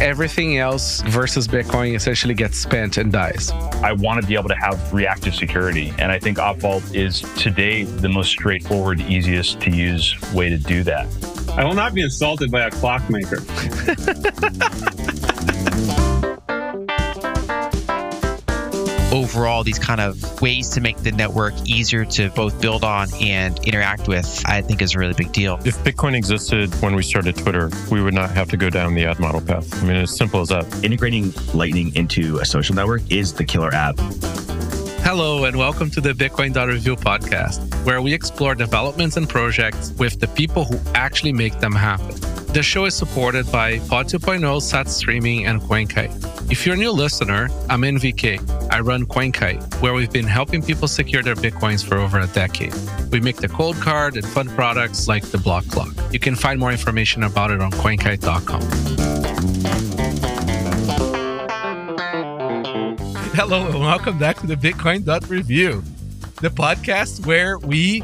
Everything else versus Bitcoin essentially gets spent and dies. I want to be able to have reactive security. And I think Opvault is today the most straightforward, easiest to use way to do that. I will not be insulted by a clockmaker. overall these kind of ways to make the network easier to both build on and interact with i think is a really big deal. If bitcoin existed when we started twitter we would not have to go down the ad model path. I mean as simple as that. Integrating lightning into a social network is the killer app. Hello, and welcome to the Bitcoin Review podcast, where we explore developments and projects with the people who actually make them happen. The show is supported by Pod 2.0, Sat Streaming, and CoinKite. If you're a new listener, I'm NVK. I run CoinKite, where we've been helping people secure their Bitcoins for over a decade. We make the Coldcard and fun products like the Blockclock. You can find more information about it on coinkite.com. Hello and welcome back to the Bitcoin Review, the podcast where we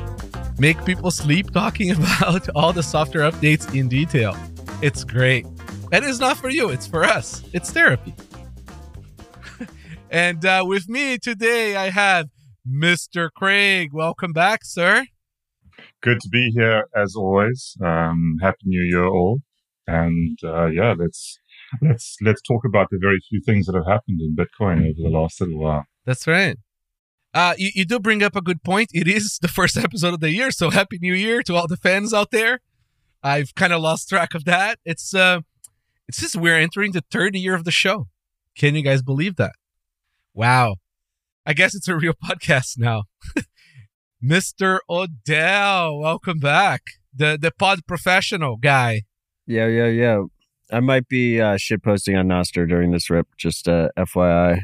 make people sleep talking about all the software updates in detail. It's great. And it's not for you, it's for us. It's therapy. and uh, with me today, I have Mr. Craig. Welcome back, sir. Good to be here as always. Um, Happy New Year, all. And uh, yeah, let's let's let's talk about the very few things that have happened in Bitcoin over the last little while. That's right. Uh, you, you do bring up a good point. It is the first episode of the year, so happy new year to all the fans out there. I've kind of lost track of that. It's uh, it's just we're entering the third year of the show. Can you guys believe that? Wow. I guess it's a real podcast now. Mr. Odell, welcome back. The the pod professional guy. Yeah, yeah, yeah. I might be uh, shit posting on Nostr during this rip. Just uh, FYI.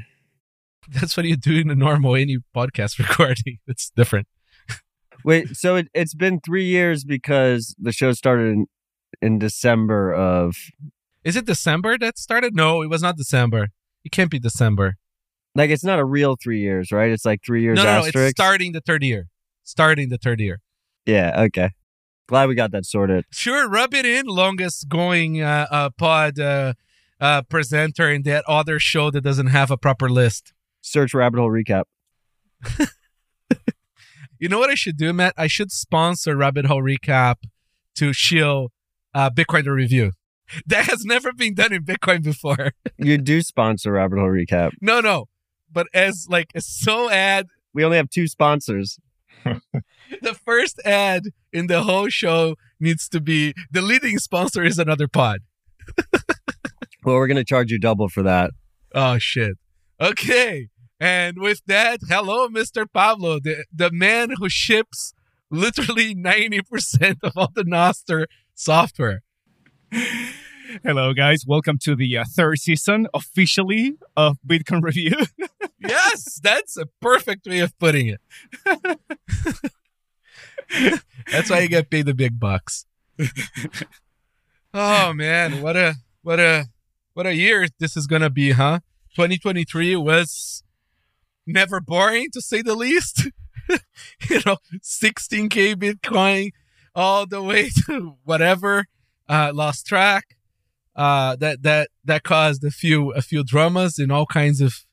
That's what you do in a normal any podcast recording. It's different. Wait, so it, it's been three years because the show started in, in December of. Is it December that started? No, it was not December. It can't be December. Like it's not a real three years, right? It's like three years. No, no it's starting the third year. Starting the third year. Yeah. Okay. Glad we got that sorted. Sure, rub it in. Longest going uh, uh, pod uh, uh, presenter in that other show that doesn't have a proper list. Search rabbit hole recap. you know what I should do, Matt? I should sponsor Rabbit Hole Recap to shill uh, Bitcoin to review. That has never been done in Bitcoin before. you do sponsor Rabbit Hole Recap. No, no, but as like a so ad. We only have two sponsors. the first ad in the whole show needs to be the leading sponsor is another pod. well, we're going to charge you double for that. Oh, shit. Okay. And with that, hello, Mr. Pablo, the, the man who ships literally 90% of all the Nostr software. Hello, guys. Welcome to the uh, third season officially of Bitcoin Review. yes, that's a perfect way of putting it. that's why you get paid the big bucks. oh man, what a what a what a year this is gonna be, huh? 2023 was never boring to say the least. you know, 16k Bitcoin all the way to whatever. Uh, lost track uh, that that that caused a few a few dramas in all kinds of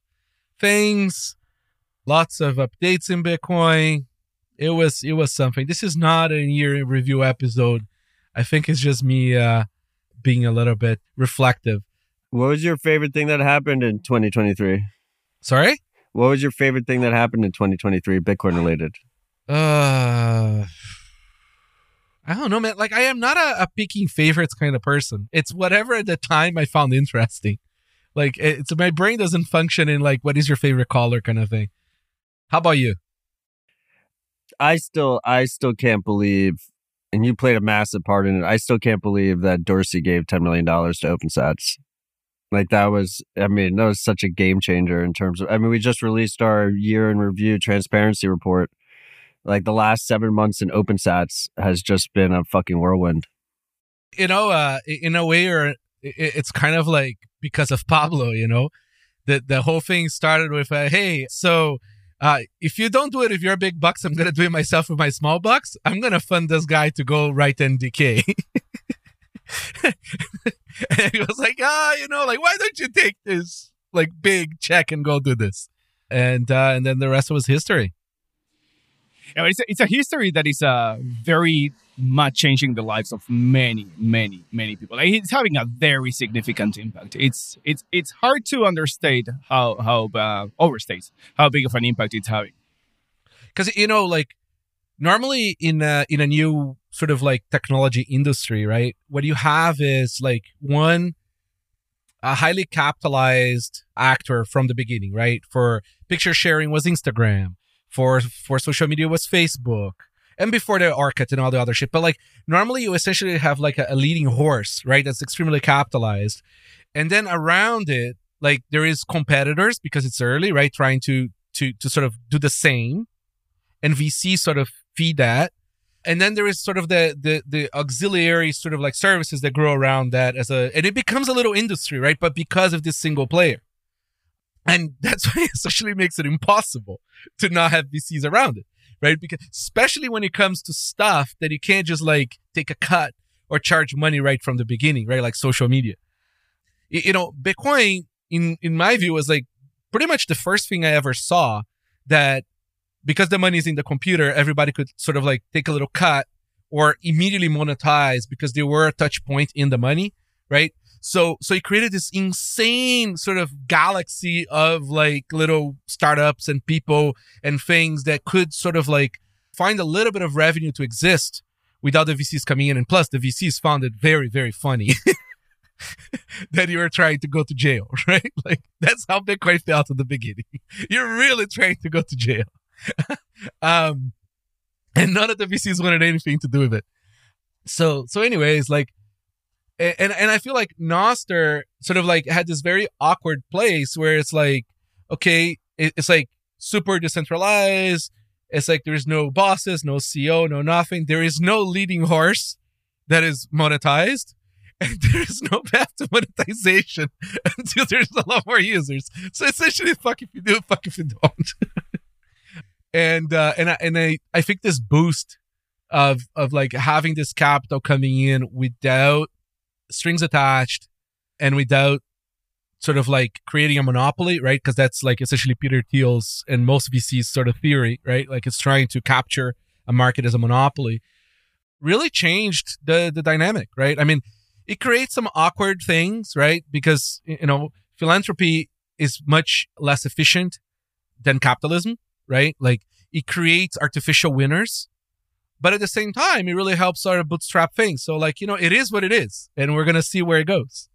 things. Lots of updates in Bitcoin. It was it was something. This is not a year in review episode. I think it's just me uh, being a little bit reflective. What was your favorite thing that happened in 2023? Sorry? What was your favorite thing that happened in 2023 Bitcoin related? Uh I don't know, man. Like, I am not a, a picking favorites kind of person. It's whatever at the time I found interesting. Like, it's my brain doesn't function in like, what is your favorite color kind of thing. How about you? I still, I still can't believe, and you played a massive part in it. I still can't believe that Dorsey gave ten million dollars to OpenSats. Like that was, I mean, that was such a game changer in terms of. I mean, we just released our year in review transparency report like the last seven months in OpenSats has just been a fucking whirlwind. You know, uh, in a way, or it's kind of like because of Pablo. You know, the the whole thing started with, uh, "Hey, so uh, if you don't do it if you're big bucks, I'm gonna do it myself with my small bucks. I'm gonna fund this guy to go write NDK." and he was like, ah, you know, like why don't you take this like big check and go do this? And uh, and then the rest was history. Yeah, it's a, it's a history that is uh, very much changing the lives of many, many, many people. Like, it's having a very significant impact. It's it's it's hard to understate how how uh, overstate how big of an impact it's having. Because you know, like normally in a, in a new sort of like technology industry, right? What you have is like one a highly capitalized actor from the beginning, right? For picture sharing was Instagram. For for social media was Facebook. And before the Orkut and all the other shit. But like normally you essentially have like a, a leading horse, right? That's extremely capitalized. And then around it, like there is competitors because it's early, right? Trying to to to sort of do the same. And VC sort of feed that and then there is sort of the the the auxiliary sort of like services that grow around that as a and it becomes a little industry right? But because of this single player. And that's why it essentially makes it impossible to not have vcs around it right? Because especially when it comes to stuff that you can't just like take a cut or charge money right from the beginning right? Like social media. You, know bitcoin in in my view was like pretty much the first thing i ever saw that because the money is in the computer, everybody could sort of like take a little cut or immediately monetize because they were a touch point in the money, right? So, so it created this insane sort of galaxy of like little startups and people and things that could sort of like find a little bit of revenue to exist without the VCs coming in. And plus the VCs found it very, very funny that you were trying to go to jail, right? Like that's how Bitcoin felt at the beginning. You're really trying to go to jail. um, and none of the VCs wanted anything to do with it. So, so anyways, like, and and I feel like Nostr sort of like had this very awkward place where it's like, okay, it's like super decentralized. It's like there's no bosses, no CEO, no nothing. There is no leading horse that is monetized. And there is no path to monetization until there's a lot more users. So essentially, fuck if you do, fuck if you don't. And uh, and I, and I I think this boost of of like having this capital coming in without strings attached and without sort of like creating a monopoly, right? Because that's like essentially Peter Thiel's and most VCs sort of theory, right? Like it's trying to capture a market as a monopoly. Really changed the the dynamic, right? I mean, it creates some awkward things, right? Because you know philanthropy is much less efficient than capitalism, right? Like it creates artificial winners, but at the same time, it really helps our bootstrap things. So like, you know, it is what it is and we're going to see where it goes.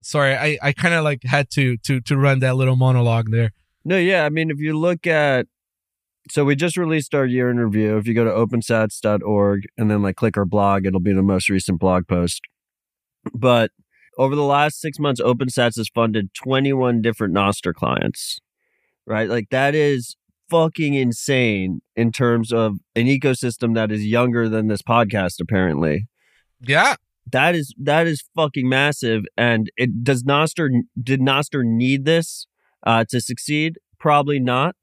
Sorry, I, I kind of like had to, to, to run that little monologue there. No, yeah. I mean, if you look at, so we just released our year in review. If you go to opensats.org and then like click our blog, it'll be the most recent blog post. But over the last six months, OpenSats has funded 21 different Nostr clients, right? Like that is fucking insane in terms of an ecosystem that is younger than this podcast apparently. Yeah. That is that is fucking massive and it does Nostr did Nostr need this uh to succeed? Probably not.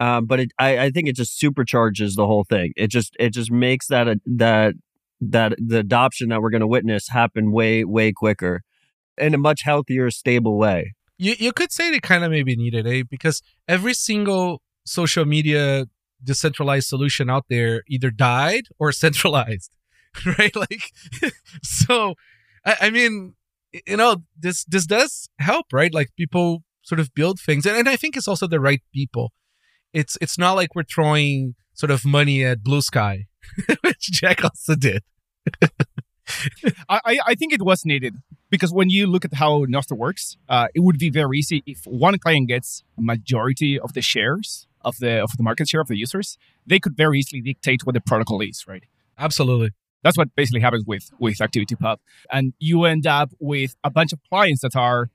Um, but it, I, I think it just supercharges the whole thing. It just it just makes that a, that that the adoption that we're going to witness happen way way quicker in a much healthier, stable way. You you could say they kind of maybe needed it eh? Because every single social media decentralized solution out there either died or centralized, right? Like, so, I, I, mean, you know, this this does help, right? Like people sort of build things, and, and I think it's also the right people. It's it's not like we're throwing sort of money at Bluesky, which Jack also did. I, I think it was needed because when you look at how Nostr works, uh, it would be very easy if one client gets a majority of the shares of the of the market share of the users, they could very easily dictate what the protocol is, right? Absolutely. That's what basically happens with with ActivityPub, and you end up with a bunch of clients that are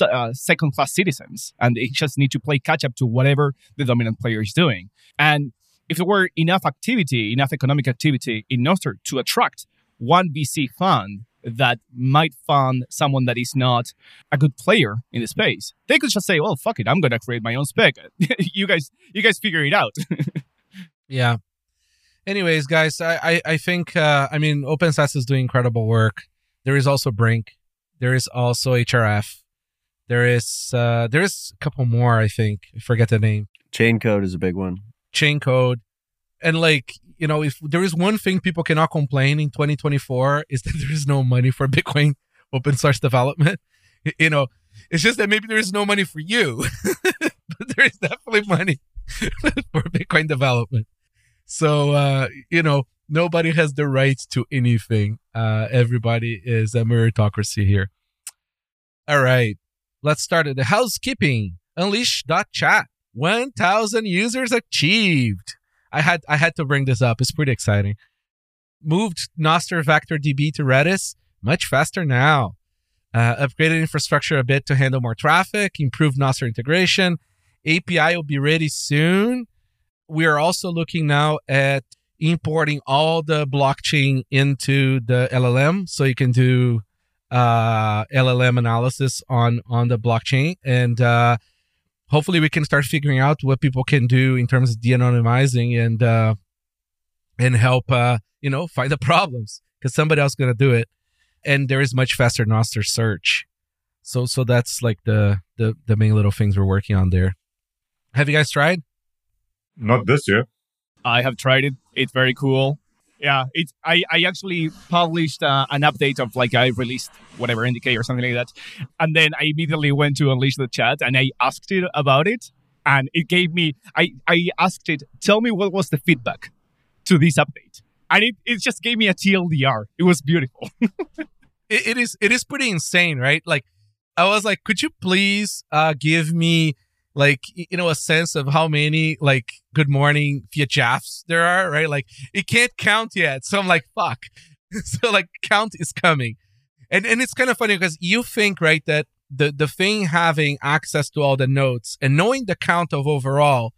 uh, second class citizens, and they just need to play catch up to whatever the dominant player is doing. And if there were enough activity, enough economic activity in Nostr to attract one VC fund that might fund someone that is not a good player in the space. They could just say, "Well, fuck it, I'm gonna create my own spec. you guys, you guys figure it out." yeah. Anyways, guys, I I, I think uh, I mean OpenSats is doing incredible work. There is also Brink. There is also HRF. There is uh, there is a couple more. I think I forget the name. Chaincode is a big one. Chaincode, and like you know, if there is one thing people cannot complain in 2024 is that there is no money for Bitcoin open source development. You know, it's just that maybe there is no money for you, but there is definitely money for Bitcoin development. So uh, you know, nobody has the right to anything. Uh, everybody is a meritocracy here. All right, let's start at the housekeeping. Unleashed.chat. 1,000 users achieved. I had I had to bring this up. It's pretty exciting. Moved Nostr Vector DB to Redis much faster now. Uh, upgraded infrastructure a bit to handle more traffic. Improved Nostr integration. API will be ready soon. We are also looking now at importing all the blockchain into the LLM, so you can do uh, LLM analysis on on the blockchain and. Uh, hopefully we can start figuring out what people can do in terms of de-anonymizing and uh, and help uh, you know find the problems because somebody else is gonna do it, and there is much faster Nostr search. So so that's like the the the main little things we're working on there. Have you guys tried? Not this year. I have tried it. It's very cool. Yeah, it's I, I actually published uh, an update of like I released whatever NDK or something like that, and then I immediately went to unleash the chat and I asked it about it, and it gave me I I asked it tell me what was the feedback to this update, and it, it just gave me a TLDR. It was beautiful. it, it is it is pretty insane, right? Like I was like, could you please uh, give me like you know a sense of how many like good morning jaffs there are right? Like it can't count yet. So i'm like fuck. So like count is coming. And and it's kind of funny because you think right that the the thing having access to all the notes and knowing the count of overall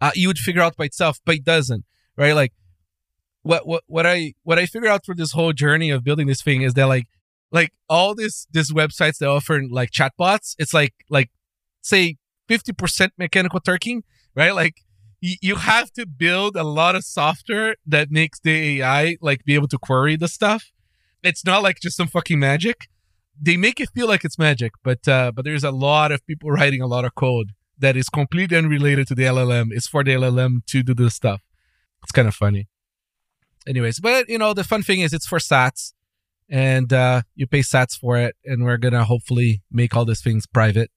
uh, you would figure out by itself but it doesn't right? Like what what what i what i figured out through this whole journey of building this thing is that like like all this this websites that offer like chatbots it's like like say 50% mechanical turking, right? Like y- you have to build a lot of software that makes the AI like be able to query the stuff. It's not like just some fucking magic. They make it feel like it's magic, but uh, but there's a lot of people writing a lot of code that is completely unrelated to the LLM. It's for the LLM to do the stuff. It's kind of funny. Anyways, but you know the fun thing is it's for Sats, and uh, you pay Sats for it, and we're gonna hopefully make all these things private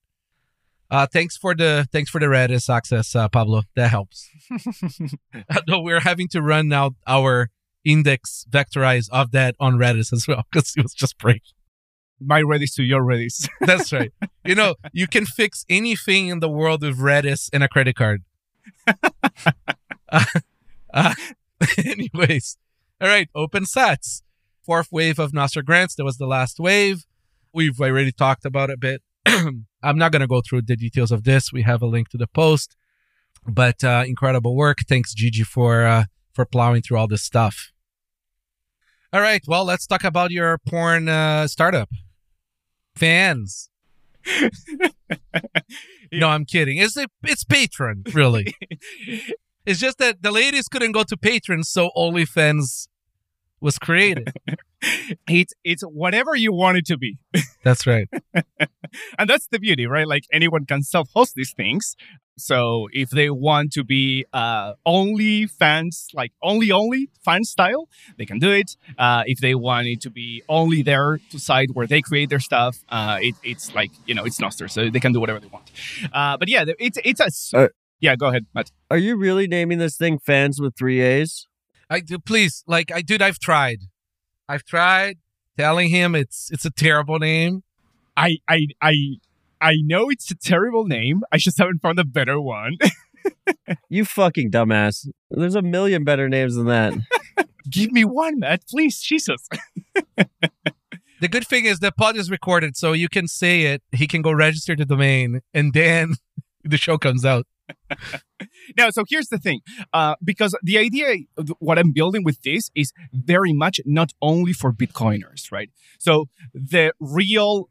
uh, thanks for the thanks for the Redis access, uh, Pablo. That helps. Though we're having to run now our index vectorize of that on Redis as well because it was just breaking. My Redis to your Redis. That's right. You know, you can fix anything in the world with Redis and a credit card. uh, uh, anyways, all right. Open sats. Fourth wave of Nostr grants. That was the last wave. We've already talked about it a bit. I'm not going to go through the details of this. We have a link to the post, but uh, incredible work. Thanks, Gigi, for uh, for plowing through all this stuff. All right, well, let's talk about your porn uh, startup. Faaans. no, I'm kidding. It's a, it's Patreon, really. it's just that the ladies couldn't go to Patreon, so OnlyFans was created. it's it's whatever you want it to be. That's right. and that's the beauty, right? Like anyone can self-host these things. So if they want to be uh, only fans, like only only fan style, they can do it. Uh, if they want it to be only their site where they create their stuff, uh, it, it's like you know it's Nostr, so they can do whatever they want. Uh, but yeah, it's it's a Uh, yeah. Go ahead, Matt. Are you really naming this thing fans with three A's? I do. Please, like I dude, I've tried. I've tried telling him it's it's a terrible name. I I I I know it's a terrible name. I just haven't found a better one. you fucking dumbass. There's a million better names than that. Give me one, Matt, please. Jesus. the good thing is the pod is recorded, so you can say it. He can go register the domain, and then the show comes out. now, so here's the thing, uh, because the idea, what I'm building with this is very much not only for Bitcoiners, right? So the real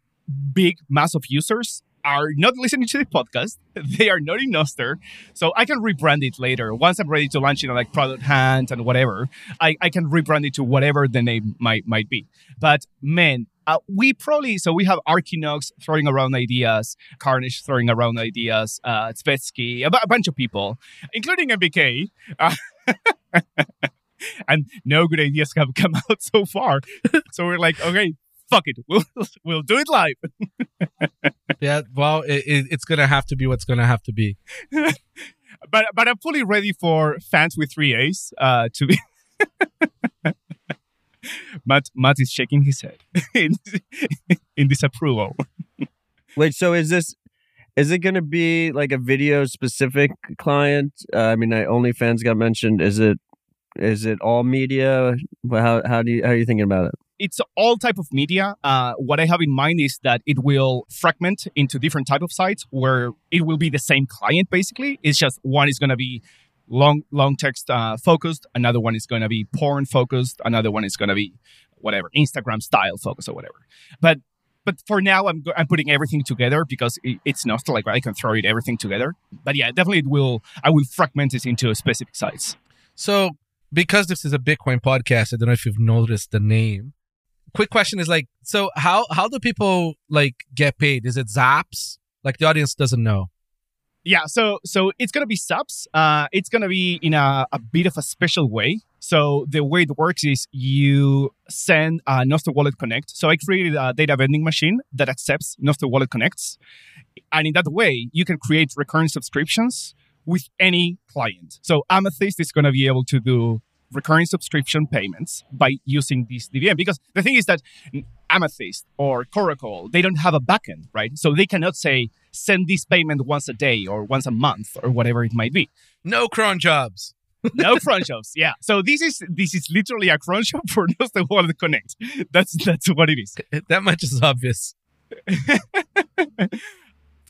big mass of users are not listening to the podcast. They are not in Nostr. So I can rebrand it later. Once I'm ready to launch it on like Product Hunt and whatever, I, I can rebrand it to whatever the name might might be. But man, Uh, we probably so we have Arkinox throwing around ideas, Carnage throwing around ideas, uh, Svetski, a, bunch of people, including NVK. Uh, and no good ideas have come out so far. so we're like, okay, fuck it, we'll we'll do it live. Yeah, well, it, it, it's gonna have to be what's gonna have to be. but but I'm fully ready for fans with three A's uh, to be. Matt Matt is shaking his head in, in disapproval. Wait, so is this is it going to be like a video specific client? Uh, I mean, I OnlyFans got mentioned. Is it is it all media? How how do you how are you thinking about it? It's all type of media. Uh, what I have in mind is that it will fragment into different type of sites where it will be the same client. Basically, it's just one is going to be long long text uh, focused, another one is going to be porn focused, another one is going to be whatever Instagram style focused or whatever. But but for now, I'm I'm putting everything together because it, it's not like I can throw it everything together. But yeah, definitely it will. I will fragment it into specific sites. So, because this is a Bitcoin podcast, I don't know if you've noticed the name. Quick question is like, so how how do people like get paid? Is it Zaps? Like the audience doesn't know. Yeah, so so it's gonna be subs. Uh, it's gonna be in a, a bit of a special way. So the way it works is you send a Nostr Wallet Connect. So I created a data vending machine that accepts Nostr Wallet Connects, and in that way you can create recurring subscriptions with any client. So Amethyst is gonna be able to do recurring subscription payments by using this DVM because the thing is that Amethyst or Coracle they don't have a backend, right? So they cannot say send this payment once a day or once a month or whatever it might be. No cron jobs. No cron jobs. Yeah. So this is this is literally a cron job for just the Wallet Connect. That's that's what it is. That much is obvious.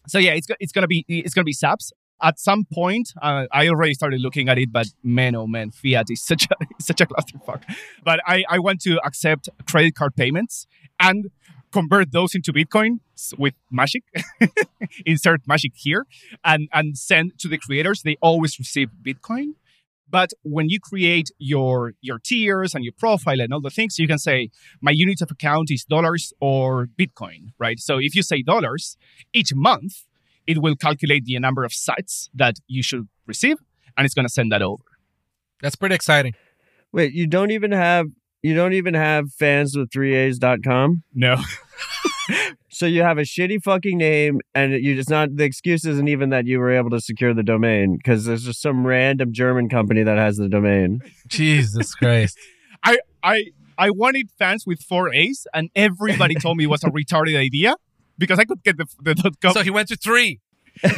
so yeah, it's it's gonna be it's gonna be zaps. At some point, uh, I already started looking at it, but man, oh man, fiat is such a such a clusterfuck. But I, I want to accept credit card payments and convert those into Bitcoin with Magic. Insert Magic here and and send to the creators. They always receive Bitcoin. But when you create your your tiers and your profile and all the things, you can say my unit of account is dollars or Bitcoin, right? So if you say dollars, each month it will calculate the number of sats that you should receive, and it's going to send that over. That's pretty exciting. Wait, you don't even have you don't even have fans with 3as.com? No, So you have a shitty fucking name and you just not the excuse isn't even that you were able to secure the domain because there's just some random German company that has the domain. Jesus Christ. I I I wanted fans with four A's, and everybody told me it was a retarded idea because I could get the the dot com. So he went to three.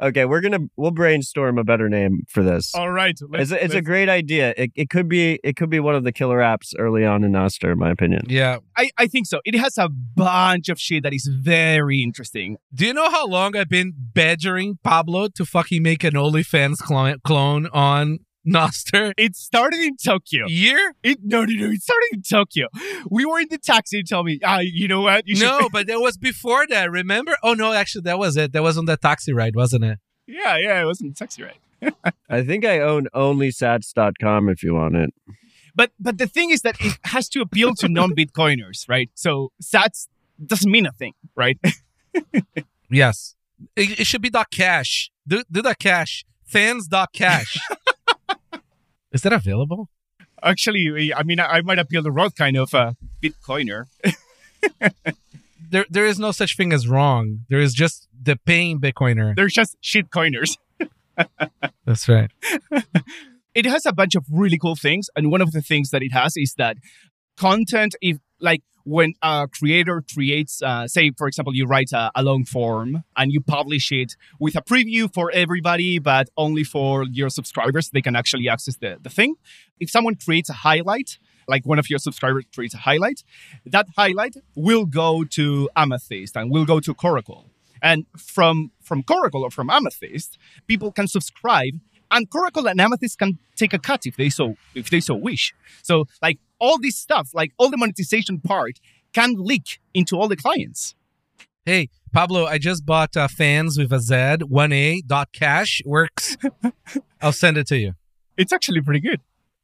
Okay, we're gonna we'll brainstorm a better name for this. all right, It's a, it's a great idea. It, it could be it could be one of the killer apps early on in Nostr, in my opinion. Yeah. I, I think so. It has a bunch of shit that is very interesting. Do you know how long I've been badgering Pablo to fucking make an OnlyFans clone, clone on Nostr? It started in Tokyo. Year? It no no no. It started in Tokyo. We were in the taxi. and told me, ah, you know what? You should No, but that was before that. Remember? Oh no, actually, that was it. That was on the taxi ride, wasn't it? Yeah, yeah, it wasn't taxi ride. I think I own onlysats.com if you want it. But but the thing is that it has to appeal to non-Bitcoiners, right? So Sats doesn't mean a thing, right? Yes. It, it should be dot cash. Do, do dot cash. Fans dot cash. Is that available? Actually, I mean, I, I might appeal the wrong kind of uh, Bitcoiner. There, there is no such thing as wrong. There is just the paying Bitcoiner. They're just shitcoiners. That's right. It has a bunch of really cool things, and one of the things that it has is that content. If like when a creator creates, uh, say, for example, you write a, a long form and you publish it with a preview for everybody, but only for your subscribers, they can actually access the, the thing. If someone creates a highlight, like one of your subscribers creates a highlight, that highlight will go to Amethyst and will go to Coracle. And from from Coracle or from Amethyst, people can subscribe, and Coracle and Amethyst can take a cut if they so if they so wish. So like all this stuff, like all the monetization part, can leak into all the clients. Hey, Pablo, I just bought uh, fans with a Z, 1A dot cash. Works. I'll send it to you. It's actually pretty good.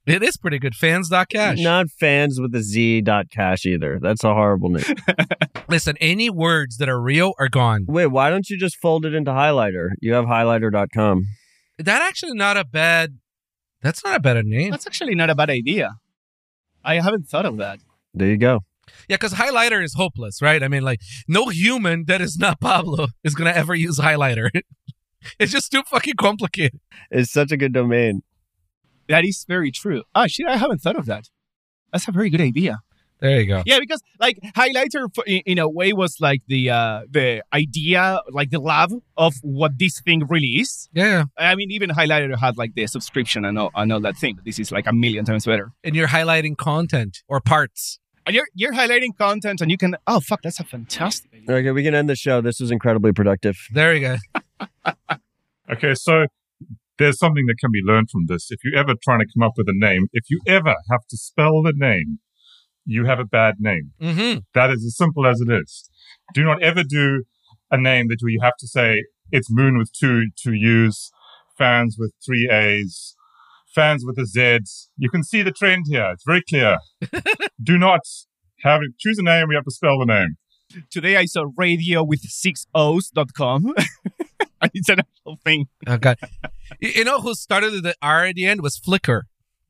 It is pretty good. Fans.cash. Not fans with a Z dot cash either. That's a horrible name. Listen, any words that are real are gone. Wait, why don't you just fold it into highlighter? You have highlighter.com. That actually not a bad. That's not a better name. That's actually not a bad idea. I haven't thought of that. There you go. Yeah, because highlighter is hopeless, right? I mean, like, no human that is not Pablo is gonna ever use highlighter. it's just too fucking complicated. It's such a good domain. That is very true. Ah, shit, I haven't thought of that. That's a very good idea. There you go. Yeah, because like highlighter f- in, in a way was like the uh the idea, like the love of what this thing really is. Yeah, I mean, even highlighter had like the subscription and all, and all that thing. But this is like a million times better. and you're highlighting content or parts. And you're you're highlighting content, and you can. Oh fuck, that's a fantastic. Idea. Okay, we can end the show. This was incredibly productive. There you go. Okay, so there's something that can be learned from this. If you're ever trying to come up with a name, if you ever have to spell the name, you have a bad name. Mm-hmm. That is as simple as it is. Do not ever do a name that you have to say it's Moon with two two U's, fans with three A's, fans with a Z. You can see the trend here. It's very clear. do not have it. Choose a name. We have to spell the name. Today I saw radio with six O's.com. and it's an actual thing. Oh god. you you know who started the R at the end was Flickr.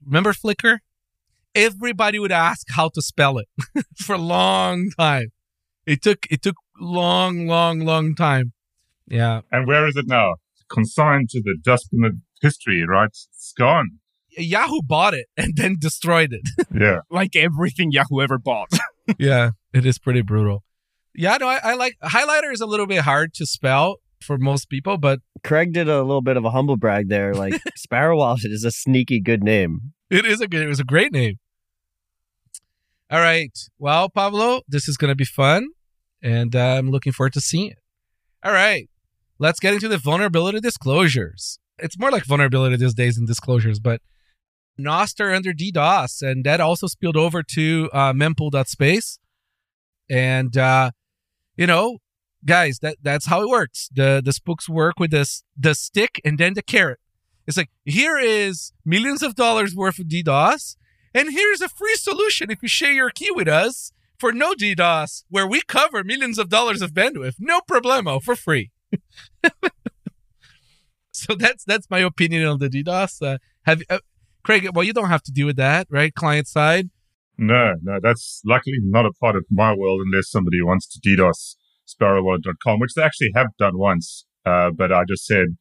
Remember Flickr? Everybody would ask how to spell it for a long time. It took it took long, long, long time. Yeah. And where is it now? Consigned to the dustbin of history, right? It's gone. Yahoo bought it and then destroyed it. Yeah. Like everything Yahoo ever bought. yeah, it is pretty brutal. Yeah, no, I, I like highlighter is a little bit hard to spell for most people, but Craig did a little bit of a humble brag there. Like Sparrow Wallet is a sneaky good name. It is a good. It was a great name. All right, well, Pablo, this is gonna be fun, and uh, I'm looking forward to seeing it. All right, let's get into the vulnerability disclosures. It's more like vulnerability these days than disclosures, but Nostr under DDoS, and that also spilled over to uh, mempool.space. And uh, you know, guys, that that's how it works. The the spooks work with this the stick and then the carrot. It's like here is millions of dollars worth of DDoS, and here's a free solution if you share your key with us for no DDoS, where we cover millions of dollars of bandwidth, no problemo, for free. so that's that's my opinion on the DDoS. Uh, have uh, Craig? Well, you don't have to deal with that, right? Client side. No, no, that's luckily not a part of my world unless somebody wants to DDoS sparrowwallet.com, which they actually have done once. Uh, but I just said,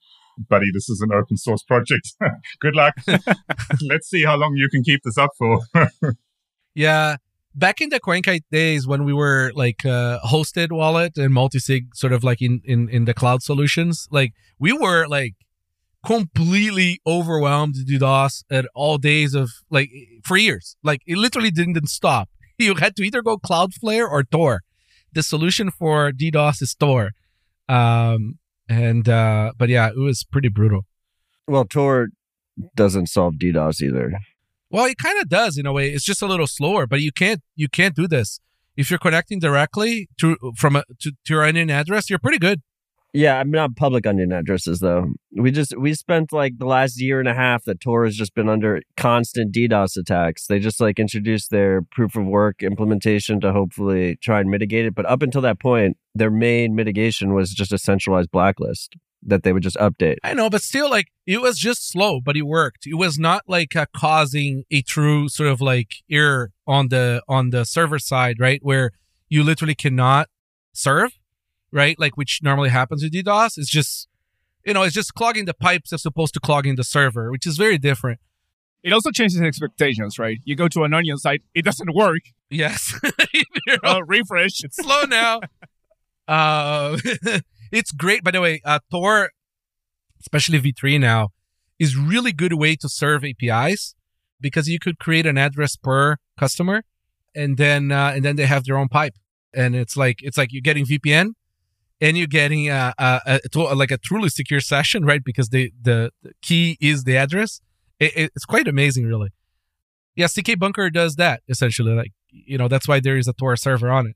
buddy, this is an open source project. Good luck. Let's see how long you can keep this up for. Yeah. Back in the CoinKite days when we were like uh, hosted wallet and multi-sig sort of like in, in, in the cloud solutions, like we were like completely overwhelmed with DDoS at all days of like for years. Like it literally didn't stop. You had to either go Cloudflare or Tor. The solution for DDoS is Tor. Um, and uh, but yeah, it was pretty brutal. Well, Tor doesn't solve DDoS either. Well, it kind of does in a way. It's just a little slower, but you can't you can't do this if you're connecting directly to from a to, to your onion address. You're pretty good. Yeah, I'm not public onion addresses though. We just we spent like the last year and a half that Tor has just been under constant DDoS attacks. They just like introduced their proof of work implementation to hopefully try and mitigate it. But up until that point, their main mitigation was just a centralized blacklist that they would just update. I know, but still, like it was just slow, but it worked. It was not like uh, causing a true sort of like error on the on the server side, right, where you literally cannot serve, right, like which normally happens with DDoS. It's just you know, it's just clogging the pipes as opposed to clogging the server, which is very different. It also changes expectations, right? You go to an onion site, it doesn't work. Yes, Uh, refresh. it's slow now. uh, it's great, by the way. Uh, Tor, especially V3 now, is really good way to serve APIs because you could create an address per customer, and then uh, and then they have their own pipe, and it's like it's like you're getting VPN, and you're getting a, a, uh, a uh, uh, to- like a truly secure session, right? Because the the, the key is the address. It, it- it's quite amazing, really. Yeah, CK Bunker does that essentially. Like you know, that's why there is a Tor server on it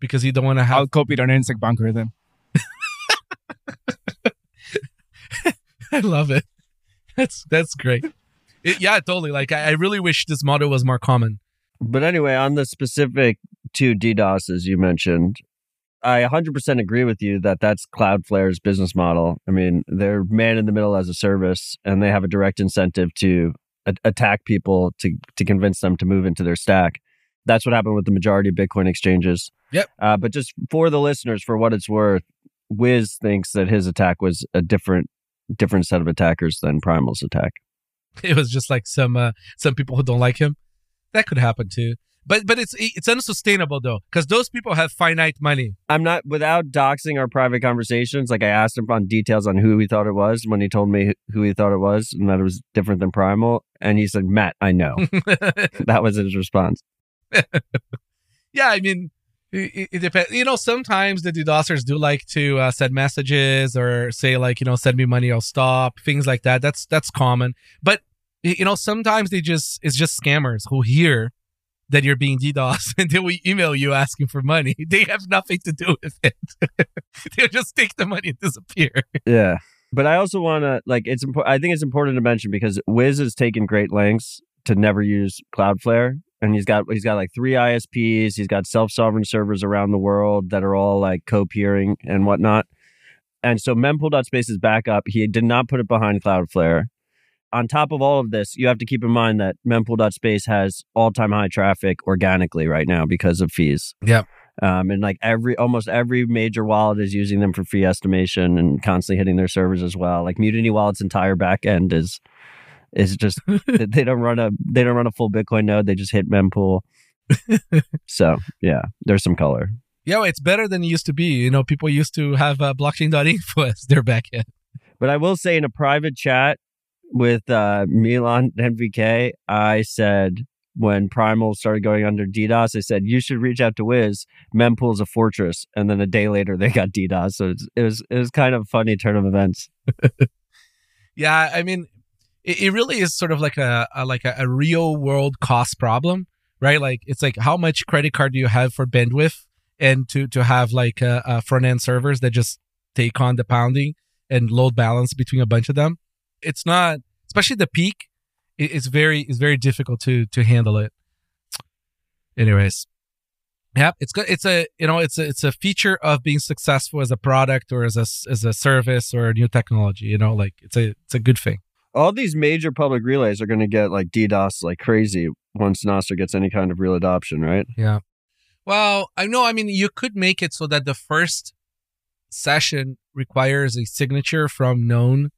because you don't want to have I'll copy it on NSEC bunker then. I love it. That's that's great. It- yeah, totally. Like I, I really wish this model was more common. But anyway, on the specific two DDoSs you mentioned, I 100% agree with you that that's Cloudflare's business model. I mean, they're man in the middle as a service, and they have a direct incentive to a- attack people to to convince them to move into their stack. That's what happened with the majority of Bitcoin exchanges. Yep. Uh, but just for the listeners, for what it's worth, Wiz thinks that his attack was a different different set of attackers than Primal's attack. It was just like some uh, some people who don't like him. That could happen too. But but it's it's unsustainable though because those people have finite money. I'm not without doxing our private conversations. Like I asked him on details on who he thought it was when he told me who he thought it was and that it was different than Primal. And he said, "Matt, I know." that was his response. yeah, I mean, it, it depends. You know, sometimes the DDoSers do like to uh, send messages or say like, you know, send me money, I'll stop. Things like that. That's that's common. But you know, sometimes they just it's just scammers who hear that you're being DDoS and they will email you asking for money. They have nothing to do with it. They'll just take the money and disappear. Yeah. But I also want to like it's important. I think it's important to mention because Wiz has taken great lengths to never use Cloudflare, and he's got he's got like three ISPs. He's got self sovereign servers around the world that are all like co-peering and whatnot. And so mempool.space's backup, he did not put it behind Cloudflare. On top of all of this, you have to keep in mind that mempool.space has all-time high traffic organically right now because of fees. Yep. Um, and like every almost every major wallet is using them for fee estimation and constantly hitting their servers as well. Like Mutiny Wallet's entire back end is is just they don't run a they don't run a full Bitcoin node. They just hit mempool. so yeah, there's some color. Yeah, it's better than it used to be. You know, people used to have uh, blockchain.info as their backend. But I will say in a private chat with uh, Milan NVK, I said when Primal started going under DDoS, I said you should reach out to Wiz. Mempool's a fortress, and then a day later they got DDoS. So it was it was kind of a funny turn of events. Yeah, I mean, it, it really is sort of like a, a like a, a real world cost problem, right? Like it's like how much credit card do you have for bandwidth, and to to have like uh, uh, front end servers that just take on the pounding and load balance between a bunch of them. It's not, especially the peak. It's very it's very difficult to to handle it. Anyways, yeah, it's good. It's a you know it's a it's a feature of being successful as a product or as a as a service or a new technology. You know, like it's a it's a good thing. All these major public relays are going to get like DDoS like crazy once Nostr gets any kind of real adoption, right? Yeah. Well, I know. I mean, you could make it so that the first session requires a signature from known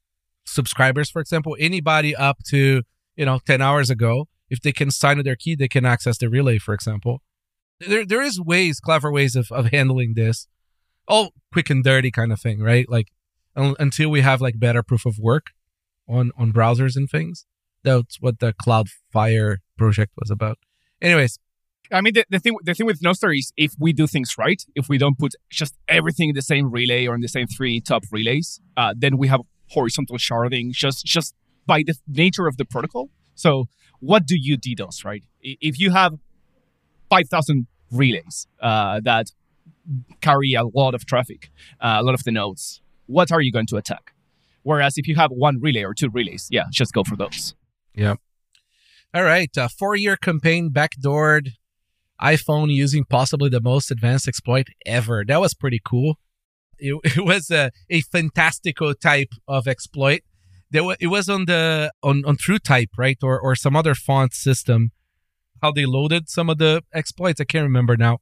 subscribers. For example, anybody up to you know ten hours ago, if they can sign with their key, they can access the relay. For example, there there is ways, clever ways of of handling this. All quick and dirty kind of thing, right? Like un- until we have like better proof of work on on browsers and things. That's what the Cloudfire project was about. Anyways, I mean, the, the thing the thing with Nostr is if we do things right, if we don't put just everything in the same relay or in the same three top relays, uh, then we have horizontal sharding just just by the nature of the protocol. So what do you DDoS, right? If you have five thousand relays uh, that carry a lot of traffic, uh, a lot of the nodes, what are you going to attack? Whereas if you have one relay or two relays, yeah, just go for those. Yeah. All right, uh, four-year campaign backdoored iPhone using possibly the most advanced exploit ever. That was pretty cool. It, it was a, a fantastico type of exploit. There wa- it was on the on on TrueType, right, or or some other font system. How they loaded some of the exploits, I can't remember now.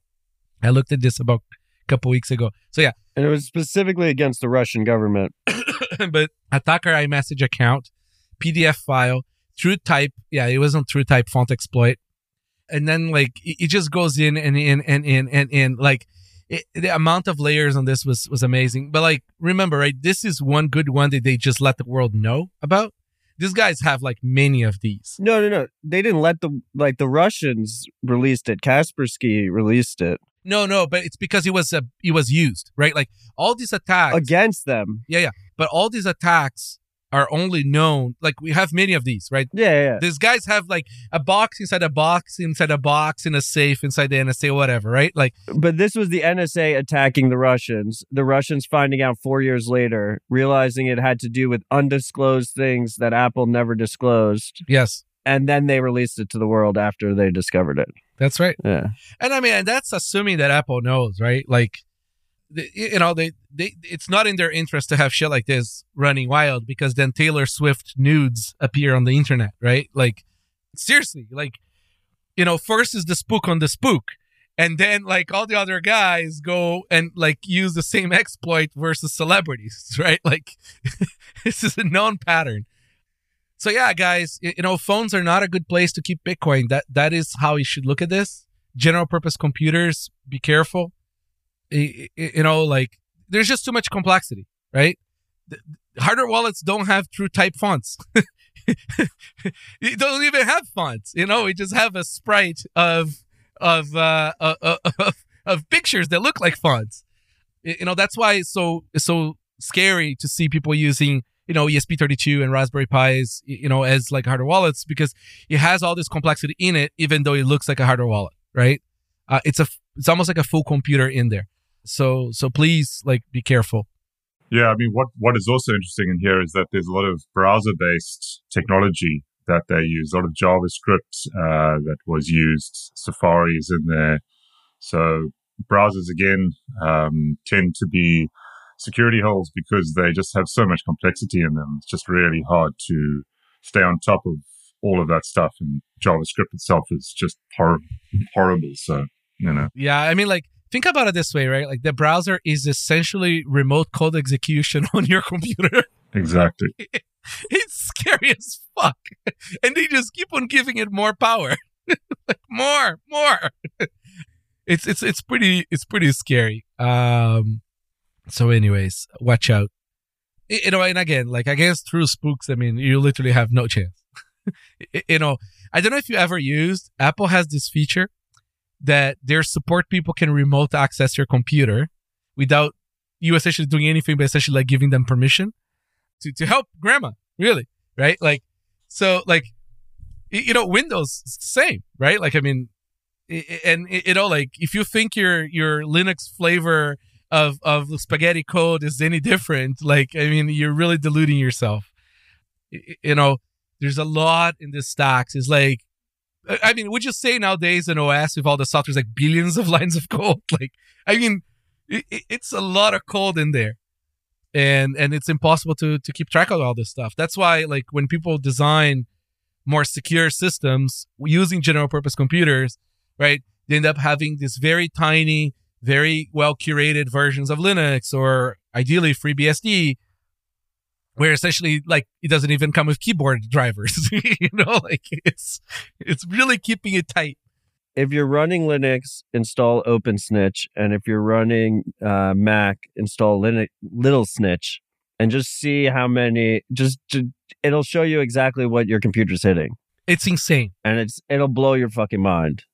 I looked at this about a couple weeks ago. So yeah, And it was specifically against the Russian government. but attacker iMessage account, PDF file, TrueType. Yeah, it was on TrueType font exploit. And then like it, it just goes in and in and in and in like it, the amount of layers on this was was amazing. But like remember, right? This is one good one that they just let the world know about. These guys have like many of these. No, no, no. They didn't let the like the Russians released it. Kaspersky released it No, no, but it's because it was uh, it was used, right? Like all these attacks against them. Yeah, yeah. But all these attacks are only known like we have many of these, right? Yeah, yeah. These guys have like a box inside a box inside a box in a safe inside the NSA, whatever, right? Like But this was the NSA attacking the Russians. The Russians finding out four years later, realizing it had to do with undisclosed things that Apple never disclosed. yes, And then they released it to the world after they discovered it. that's right. Yeah. And I mean, that's assuming that Apple knows, right? Like, you know, they, they, it's not in their interest to have shit like this running wild because then Taylor Swift nudes appear on the internet, right? Like, seriously, like, you know, first is the spook on the spook. And then, like, all the other guys go and, like, use the same exploit versus celebrities, right? Like, this is a known pattern. So, yeah, guys, you know, phones are not a good place to keep Bitcoin. That That is how you should look at this general purpose computers be careful you know like there's just too much complexity right? Hardware wallets don't have TrueType fonts. It don't even have fonts you know? We just have a sprite of of uh of, of, of pictures that look like fonts. You know that's why it's so it's so scary to see people using you know ESP32 and Raspberry Pis you know as like hardware wallets because it has all this complexity in it even though it looks like a hardware wallet right? Uh, it's a it's almost like a full computer in there so so please like be careful Yeah, I mean, what what is also interesting in here is that there's a lot of browser-based technology that they use, a lot of JavaScript uh, that was used. Safari is in there, so browsers again um, tend to be security holes because they just have so much complexity in them. It's just really hard to stay on top of all of that stuff, and JavaScript itself is just hor- horrible. So you know, yeah i mean like think about it this way right? Like the browser is essentially remote code execution on your computer. Exactly. it's scary as fuck. And they just keep on giving it more power. Like more more. It's it's it's pretty it's pretty scary. Um so anyways watch out. You know and again like against true spooks i mean you literally have no chance. You know i don't know if you ever used apple has this feature that their support people can remote access your computer without you essentially doing anything but essentially like giving them permission to, to help grandma really right? Like so like you know windows same right? Like i mean and you know like if you think your your linux flavor of of spaghetti code is any different like i mean you're really deluding yourself. You know there's a lot in this stacks it's like I- mean, would you say nowadays an OS with all the software is like billions of lines of code? Like, I mean, it- it's a lot of code in there, and and it's impossible to to keep track of all this stuff. That's why, like, when people design more secure systems using general purpose computers, right, they end up having this very tiny, very well curated versions of Linux or ideally FreeBSD, where essentially like it doesn't even come with keyboard drivers you know like it's it's really keeping it tight If you're running Linux, install OpenSnitch, and if you're running uh, Mac, install Linux, Little Snitch, and just see how many. Just, ju- it'll show you exactly what your computer's hitting, it's insane and it's it'll blow your fucking mind.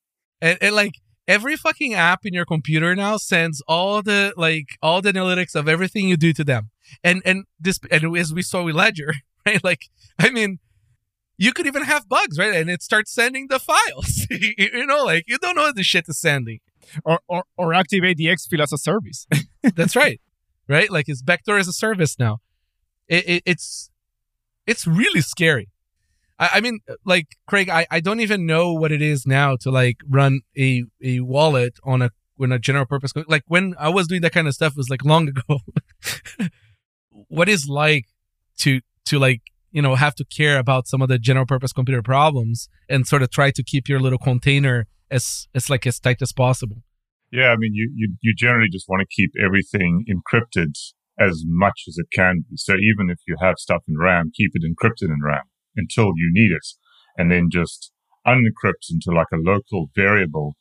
and, and like every fucking app in your computer now sends all the like all the analytics of everything you do to them and and this and as we saw with ledger right like i mean you could even have bugs right and it starts sending the files you know like you don't know what the shit is sending or, or, or activate the exfil as a service. That's right. Right? Like it's Vector as a service now. It, it, it's it's really scary. I, I mean, like Craig, I, I don't even know what it is now to like run a, a wallet on a when a general purpose like when I was doing that kind of stuff was like long ago. What is like to to like you know have to care about some of the general purpose computer problems and sort of try to keep your little container as as like as tight as possible. Yeah, I mean, you, you, you generally just want to keep everything encrypted as much as it can be. So even if you have stuff in RAM, keep it encrypted in RAM until you need it and then just unencrypt into like a local variable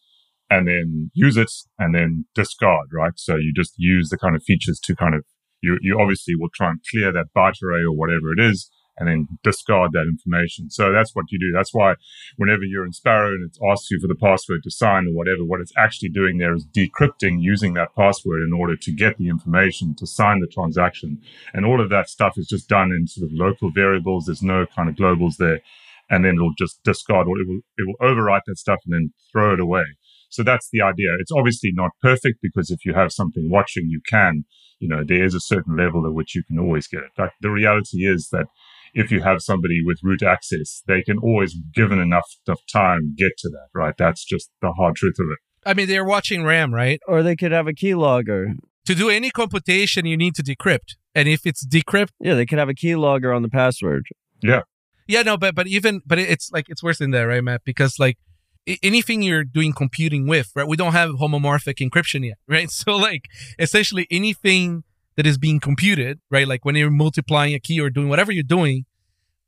and then use it and then discard, right? So you just use the kind of features to kind of, you, you obviously will try and clear that byte array or whatever it is and then discard that information. So that's what you do. That's why whenever you're in Sparrow and it asks you for the password to sign or whatever, what it's actually doing there is decrypting using that password in order to get the information to sign the transaction. And all of that stuff is just done in sort of local variables. There's no kind of globals there. And then it'll just discard or it will, it will overwrite that stuff and then throw it away. So that's the idea. It's obviously not perfect because if you have something watching, you can, you know, there is a certain level at which you can always get it. But the reality is that if you have somebody with root access, they can always, given enough, enough time, get to that, right? That's just the hard truth of it. I mean, they're watching RAM, right? Or they could have a keylogger. To do any computation, you need to decrypt. And if it's decrypt, Yeah, they could have a keylogger on the password. Yeah. yeah, no, but but even but it's like it's worse than that, right, Matt? Because like a- anything you're doing computing with, right? We don't have homomorphic encryption yet, right? So like essentially anything that is being computed, right? Like when you're multiplying a key or doing whatever you're doing,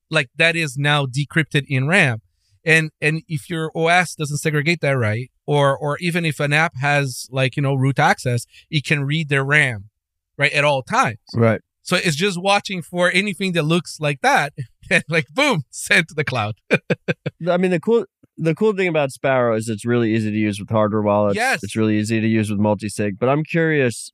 like that is now decrypted in RAM. And and if your OS doesn't segregate that right, or or even if an app has like you know root access, it can read their RAM, right, at all times. Right. So it's just watching for anything that looks like that, and like boom, sent to the cloud. I mean, the cool the cool thing about Sparrow is it's really easy to use with hardware wallets. Yes. It's really easy to use with multi-sig. But I'm curious,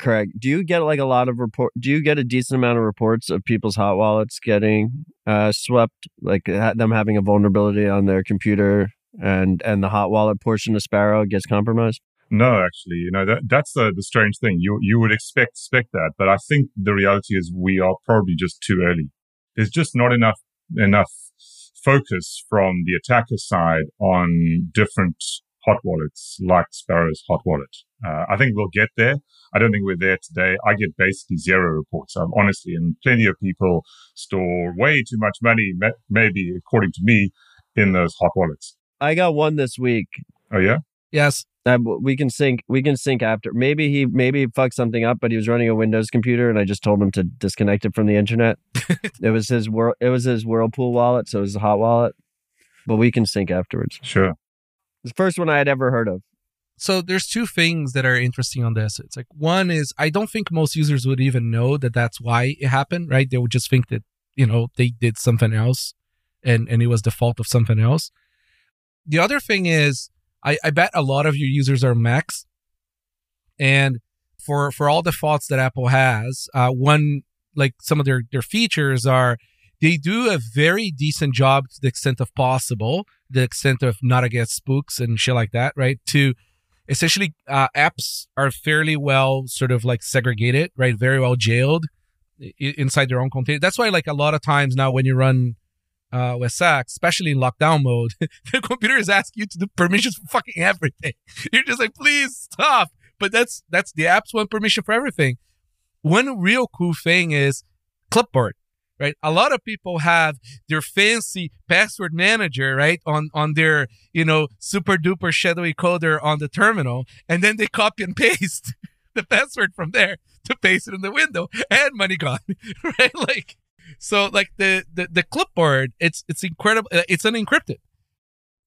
Craig, do you get like a lot of report? Do you get a decent amount of reports of people's hot wallets getting uh, swept, like ha- them having a vulnerability on their computer, and and the hot wallet portion of Sparrow gets compromised? No, actually, you know that that's the the strange thing. You you would expect expect that, but I think the reality is we are probably just too early. There's just not enough enough focus from the attacker side on different hot wallets like Sparrow's hot wallet. Uh, I think we'll get there. I don't think we're there today. I get basically zero reports. Um, honestly, and plenty of people store way too much money, maybe according to me, in those hot wallets. I got one this week. Oh yeah. Yes, Uh, we can sync. We can sync after. Maybe he maybe he fucked something up, but he was running a Windows computer, and I just told him to disconnect it from the internet. it was his world. It was his Whirlpool wallet, so it was a hot wallet. But we can sync afterwards. Sure. The first one I had ever heard of. so there's two things that are interesting on this. It's like one is I don't think most users would even know that that's why it happened, right? They would just think that you know they did something else, and and it was the fault of something else. The other thing is I, I bet a lot of your users are Macs, and for for all the faults that Apple has, uh, one like some of their their features are they do a very decent job to the extent of possible, the extent of not against spooks and shit like that, right? To essentially uh, apps are fairly well sort of like segregated, right? Very well jailed inside their own container. That's why like a lot of times now when you run uh, with SAC, especially in lockdown mode, the computer is asking you to do permissions for fucking everything. You're just like, please stop. But that's that's the apps want permission for everything. One real cool thing is clipboard, right? A lot of people have their fancy password manager, right, on on their you know super duper shadowy coder on the terminal, and then they copy and paste the password from there to paste it in the window, and money gone, right? Like so, like the the, the clipboard, it's it's incredible. uh, It's unencrypted,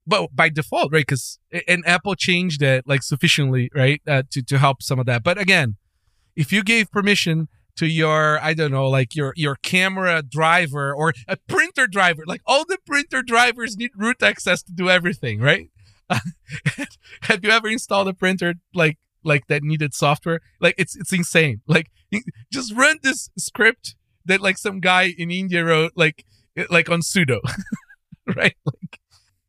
but by default, right? Because and Apple changed it like sufficiently, right, uh, to to help some of that. But again, if you gave permission to your i don't know like your your camera driver or a printer driver like all the printer drivers need root access to do everything right have you ever installed a printer like like that needed software like it's it's insane like just run this script that like some guy in india wrote like like on sudo right? Like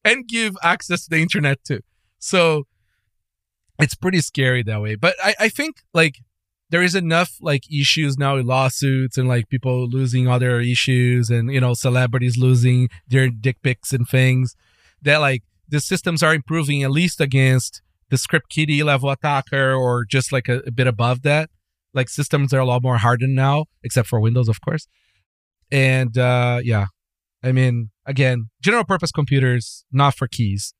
and give access to the internet too. So it's pretty scary that way. But i i think like there is enough like issues now with lawsuits and like people losing other issues and you know celebrities losing their dick pics and things that like the systems are improving at least against the script kiddie level attacker or just like a, a bit above that like systems are a lot more hardened now except for windows of course. And uh yeah. I mean again general purpose computers not for keys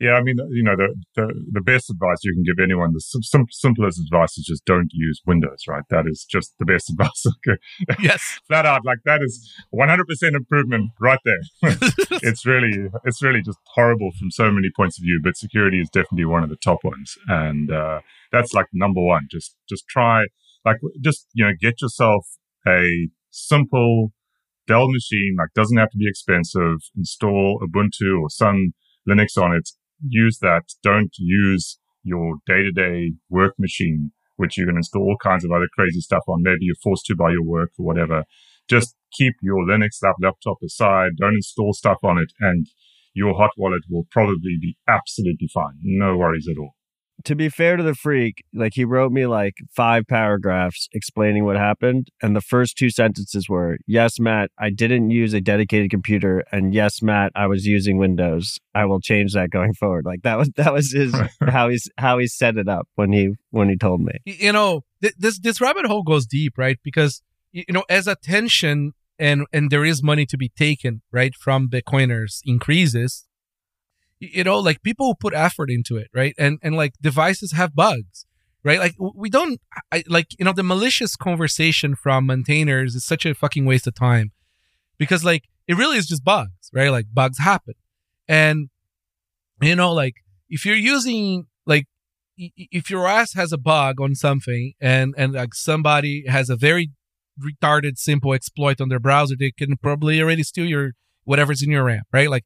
Yeah, I mean, you know, the, the, the best advice you can give anyone, the sim- sim- simplest advice is just don't use Windows, right? That is just the best advice. Yes Flat out, like that is 100% improvement right there. it's really, it's really just horrible from so many points of view, but security is definitely one of the top ones. And, uh, that's like number one. Just, just try, like, just, you know, get yourself a simple Dell machine, like doesn't have to be expensive. Install Ubuntu or some Linux on it. Use that. Don't use your day to day work machine, which you can install all kinds of other crazy stuff on. Maybe you're forced to by your work or whatever. Just keep your Linux laptop aside. Don't install stuff on it and your hot wallet will probably be absolutely fine. No worries at all to be fair to the freak, like he wrote me like five paragraphs explaining what happened. And the first two sentences were, Yes, Matt, I didn't use a dedicated computer. And yes, Matt, I was using Windows. I will change that going forward. Like that was that was his how he's how he set it up when he when he told me. You know, th- this this rabbit hole goes deep, right? Because you know, as attention and and there is money to be taken, right, from Bitcoiners increases, you know like people who put effort into it right? And and like devices have bugs right? Like we don't I, like you know the malicious conversation from maintainers is such a fucking waste of time because like it really is just bugs right? Like bugs happen. And you know like if you're using like if your ass has a bug on something and and like somebody has a very retarded simple exploit on their browser they can probably already steal your whatever's in your RAM right? Like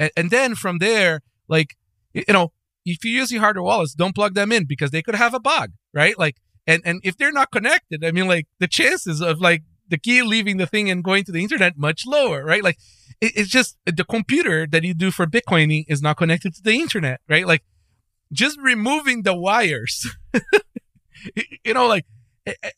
and, and then from there, like, you know, if you're using hardware wallets, don't plug them in because they could have a bug, right? Like, and, and if they're not connected, I mean, like the chances of like the key leaving the thing and going to the internet much lower, right? Like, it, it's just the computer that you do for Bitcoining is not connected to the internet, right? Like, just removing the wires, you know, like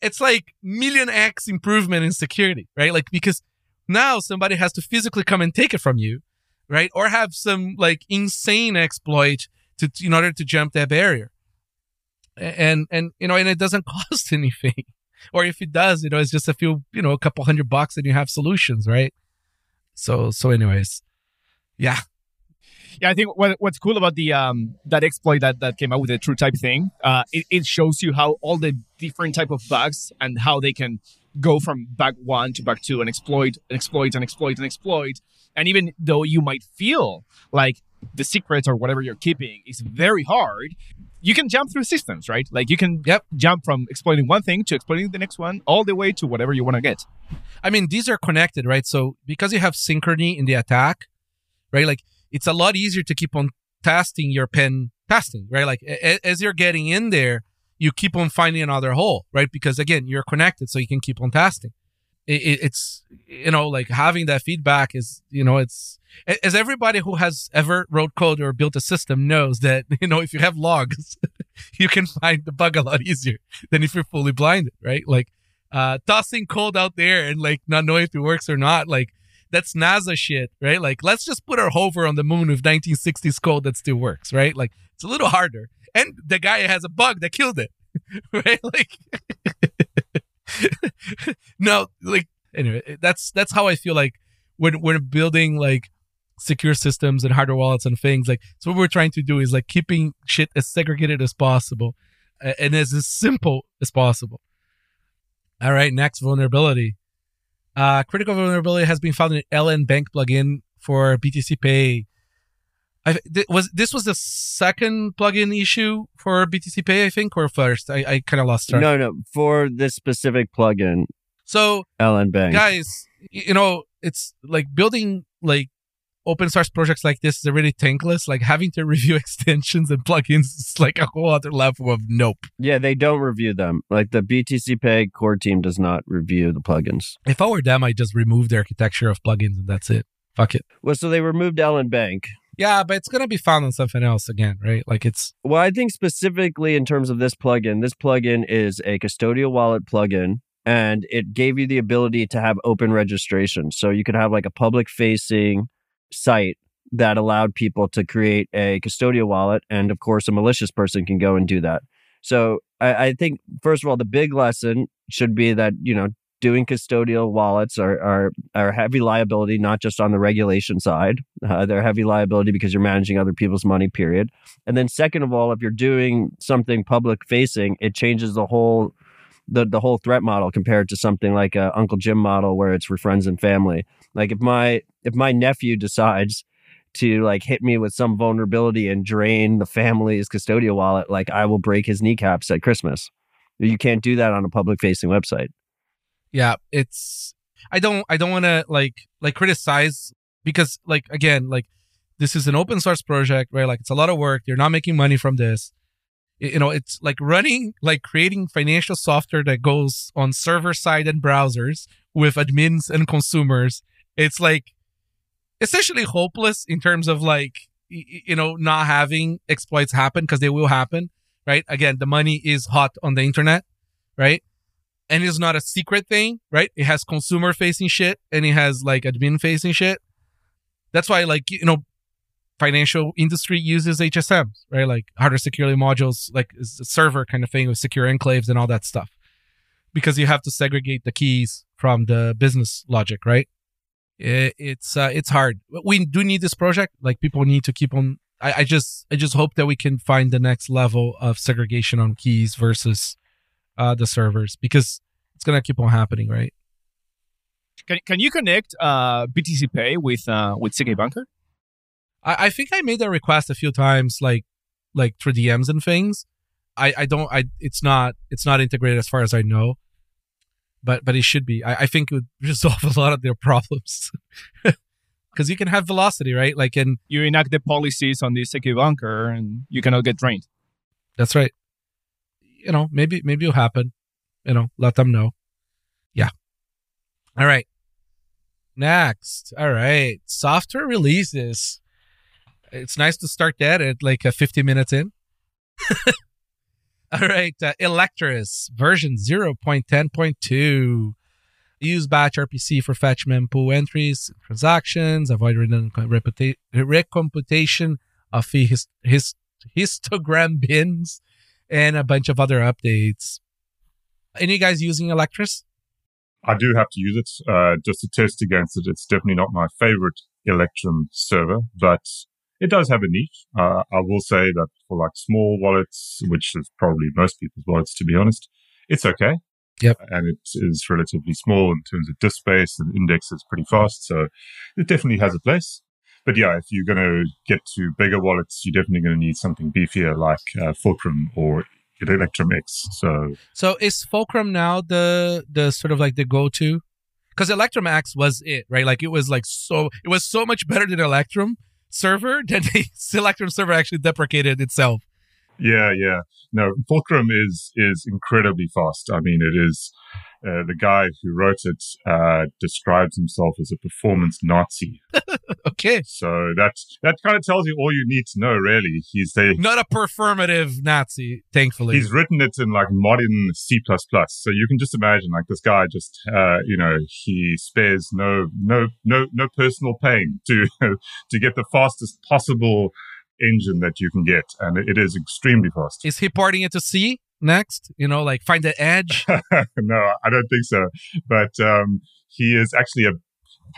it's like million X improvement in security, right? Like, because now somebody has to physically come and take it from you right? Or have some like insane exploit to in order to jump that barrier. And and you know, and it doesn't cost anything. Or if it does, you know, it's just a few, you know, a couple hundred bucks and you have solutions, right? So so anyways. Yeah. Yeah, I think what, what's cool about the um that exploit that, that came out with the TrueType thing, uh, it, it shows you how all the different type of bugs and how they can go from bug one to bug two and exploit and exploit and exploit and exploit and even though you might feel like the secrets or whatever you're keeping is very hard, you can jump through systems, right? Like you can yep. jump from exploiting one thing to exploiting the next one, all the way to whatever you want to get. I mean, these are connected, right? So because you have synchrony in the attack, right? Like it's a lot easier to keep on testing your pen testing, right? Like as you're getting in there, you keep on finding another hole, right? Because again, you're connected, so you can keep on testing it, it's you know like having that feedback is you know it's as everybody who has ever wrote code or built a system knows that you know if you have logs you can find the bug a lot easier than if you're fully blinded right like uh tossing code out there and like not knowing if it works or not like that's nasa shit right? Like let's just put our hover on the moon with 1960s code that still works right? Like it's a little harder. And the guy has a bug that killed it right? Like no, like anyway, that's that's how I feel like when we're building like secure systems and hardware wallets and things like so what we're trying to do is like keeping shit as segregated as possible and as, as simple as possible. All right next vulnerability uh critical vulnerability has been found in LNbank plugin for BTCPay I, th- was this was the second plugin issue for BTCPay, I think, or first? I, I kind of lost track. No, no, for this specific plugin. So, LNbank, guys, you know, it's like building like open source projects like this is really thankless. Like having to review extensions and plugins is like a whole other level of nope. Yeah, they don't review them. Like the BTCPay core team does not review the plugins. If I were them, I'd just remove the architecture of plugins and that's it. Fuck it. Well, so they removed LNbank. Yeah, but it's gonna be found on something else again, right? Like it's well, I think specifically in terms of this plugin, this plugin is a custodial wallet plugin, and it gave you the ability to have open registration. So you could have like a public facing site that allowed people to create a custodial wallet, and of course, a malicious person can go and do that. So I, I think first of all, the big lesson should be that you know doing custodial wallets are, are, are heavy liability, not just on the regulation side. Uh, they're heavy liability because you're managing other people's money, period. And then second of all, if you're doing something public facing, it changes the whole the, the whole threat model compared to something like a Uncle Jim model where it's for friends and family. Like if my if my nephew decides to like hit me with some vulnerability and drain the family's custodial wallet, like I will break his kneecaps at Christmas. You can't do that on a public facing website. Yeah, it's I don't I don't want to like like criticize because like again like this is an open source project right like it's a lot of work you're not making money from this you know it's like running like creating financial software that goes on server side and browsers with admins and consumers it's like essentially hopeless in terms of like you know not having exploits happen because they will happen right? Again the money is hot on the internet right? And it's not a secret thing right? It has consumer facing shit and it has like admin facing shit. That's why like you know financial industry uses hsms right? Like hardware security modules like server kind of thing with secure enclaves and all that stuff. Because you have to segregate the keys from the business logic right it, it's uh, it's hard we do need this project like people need to keep on I, I just i just hope that we can find the next level of segregation on keys versus uh the servers because it's gonna keep on happening right Can, can you connect uh, BTCPay with uh, with CKBunker? I, I think I made that request a few times, like like through DMs and things. I, I don't I it's not it's not integrated as far as I know. But but it should be. I, I think it would resolve a lot of their problems. Because you can have velocity, right? Like and You enact the policies on the CKBunker, and you cannot get drained. that's right. You know, maybe maybe it'll happen. You know, let them know. Yeah. All right. Next. All right. Software releases. It's nice to start that at like a 50 minutes in. All right. Uh, Electrs version 0.10.2. Use batch RPC for fetch mempool entries, transactions, avoid redundant reputa- recomputation of his, his, histogram bins, and a bunch of other updates. Any guys using Electrs? I do have to use it uh, just to test against it. It's definitely not my favorite Electrum server, but it does have a niche. Uh, I will say that for like small wallets, which is probably most people's wallets, to be honest, it's okay. Yep. And it is relatively small in terms of disk space and index is pretty fast. So it definitely has a place. But yeah, if you're going to get to bigger wallets, you're definitely going to need something beefier like uh, Fulcrum or ElectrumX. So So is Fulcrum now the the sort of like the go to? Because ElectrumX was it, right? Like it was like so it was so much better than Electrum server that the Electrum server actually deprecated itself. Yeah, yeah. No, Fulcrum is is incredibly fast. I mean, it is uh, the guy who wrote it uh, describes himself as a performance Nazi. Okay. So that that kind of tells you all you need to know. Really, he's the Not a performative Nazi, thankfully. he's written it in like modern C++. So you can just imagine like this guy just, uh, you know, he spares no, no, no, no personal pain to, to get the fastest possible engine that you can get. And it is extremely fast. is he parting it to C next? You know, like find the edge? no, I don't think so. But, um, he is actually a,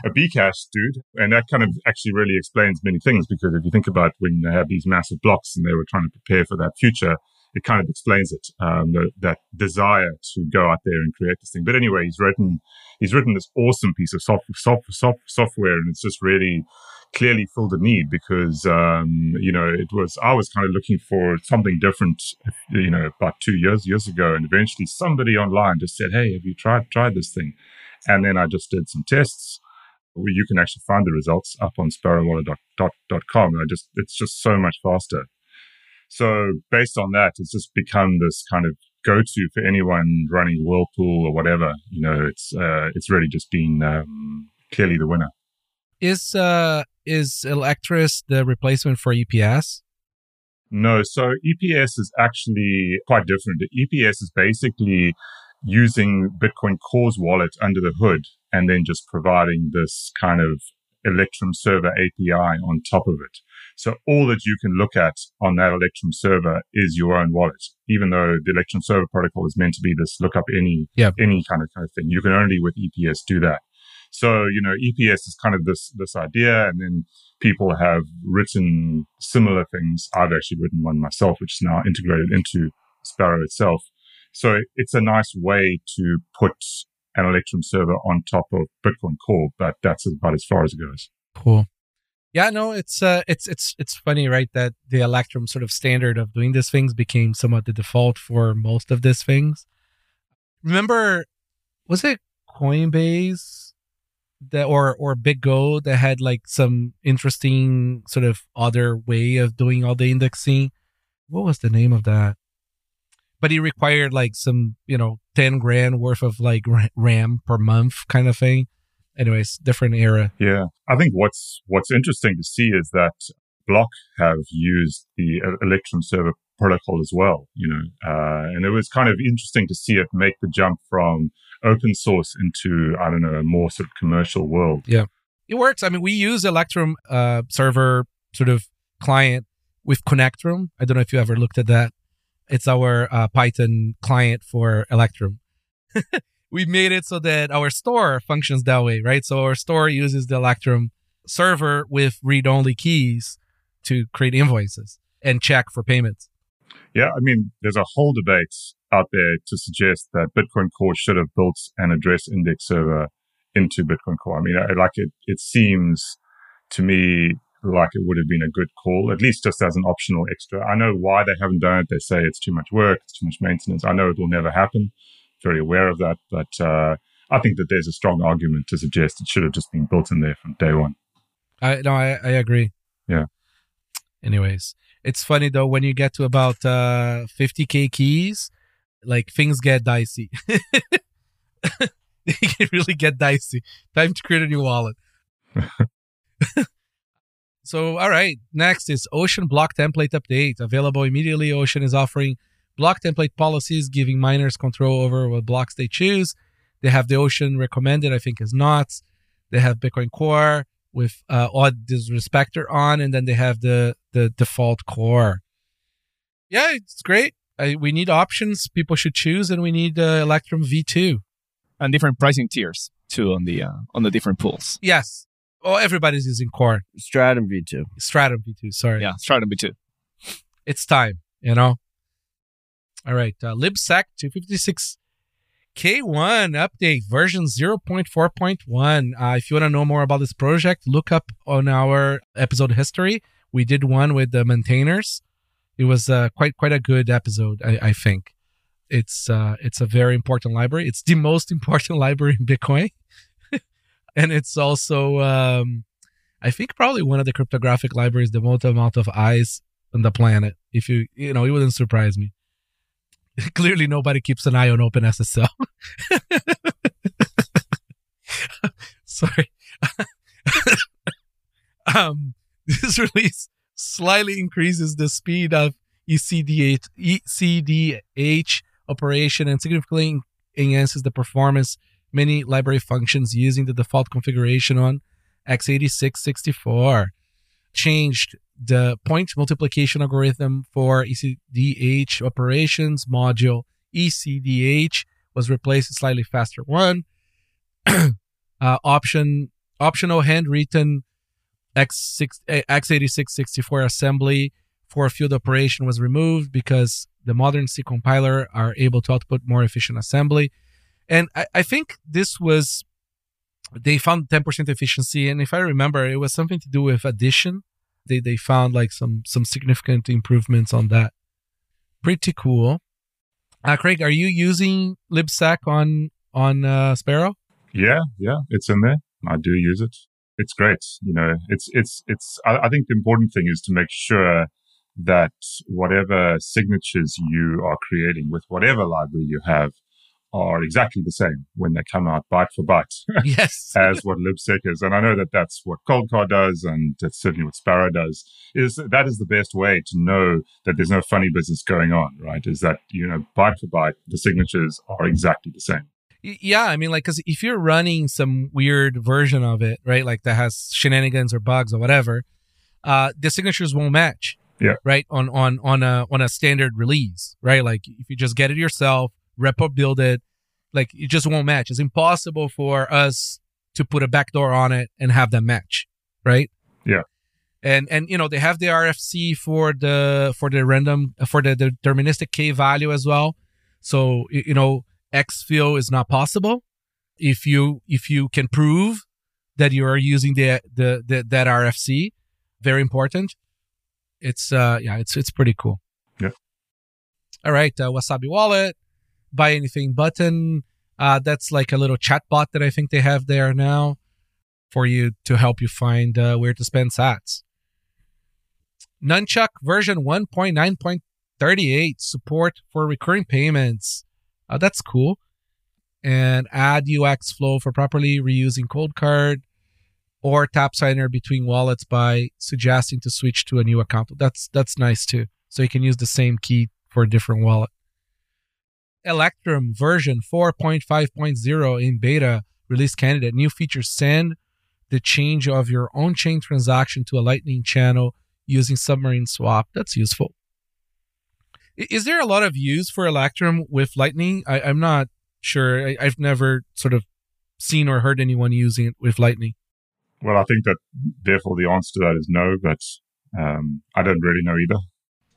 a Bcash dude. And that kind of actually really explains many things because if you think about when they have these massive blocks and they were trying to prepare for that future, it kind of explains it, um, the, that desire to go out there and create this thing. But anyway, he's written, he's written this awesome piece of soft, soft, soft, software and it's just really clearly filled a need because, um, you know, it was, I was kind of looking for something different, you know, about two years, years ago. And eventually somebody online just said, Hey, have you tried, tried this thing? And then I just did some tests where you can actually find the results up on sparrowwallet.com. I just, it's just so much faster. So based on that, it's just become this kind of go-to for anyone running Whirlpool or whatever. You know, it's, uh, it's really just been, um, clearly the winner. Is uh is Electrs the replacement for EPS? No, so EPS is actually quite different. EPS is basically using Bitcoin Core's wallet under the hood and then just providing this kind of Electrum server API on top of it. So all that you can look at on that Electrum server is your own wallet, even though the Electrum server protocol is meant to be this look up any, Yep. any kind of, kind of thing. You can only with EPS do that. So, you know, EPS is kind of this, this idea. And then people have written similar things. I've actually written one myself, which is now integrated into Sparrow itself. So it's a nice way to put an Electrum server on top of Bitcoin Core, but that's about as far as it goes. Cool. Yeah, no, it's uh it's it's it's funny, right, that the Electrum sort of standard of doing these things became somewhat the default for most of these things. Remember was it Coinbase that or or BitGo that had like some interesting sort of other way of doing all the indexing. What was the name of that? But it required like some, you know, 10 grand worth of like RAM per month kind of thing. Anyways, different era. Yeah, I think what's what's interesting to see is that Block have used the uh, Electrum server protocol as well. You know, uh, and it was kind of interesting to see it make the jump from open source into I don't know a more sort of commercial world. Yeah, it works. I mean, we use Electrum uh, server sort of client with Connectrum. I don't know if you ever looked at that. It's our uh, Python client for Electrum. we made it so that our store functions that way, right? So our store uses the Electrum server with read-only keys to create invoices and check for payments. Yeah, I mean, there's a whole debate out there to suggest that Bitcoin Core should have built an address index server into Bitcoin Core. I mean, I, like it, it seems to me like it would have been a good call, at least just as an optional extra. I know why they haven't done it. They say it's too much work, it's too much maintenance. I know it will never happen. Very aware of that, but uh, I think that there's a strong argument to suggest it should have just been built in there from day one. I no, I, I agree. Yeah. Anyways, it's funny though when you get to about uh, 50k keys, like things get dicey. they can really get dicey. Time to create a new wallet. so, all right. Next is Ocean block template update. Available immediately. Ocean is offering block template policies, giving miners control over what blocks they choose. They have the Ocean recommended, I think, is not. They have Bitcoin Core with uh, Ordisrespector on, and then they have the the default core. Yeah, it's great. I, we need options people should choose, and we need uh, Electrum V2 and different pricing tiers too on the uh, on the different pools. Yes. Oh, everybody's using Core. Stratum V2. Stratum V2. Sorry. Yeah, Stratum V2. It's time. You know. All right. Uh, libsec 256 K1 update version 0.4.1. Uh, if you want to know more about this project, look up on our episode history. We did one with the maintainers. It was uh, quite quite a good episode, I, I think. It's uh, it's a very important library. It's the most important library in Bitcoin, and it's also um, I think probably one of the cryptographic libraries the most amount of eyes on the planet. If you you know, it wouldn't surprise me. Clearly, nobody keeps an eye on OpenSSL. Sorry. um, this release slightly increases the speed of ECDH, ECDH operation and significantly enhances the performance many library functions using the default configuration on x86-64. Changed the point multiplication algorithm for ECDH operations module ECDH was replaced with slightly faster one. uh, option optional handwritten X6, x86-64 assembly for field operation was removed because the modern C compiler are able to output more efficient assembly. And I, I think this was they found 10% efficiency and if i remember it was something to do with addition they they found like some some significant improvements on that pretty cool uh, craig are you using libsec on on uh, sparrow Yeah, yeah, it's in there. I do use it. It's great. You know, it's it's it's. I, I think the important thing is to make sure that whatever signatures you are creating with whatever library you have are exactly the same when they come out byte for byte yes as what libsec is and i know that that's what coldcard does and that's certainly what sparrow does is that is the best way to know that there's no funny business going on right is that you know byte for byte the signatures are exactly the same yeah i mean like because if you're running some weird version of it right like that has shenanigans or bugs or whatever uh the signatures won't match. Yeah. right on on on a on a standard release right? Like if you just get it yourself repo build it like it just won't match. It's impossible for us to put a backdoor on it and have them match right? Yeah. and and you know they have the rfc for the for the random for the, the deterministic k value as well. So you know exfil is not possible if you if you can prove that you are using the the, the that rfc very important it's uh yeah it's it's pretty cool Yeah. all right uh, wasabi wallet buy anything button uh that's like a little chat bot that i think they have there now for you to help you find uh, where to spend sats. Nunchuk version 1.9.38 support for recurring payments. Uh, that's cool. And add UX flow for properly reusing Coldcard or TAPSIGNER between wallets by suggesting to switch to a new account. That's that's nice too. So you can use the same key for a different wallet. Electrum version 4.5.0 in beta release candidate. New features send the change of your own chain transaction to a Lightning channel using submarine swap. That's useful. I- Is there a lot of use for Electrum with Lightning? I, I'm not sure. I, I've never sort of seen or heard anyone using it with Lightning. Well, I think that therefore the answer to that is no, but um, I don't really know either.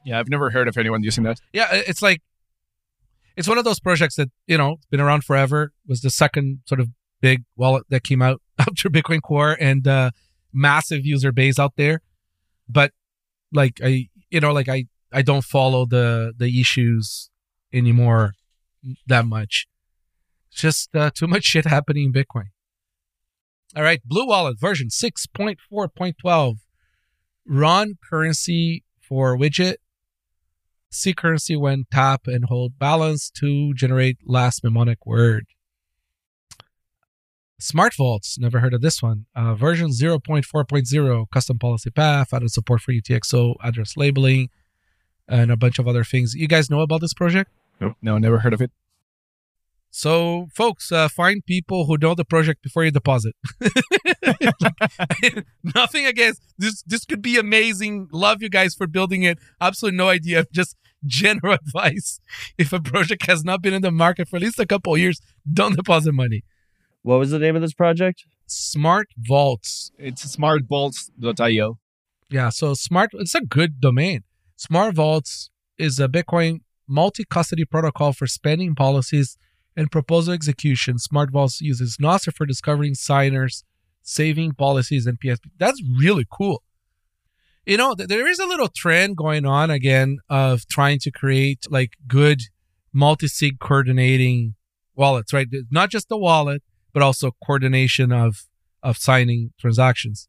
Yeah, I've never heard of anyone using that. Yeah, it's like it's one of those projects that you know been around forever. Was the second sort of big wallet that came out after Bitcoin Core and uh, massive user base out there. But like I, you know, like I, I don't follow the the issues anymore that much. It's just uh, too much shit happening in Bitcoin. All right, BlueWallet version six point four point twelve. Run currency for widget see currency when tap and hold balance to generate last mnemonic word. Smart Vaults, never heard of this one. Uh, version 0.4.0, custom policy path, added support for UTXO, address labeling, and a bunch of other things. You guys know about this project? No, never heard of it. So, folks, uh, find people who know the project before you deposit. Like, nothing against this. This could be amazing. Love you guys for building it. Absolutely no idea. Just general advice. If a project has not been in the market for at least a couple of years, don't deposit money. What was the name of this project? Smart Vaults. It's smartvaults.io. Yeah, so smart. It's a good domain. Smart Vaults is a Bitcoin multi-custody protocol for spending policies and proposal execution. Smart Vaults uses Nostr for discovering signers, saving policies, and PSP. That's really cool. You know, th- there is a little trend going on again of trying to create like good multi-sig coordinating wallets, right? Not just the wallet, but also coordination of of signing transactions.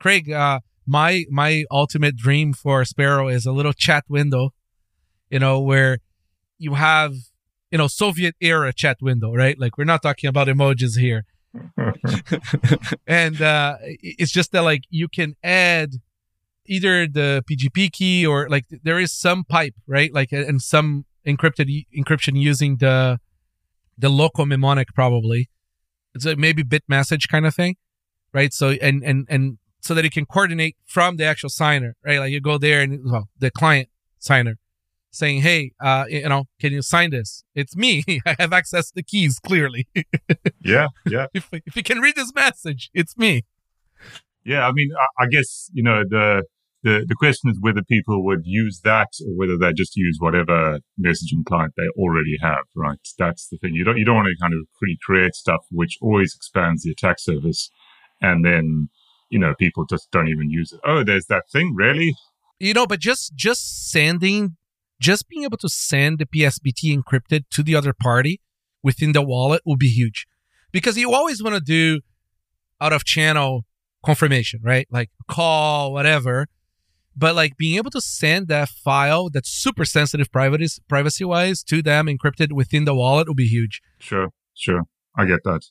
Craig, uh, my my ultimate dream for Sparrow is a little chat window, you know, where you have you know Soviet era chat window, right? Like we're not talking about emojis here, and uh, it's just that like you can add either the PGP key or like there is some pipe, right? Like and some encrypted encryption using the the local mnemonic probably. It's a maybe Bitmessage kind of thing, right? So and and and so that it can coordinate from the actual signer, right? Like you go there and well, the client signer saying, "Hey, uh, you know, can you sign this? It's me. I have access to the keys clearly. Yeah, yeah, if if you can read this message, it's me." yeah. I mean, I, I guess you know the the the question is whether people would use that or whether they just use whatever messaging client they already have. Right? That's the thing. You don't you don't want to kind of pre-create stuff which always expands the attack surface, and then you know people just don't even use it. Oh, there's that thing. Really? You know, but just just sending, just being able to send the PSBT encrypted to the other party within the wallet will be huge, because you always want to do out of channel confirmation, right? Like call, whatever. But like being able to send that file that's super sensitive privacy privacy wise to them encrypted within the wallet will be huge. Sure, sure. I get that.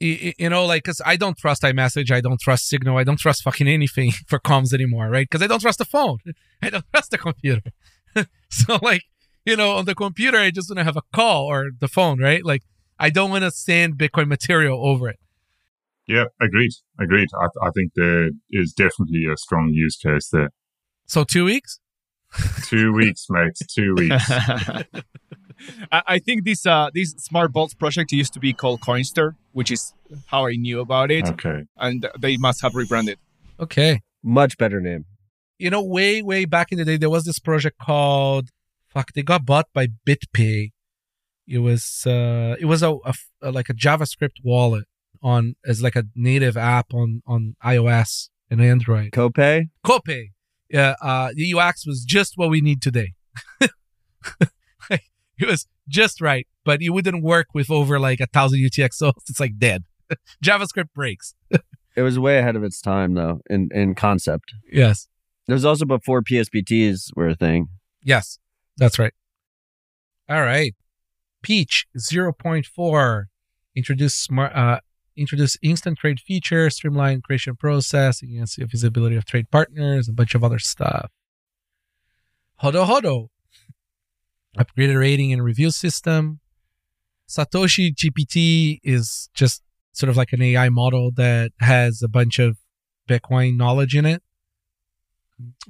Y- y- You know, like, cause I don't trust iMessage, I don't trust Signal, I don't trust fucking anything for comms anymore, right? Cause I don't trust the phone, I don't trust the computer. so, like, you know, on the computer, I just want to have a call or the phone, right? Like, I don't want to send Bitcoin material over it. Yeah, agreed. Agreed. I, I think there is definitely a strong use case there. So, two weeks? Two weeks, mate. Two weeks. I, I think this uh this Smart Vaults project used to be called Coinstr, which is how I knew about it, Okay. and they must have rebranded. Okay. Much better name. You know, way, way back in the day, there was this project called, fuck, they got bought by BitPay. It was, uh, it was a, a a- like a JavaScript wallet on, as like a native app on, on iOS and Android. Copay? Copay. Yeah, uh, the UX was just what we need today. it was just right, but it wouldn't work with over like a thousand UTXOs. It's like dead. JavaScript breaks. It was way ahead of its time, though, in, in concept. Yes. It was also before PSBTs were a thing. Yes, that's right. All right. Peach 0.4 introduce smart uh introduce instant trade feature, streamline creation process, enhance the visibility of trade partners, a bunch of other stuff. Hodl Hodl upgraded rating and review system. SatoshiGPT is just sort of like an AI model that has a bunch of Bitcoin knowledge in it.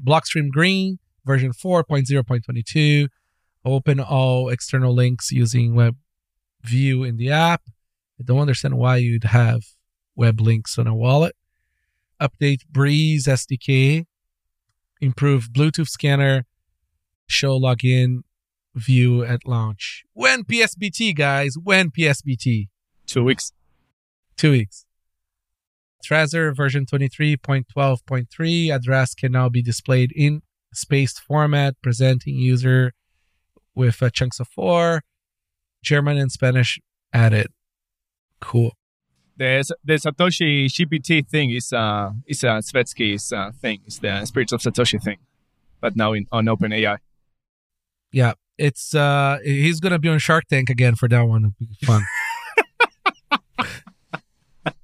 Blockstream Green version 4.0.22 open all external links using web view in the app. I don't understand why you'd have web links on a wallet. Update Breeze SDK. Improve Bluetooth scanner. Show login view at launch. When PSBT, guys? When PSBT? Two weeks. Two weeks. Trezor version 23.12.3 address can now be displayed in spaced format, presenting user with uh, chunks of four, German and Spanish added. Cool. The, the SatoshiGPT thing is uh is uh, Svetski's uh, thing. It's the Spirits of Satoshi thing, but now in on OpenAI. Yeah, it's uh he's gonna be on Shark Tank again for that one. It'll be fun.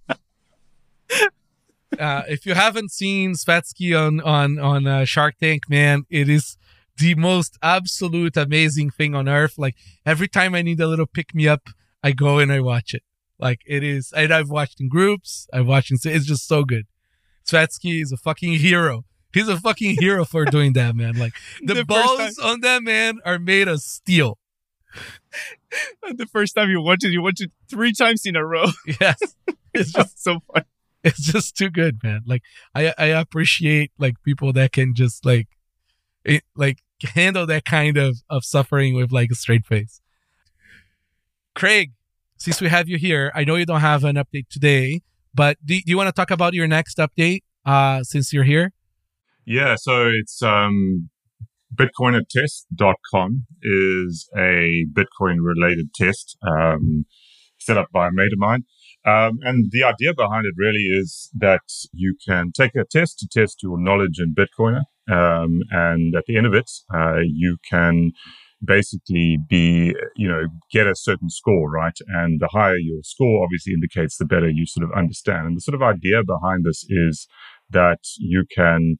uh, if you haven't seen Svetski on on on uh, Shark Tank, man, it is the most absolute amazing thing on earth. Like every time I need a little pick me up, I go and I watch it. Like it is, and I've watched in groups. I've watched in, it's just so good. Svetski is a fucking hero. He's a fucking hero for doing that, man. Like the, The balls on that man are made of steel. the first time you watch it, you watch it three times in a row. Yes, it's just so fun. it's just too good, man. Like I I appreciate like people that can just like it, like handle that kind of of suffering with like a straight face. Craig, since we have you here, I know you don't have an update today, but do, do you want to talk about your next update uh since you're here? Yeah, so it's um, bitcoinertest.com is a Bitcoin related test um, set up by a mate of mine. Um, and the idea behind it really is that you can take a test to test your knowledge in Bitcoin. Um, and at the end of it, uh, you can basically be, you know, get a certain score, right? And the higher your score obviously indicates the better you sort of understand. And the sort of idea behind this is that you can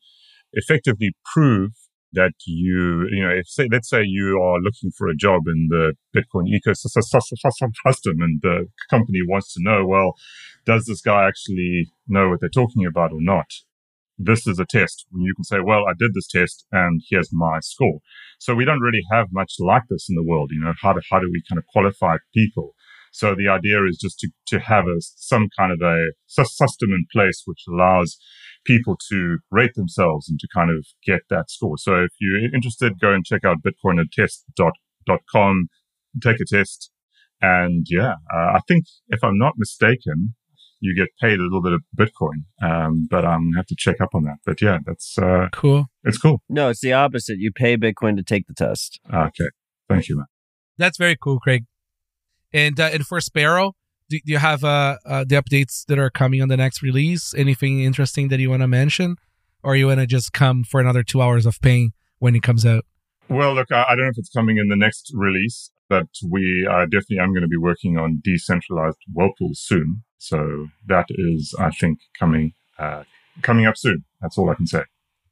effectively prove that you, you know, if say, let's say you are looking for a job in the Bitcoin ecosystem and the company wants to know, well, does this guy actually know what they're talking about or not? This is a test when you can say, well, I did this test and here's my score. So we don't really have much like this in the world. You know, how do, how do we kind of qualify people? So the idea is just to, to have a, some kind of a system in place which allows people to rate themselves and to kind of get that score. So if you're interested, go and check out bitcoinertest.com, take a test. And yeah, uh, I think if I'm not mistaken, you get paid a little bit of Bitcoin. Um, but I'm gonna have to check up on that. But yeah, that's, uh, Cool. it's cool. No, it's the opposite. You pay Bitcoin to take the test. Okay. Thank you, man. That's very cool, Craig. And uh, and for Sparrow, do, do you have uh, uh the updates that are coming on the next release? Anything interesting that you want to mention, or you want to just come for another two hours of pain when it comes out? Well, look, I, I don't know if it's coming in the next release, but we uh, definitely am going to be working on decentralized whirlpools soon. So that is, I think, coming uh, coming up soon. That's all I can say.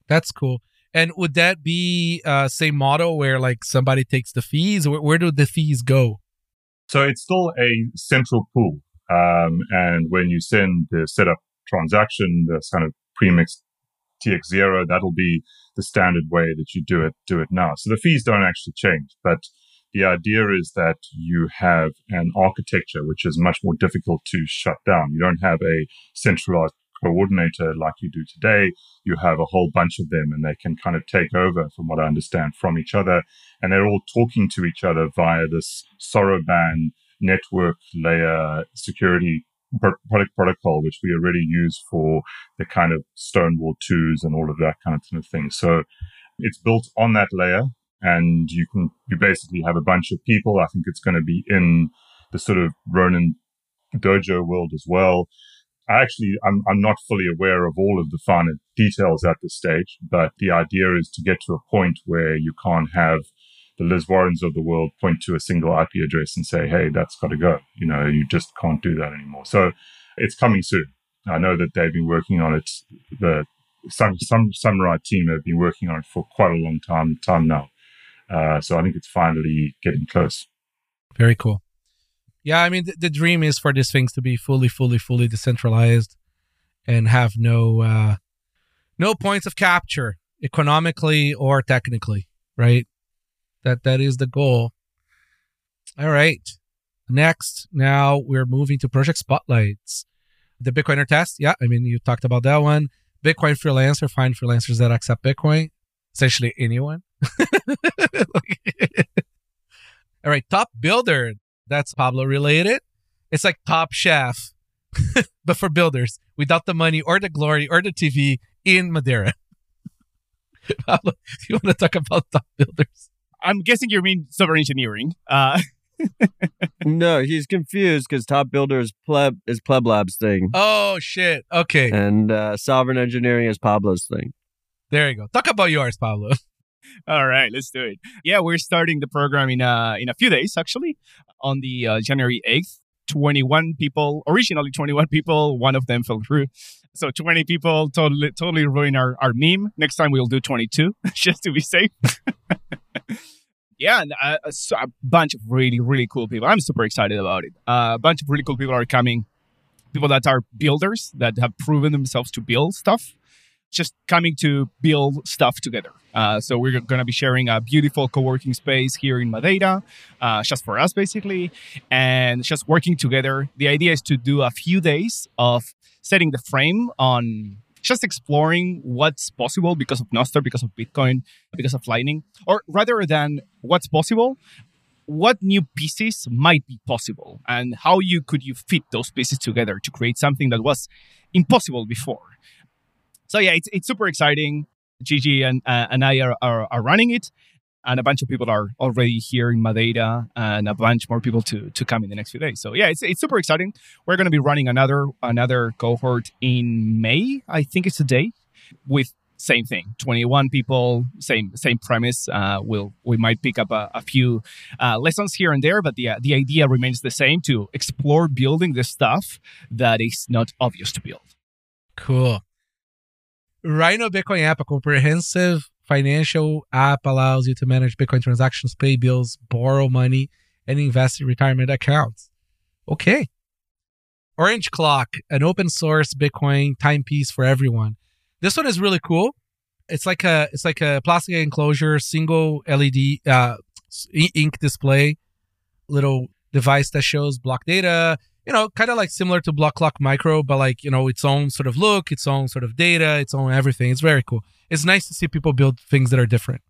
That's cool. And would that be uh same model where like somebody takes the fees? Where, where do the fees go? So it's still a central pool. Um, and when you send the setup transaction, the kind of premixed TX0, that'll be the standard way that you do it, do it now. So the fees don't actually change, but the idea is that you have an architecture which is much more difficult to shut down. You don't have a centralized coordinator like you do today. You have a whole bunch of them and they can kind of take over, from what I understand, from each other. And they're all talking to each other via this Soroban network layer security product protocol, which we already use for the kind of Stonewall 2s and all of that kind of thing. So it's built on that layer and you can, you basically have a bunch of people. I think it's going to be in the sort of Ronin dojo world as well I actually, I'm, I'm not fully aware of all of the finer details at this stage, but the idea is to get to a point where you can't have the Liz Warrens of the world point to a single IP address and say, hey, that's got to go. You know, you just can't do that anymore. So it's coming soon. I know that they've been working on it. The some some Samourai team have been working on it for quite a long time time now. Uh, so I think it's finally getting close. Very cool. Yeah, I mean, the, the, dream is for these things to be fully, fully, fully decentralized and have no uh, no points of capture economically or technically, right? That that is the goal. All right. Next, now we're moving to project spotlights. The Bitcoiner test, yeah, I mean, you talked about that one. Bitcoin freelancer, find freelancers that accept Bitcoin. Essentially anyone. All right, top builder. That's Pablo related. It's like Top Chef, but for builders without the money or the glory or the TV in Madeira. Pablo, you want to talk about top builders? I'm guessing you mean software engineering. Uh, no, he's confused because Top Builder is Pleb is Pleb Lab's thing. Oh shit. Okay. And uh, Sovereign Engineering is Pablo's thing. There you go. Talk about yours, Pablo. All right, let's do it. Yeah, we're starting the program in uh in a few days actually, on the uh, January eighth. 21 people, originally 21 people, one of them fell through. So 20 people totally totally ruin our, our meme. Next time we'll do 22 just to be safe. yeah, and a, a, bunch of really, really cool people. I'm super excited about it. Uh, a bunch of really cool people are coming. People that are builders that have proven themselves to build stuff, just coming to build stuff together. Uh, so we're going to be sharing a beautiful co-working space here in Madeira, uh, just for us basically, and just working together. The idea is to do a few days of setting the frame on just exploring what's possible because of Nostr, because of Bitcoin, because of Lightning, or rather than what's possible, what new pieces might be possible and how you could you fit those pieces together to create something that was impossible before. So yeah, it's, it's super exciting. Gigi and, uh, and I are, are, are running it and a bunch of people are already here in Madeira, and a bunch more people to to come in the next few days. So yeah, it's it's super exciting. We're going to be running another another cohort in May. I think it's a day with same thing 21 people same same premise uh, we'll we might pick up a, a few uh, lessons here and there but the, uh, the idea remains the same to explore building the stuff that is not obvious to build cool rhino bitcoin app a comprehensive financial app allows you to manage Bitcoin transactions, pay bills, borrow money, and invest in retirement accounts. Okay. Orange Clock, an open source Bitcoin timepiece for everyone. This one is really cool. It's like a it's like a plastic enclosure, single LED uh, ink display, little device that shows block data. You know, kind of like similar to Blockclock Micro, but like you know, its own sort of look, its own sort of data, its own everything. It's very cool it's nice to see people build things that are different,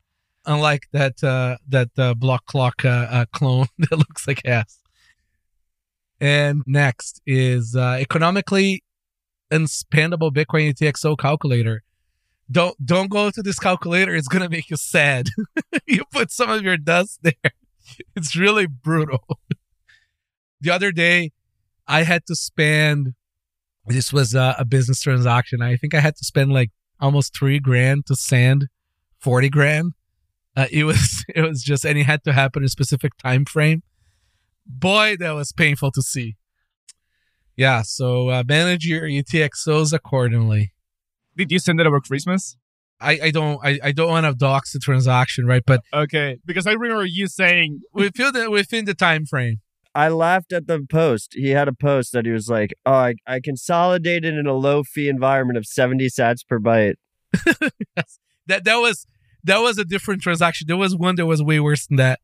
unlike that uh, that uh, Blockclock uh, uh clone that looks like ass. And next is uh, economically unspendable Bitcoin UTXO calculator. Don't don't go to this calculator; it's gonna make you sad. you put some of your dust there. It's really brutal. the other day, I had to spend. This was a, a business transaction. I think I had to spend like almost three grand to send 40 grand. Uh, it was it was just and it had to happen in a specific time frame. Boy, that was painful to see. Yeah, so uh, manage your UTXOs accordingly. Did you send it over Christmas? I, I don't I, I don't want to dox the transaction, right? But okay, because I remember you saying within the within the time frame. I laughed at the post. He had a post that he was like, "Oh, I, I consolidated in a low fee environment of seventy sats per byte." yes. That that was that was a different transaction. There was one that was way worse than that.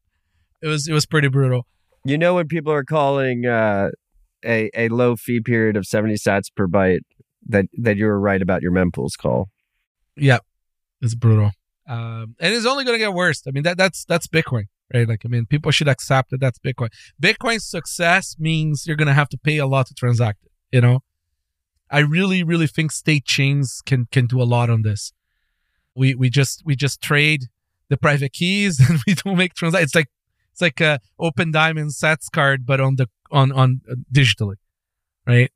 It was it was pretty brutal. You know when people are calling uh, a a low fee period of seventy sats per byte, that that you were right about your mempools call. Yep, it's brutal, um, and it's only going to get worse. I mean that that's that's Bitcoin right? Like, I mean, people should accept that that's Bitcoin. Bitcoin's success means you're going to have to pay a lot to transact it, you know? I really, really think state chains can, can do a lot on this. We, we just, we just trade the private keys and we don't make transactions. It's like, it's like a Opendime sats card, but on the, on, on uh, digitally, right?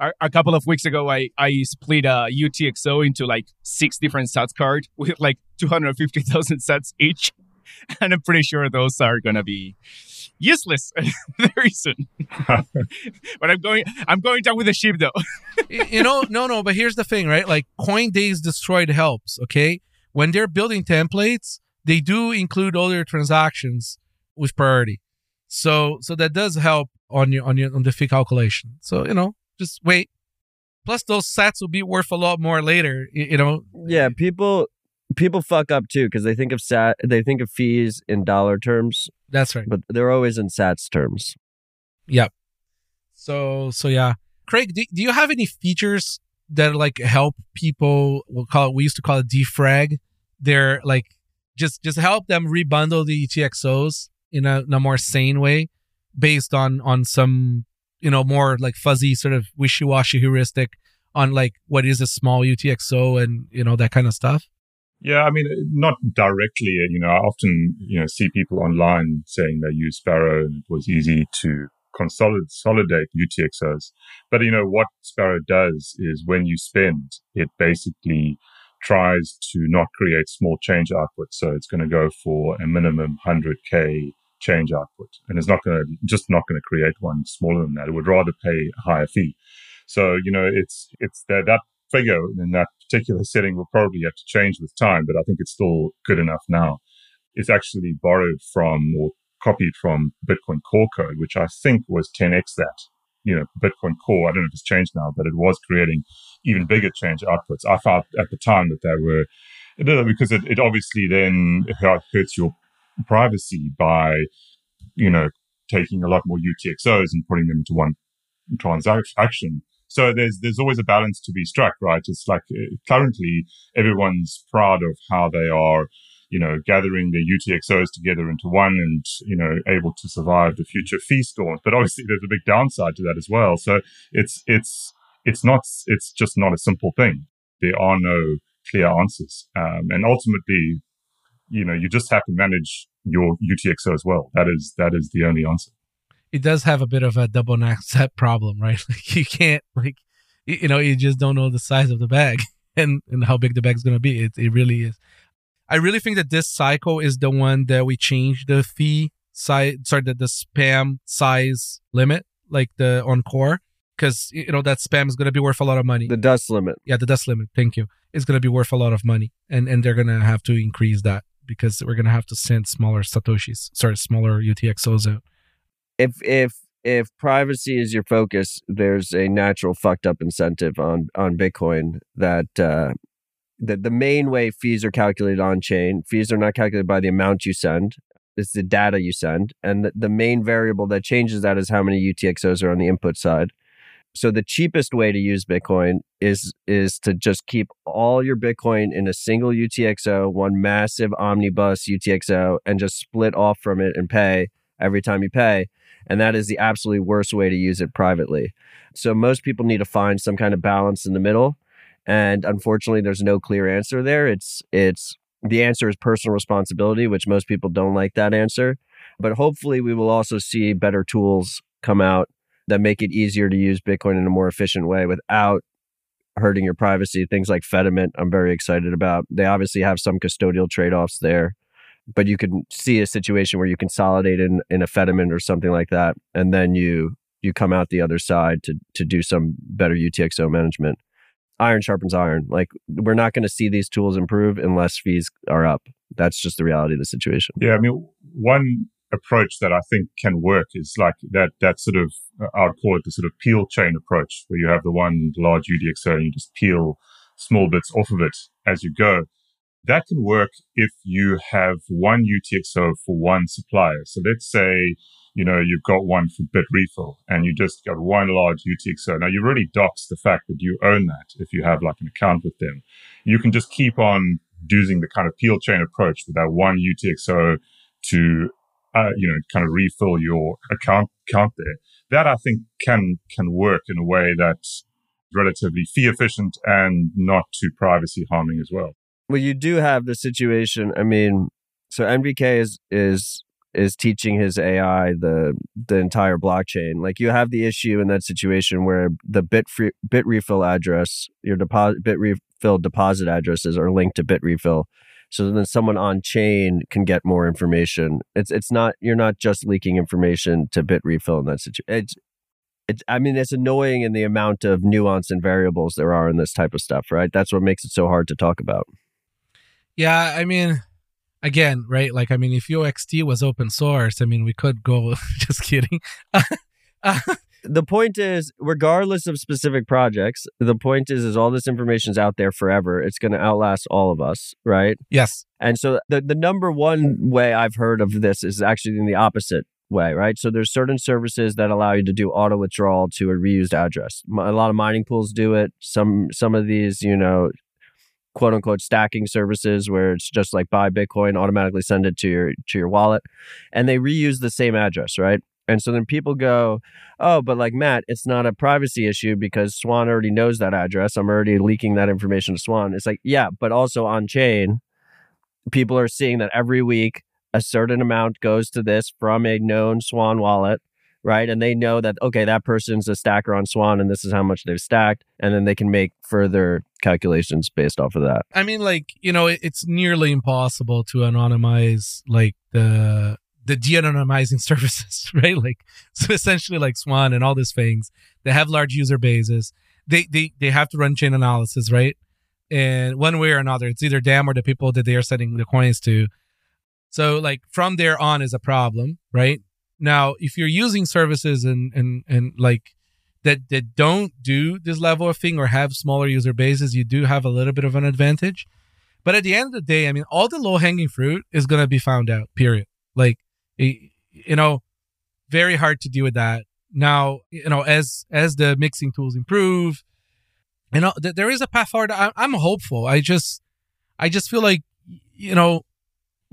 A, a couple of weeks ago, I, I split a UTXO into like six different SATSCARD with like 250,000 sats each. And I'm pretty sure those are going to be useless very soon. but I'm going, I'm going down with the ship though. You know, no, no, but here's the thing, right? Like Coindays destroyed helps, okay? When they're building templates, they do include all their transactions with priority. So so that does help on your on your on the fee calculation. So, you know, just wait. Plus those sats will be worth a lot more later, you know. Yeah, people people fuck up too because they think of sat they think of fees in dollar terms, That's right. but they're always in sats terms. Yep. So so yeah. Craig, do, do you have any features that like help people we'll call it we used to call it defrag? They're like just just help them rebundle the UTXOs in a, in a more sane way based on on some you know more like fuzzy sort of wishy-washy heuristic on like what is a small UTXO and you know that kind of stuff. Yeah, I mean, not directly. Uh, you know, I often, you know, see people online saying they use Sparrow and it was easy to consolidate, consolidate UTXOs. But, you know, what Sparrow does is when you spend, it basically tries to not create small change output. So it's going to go for a minimum 100K change output. And it's not going to, just not going to create one smaller than that. It would rather pay a higher fee. So, you know, it's, it's that, that figure in that particular setting will probably have to change with time, but I think it's still good enough now. It's actually borrowed from or copied from Bitcoin Core code, which I think was 10x that. You know, Bitcoin Core, I don't know if it's changed now, but it was creating even bigger change outputs. I thought at the time that they were, because it, it obviously then hurts your privacy by, you know, taking a lot more UTXOs and putting them into one transaction. So there's there's always a balance to be struck, right? It's like uh, currently everyone's proud of how they are, you know, gathering their UTXOs together into one and you know able to survive the future fee storms. But obviously there's a big downside to that as well. So it's it's it's not it's just not a simple thing. There are no clear answers, um, and ultimately, you know, you just have to manage your UTXO as well. That is that is the only answer It does have a bit of a double set problem, right? Like you can't like you know, you just don't know the size of the bag and and how big the bag's going to be. It it really is. I really think that this cycle is the one that we change the fee size, sorry, the, the spam size limit, like the on core, because you know that spam is going to be worth a lot of money. The dust limit. yeah, the dust limit. Thank you. Going to be worth a lot of money, and and they're going to have to increase that because we're going to have to send smaller satoshis, sorry, smaller UTXOs out. If if if privacy is your focus, there's a natural fucked up incentive on on Bitcoin that uh, that the main way fees are calculated on chain. Fees are not calculated by the amount you send. It's the data you send, and the, the main variable that changes that is how many UTXOs are on the input side. So the cheapest way to use Bitcoin is is to just keep all your Bitcoin in a single UTXO, one massive omnibus UTXO, and just split off from it and pay every time you pay. And that is the absolutely worst way to use it privately. So most people need to find some kind of balance in the middle. And unfortunately, there's no clear answer there. It's it's the answer is personal responsibility, which most people don't like that answer. But hopefully, we will also see better tools come out that make it easier to use Bitcoin in a more efficient way without hurting your privacy. Things like Fedimint, I'm very excited about. They obviously have some custodial trade offs there, but you can see a situation where you consolidate in, in a Fedimint or something like that, and then you you come out the other side to to do some better UTXO management. Iron sharpens iron. Like we're not going to see these tools improve unless fees are up. That's just the reality of the situation. Yeah, I mean, one approach that I think can work is like that that sort of uh, I would call it the sort of peel chain approach, where you have the one large UTXO and you just peel small bits off of it as you go. That can work if you have one UTXO for one supplier. So let's say you know you've got one for Bitrefill and you just got one large UTXO. Now you really dox the fact that you own that if you have like an account with them. You can just keep on using the kind of peel chain approach with that one UTXO to uh, you know, kind of refill your account account there. That I think can can work in a way that's relatively fee efficient and not too privacy harming as well. Well, you do have the situation. I mean, so NVK is is is teaching his AI the the entire blockchain. Like you have the issue in that situation where the bit free, Bitrefill address, your deposit Bitrefill deposit addresses are linked to Bitrefill. So then someone on chain can get more information. It's it's not you're not just leaking information to Bitrefill in that situation. It's it's I mean it's annoying in the amount of nuance and variables there are in this type of stuff, right? That's what makes it so hard to talk about. Yeah, I mean, again, right? Like, I mean, if UXT was open source, I mean, we could go. just kidding. the point is, regardless of specific projects, the point is, is all this information is out there forever. It's going to outlast all of us, right? Yes. And so the the number one way I've heard of this is actually in the opposite way, right? So there's certain services that allow you to do auto withdrawal to a reused address. A lot of mining pools do it. Some some of these, you know, quote unquote stacking services where it's just like buy Bitcoin, automatically send it to your to your wallet, and they reuse the same address, right? And so then people go, oh, but like Matt, it's not a privacy issue because Swan already knows that address. I'm already leaking that information to Swan. It's like, yeah, but also on chain, people are seeing that every week a certain amount goes to this from a known Swan wallet right? And they know that, okay, that person's a stacker on Swan and this is how much they've stacked. And then they can make further calculations based off of that. I mean, like, you know, it's nearly impossible to anonymize like the the de-anonymizing services, right? Like so essentially like Swan and all these things. They have large user bases. They they they have to run chain analysis, right? And one way or another, it's either them or the people that they are sending the coins to. So like from there on is a problem, right? Now, if you're using services and and and like that that don't do this level of thing or have smaller user bases, you do have a little bit of an advantage. But at the end of the day, I mean, all the low hanging fruit is to be found out. Period. Like, you know, very hard to deal with that. Now, you know, as as the mixing tools improve, you know, th- there is a path forward. I, I'm hopeful. I just, I just feel like, you know,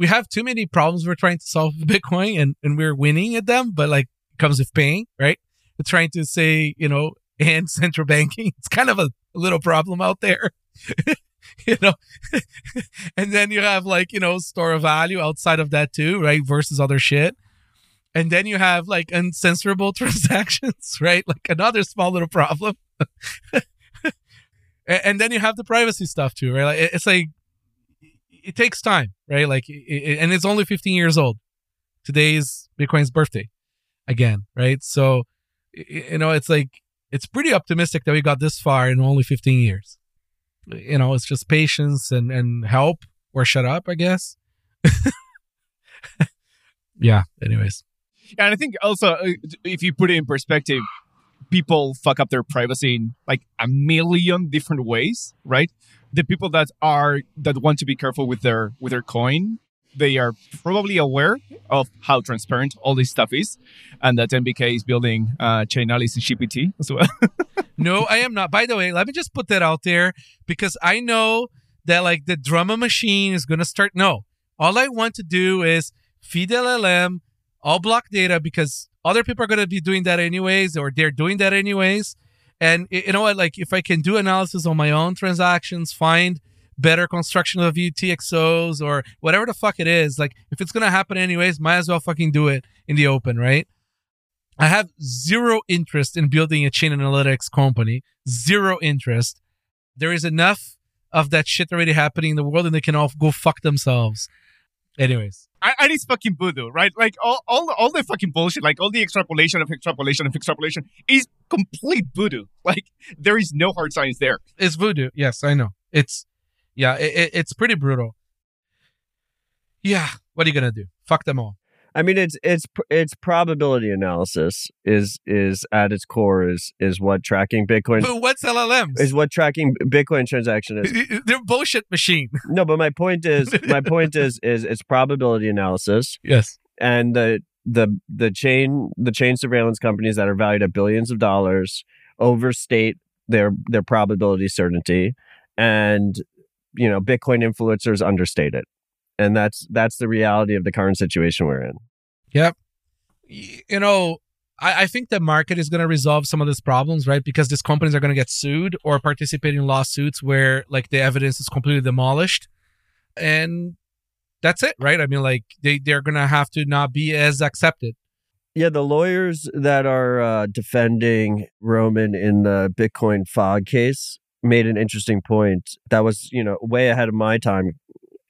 we have too many problems we're trying to solve with Bitcoin and, and we're winning at them, but like it comes with pain, right? We're trying to say, you know, and central banking. It's kind of a, little problem out there. you know, and then you have like, you know, store of value outside of that too, right? Versus other shit. And then you have like uncensorable transactions, right? Like another small little problem. and then you have the privacy stuff too, right? Like it's like it takes time, right? Like, it, and it's only 15 years old. Today's Bitcoin's birthday again, right? So, you know, it's like, it's pretty optimistic that we got this far in only 15 years. You know, it's just patience and, and help or shut up, I guess. yeah, anyways. And I think also, uh, if you put it in perspective, people fuck up their privacy in like a million different ways, right? the people that are that want to be careful with their with their coin they are probably aware of how transparent all this stuff is and that NVK is building uh, Chainalysis and gpt as well. No i am not. By the way let me just put that out there because i know that like the drama machine is to start no. All i want to do is feed llm all block data because other people are going to be doing that anyways or they're doing that anyways and you know what? Like, if I can do analysis on my own transactions, find better construction of UTXOs or whatever the fuck it is, like, if it's gonna happen anyways, might as well fucking do it in the open, right? I have zero interest in building a chain analytics company. Zero interest. There is enough of that shit already happening in the world, and they can all go fuck themselves. Anyways, I, I need fucking voodoo, right? Like all, all, all the fucking bullshit, like all the extrapolation of extrapolation of extrapolation is complete voodoo. Like there is no hard science there. It's voodoo. Yes, I know. It's yeah, it, it's pretty brutal. Yeah, what are you gonna do? Fuck them all. I mean, it's it's it's probability analysis is is at its core is is what tracking Bitcoin. But what's LLMs? Is what tracking Bitcoin transaction is. They're bullshit machine. No, but my point is my point is is it's probability analysis. Yes, and the the the chain the chain surveillance companies that are valued at billions of dollars overstate their their probability certainty, and you know Bitcoin influencers understate it and that's that's the reality of the current situation we're in. Yep. You know, I, I think the market is going to resolve some of these problems, right? Because these companies are going to get sued or participate in lawsuits where like the evidence is completely demolished, and that's it, right? I mean, like they they're gonna have to not be as accepted. Yeah, the lawyers that are uh, defending Roman in the Bitcoin fog case made an interesting point that was, you know, way ahead of my time,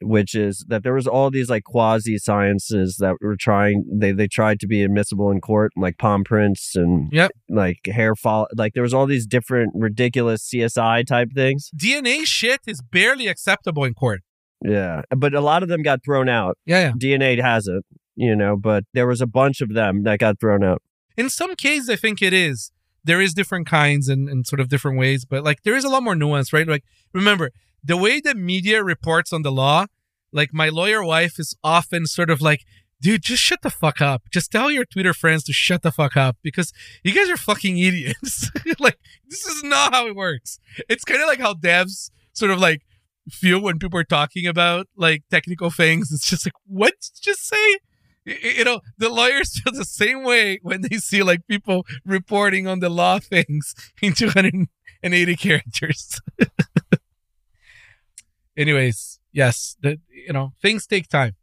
which is that there was all these like quasi sciences that were trying they they tried to be admissible in court, like palm prints and Yep. like hair fall like there was all these different ridiculous CSI type things. DNA shit is barely acceptable in court. Yeah. But a lot of them got thrown out. Yeah, yeah. DNA hasn't, you know, but there was a bunch of them that got thrown out. In some cases, I think it is. There is different kinds and, and sort of different ways, but like there is a lot more nuance, right? Like remember the way the media reports on the law. Like my lawyer wife is often sort of like, dude, just shut the fuck up. Just tell your Twitter friends to shut the fuck up because you guys are fucking idiots. like this is not how it works. It's kind of like how devs sort of like feel when people are talking about like technical things. It's just like, what just say? You know, the lawyers feel the same way when they see like people reporting on the law things in 280 characters. Anyways, yes, the, you know, things take time.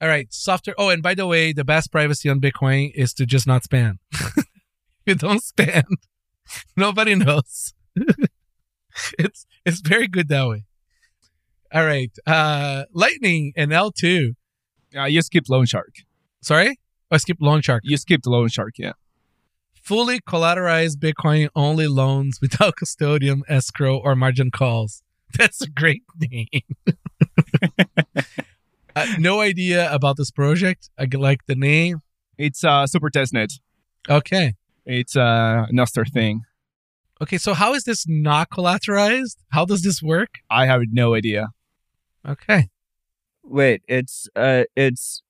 All right, software. Oh, and by the way, the best privacy on Bitcoin is to just not spam. you don't spam, nobody knows. it's it's very good that way. All right, uh, Lightning and L two. Uh, you skipped Loan Shark. Sorry, I skipped Loan Shark. You skipped Loan Shark, yeah. Fully collateralized Bitcoin only loans without custodian, escrow, or margin calls. That's a great name. uh, no idea about this project. I like the name. It's uh, Super Testnet. Okay. It's uh, another thing. Okay, so how is this not collateralized? How does this work? I have no idea. Okay. Wait, it's uh it's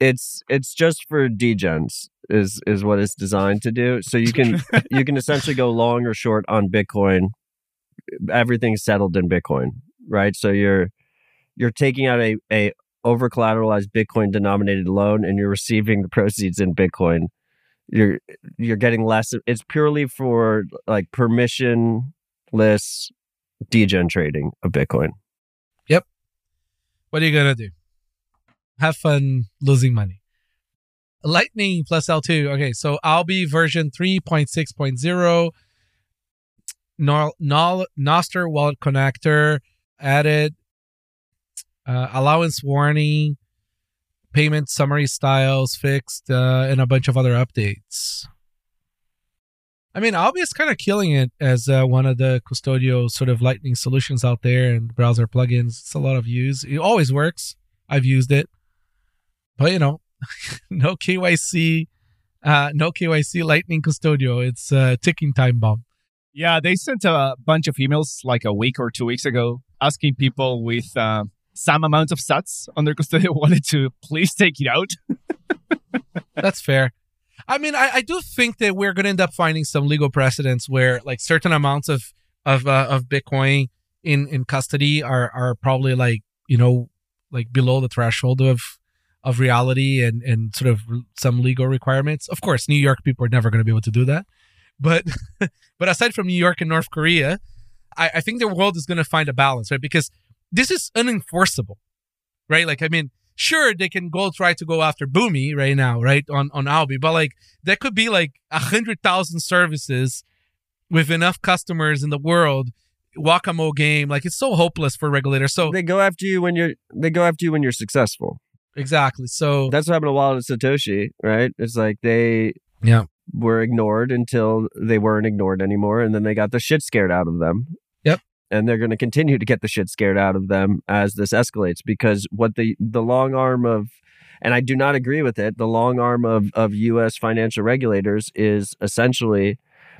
it's it's just for degens is is what it's designed to do. So you can you can essentially go long or short on Bitcoin. Everything's settled in Bitcoin, right? So you're you're taking out a a over collateralized Bitcoin denominated loan and you're receiving the proceeds in Bitcoin. You're you're getting less. It's purely for like permissionless degen trading of Bitcoin. Yep. What are you gonna do? Have fun losing money. Lightning plus L2. Okay, so Alby version 3.6.0. Nol, Nol, Nostr wallet connector added. Uh, allowance warning, payment summary styles fixed, uh, and a bunch of other updates. I mean, Alby is kind of killing it as uh, one of the custodial sort of lightning solutions out there and browser plugins. It's a lot of use. It always works. I've used it, but you know, no KYC, uh, no KYC lightning custodio. It's a ticking time bomb. Yeah, they sent a bunch of emails like a week or two weeks ago asking people with uh, some amount of sats on their custodial wallet to please take it out. That's fair. I mean, I, I do think that we're going to end up finding some legal precedents where like certain amounts of of uh, of Bitcoin in in custody are are probably like you know like below the threshold of of reality and and sort of some legal requirements. Of course, New York people are never going to be able to do that, but but aside from New York and North Korea, I, I think the world is going to find a balance, right? Because this is unenforceable, right? Like, I mean, sure they can go try to go after Boomi right now, right on on Alby, but like that could be like a hundred thousand services with enough customers in the world. Wacamo game, like it's so hopeless for regulators. So They go after you when you're they go after you when you're successful. Exactly. So That's what happened to Wallet of Satoshi, right? It's like they Yeah. were ignored until they weren't ignored anymore, and then they got the shit scared out of them. Yep. And they're going to continue to get the shit scared out of them as this escalates because what the the long arm of and I do not agree with it. The long arm of of U.S. financial regulators is essentially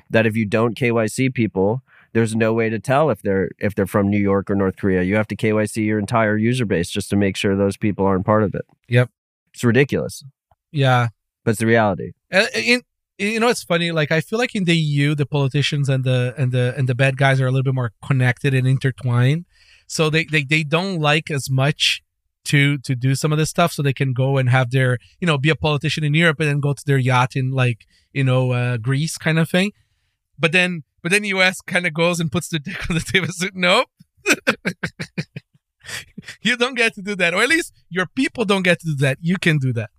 that if you don't KYC people, there's no way to tell if they're if they're from New York or North Korea. You have to KYC your entire user base just to make sure those people aren't part of it. Yep. It's ridiculous, yeah, but it's the reality. Uh, in you know it's funny like i feel like in the eu the politicians and the and the and the bad guys are a little bit more connected and intertwined so they they, they don't like as much to to do some of this stuff so they can go and have their you know be a politician in europe and then go to their yacht in like you know uh greece kind of thing but then but then us kind of goes and puts the dick on the table says nope you don't get to do that, or at least your people don't get to do that. You can do that.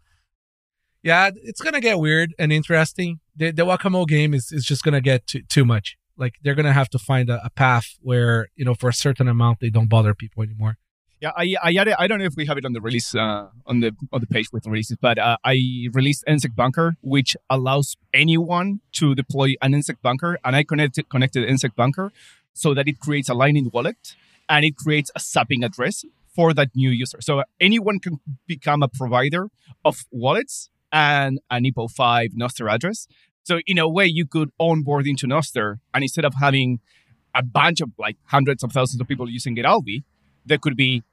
Yeah, it's gonna get weird and interesting. The, the game is, is just gonna get too, too much. Like they're gonna have to find a, a path where you know for a certain amount they don't bother people anymore. Yeah, I, I added, I don't know if we have it on the release uh, on the on the page with releases, but uh, I released NSEC Bunker, which allows anyone to deploy an NSEC Bunker, and I connected connected NSEC Bunker so that it creates a Lightning wallet and it creates a zapping address for that new user. So anyone can become a provider of wallets and an EPO 5 Nostr address. So in a way, you could onboard into Nostr, and instead of having a bunch of like hundreds of thousands of people using getAlby, there could be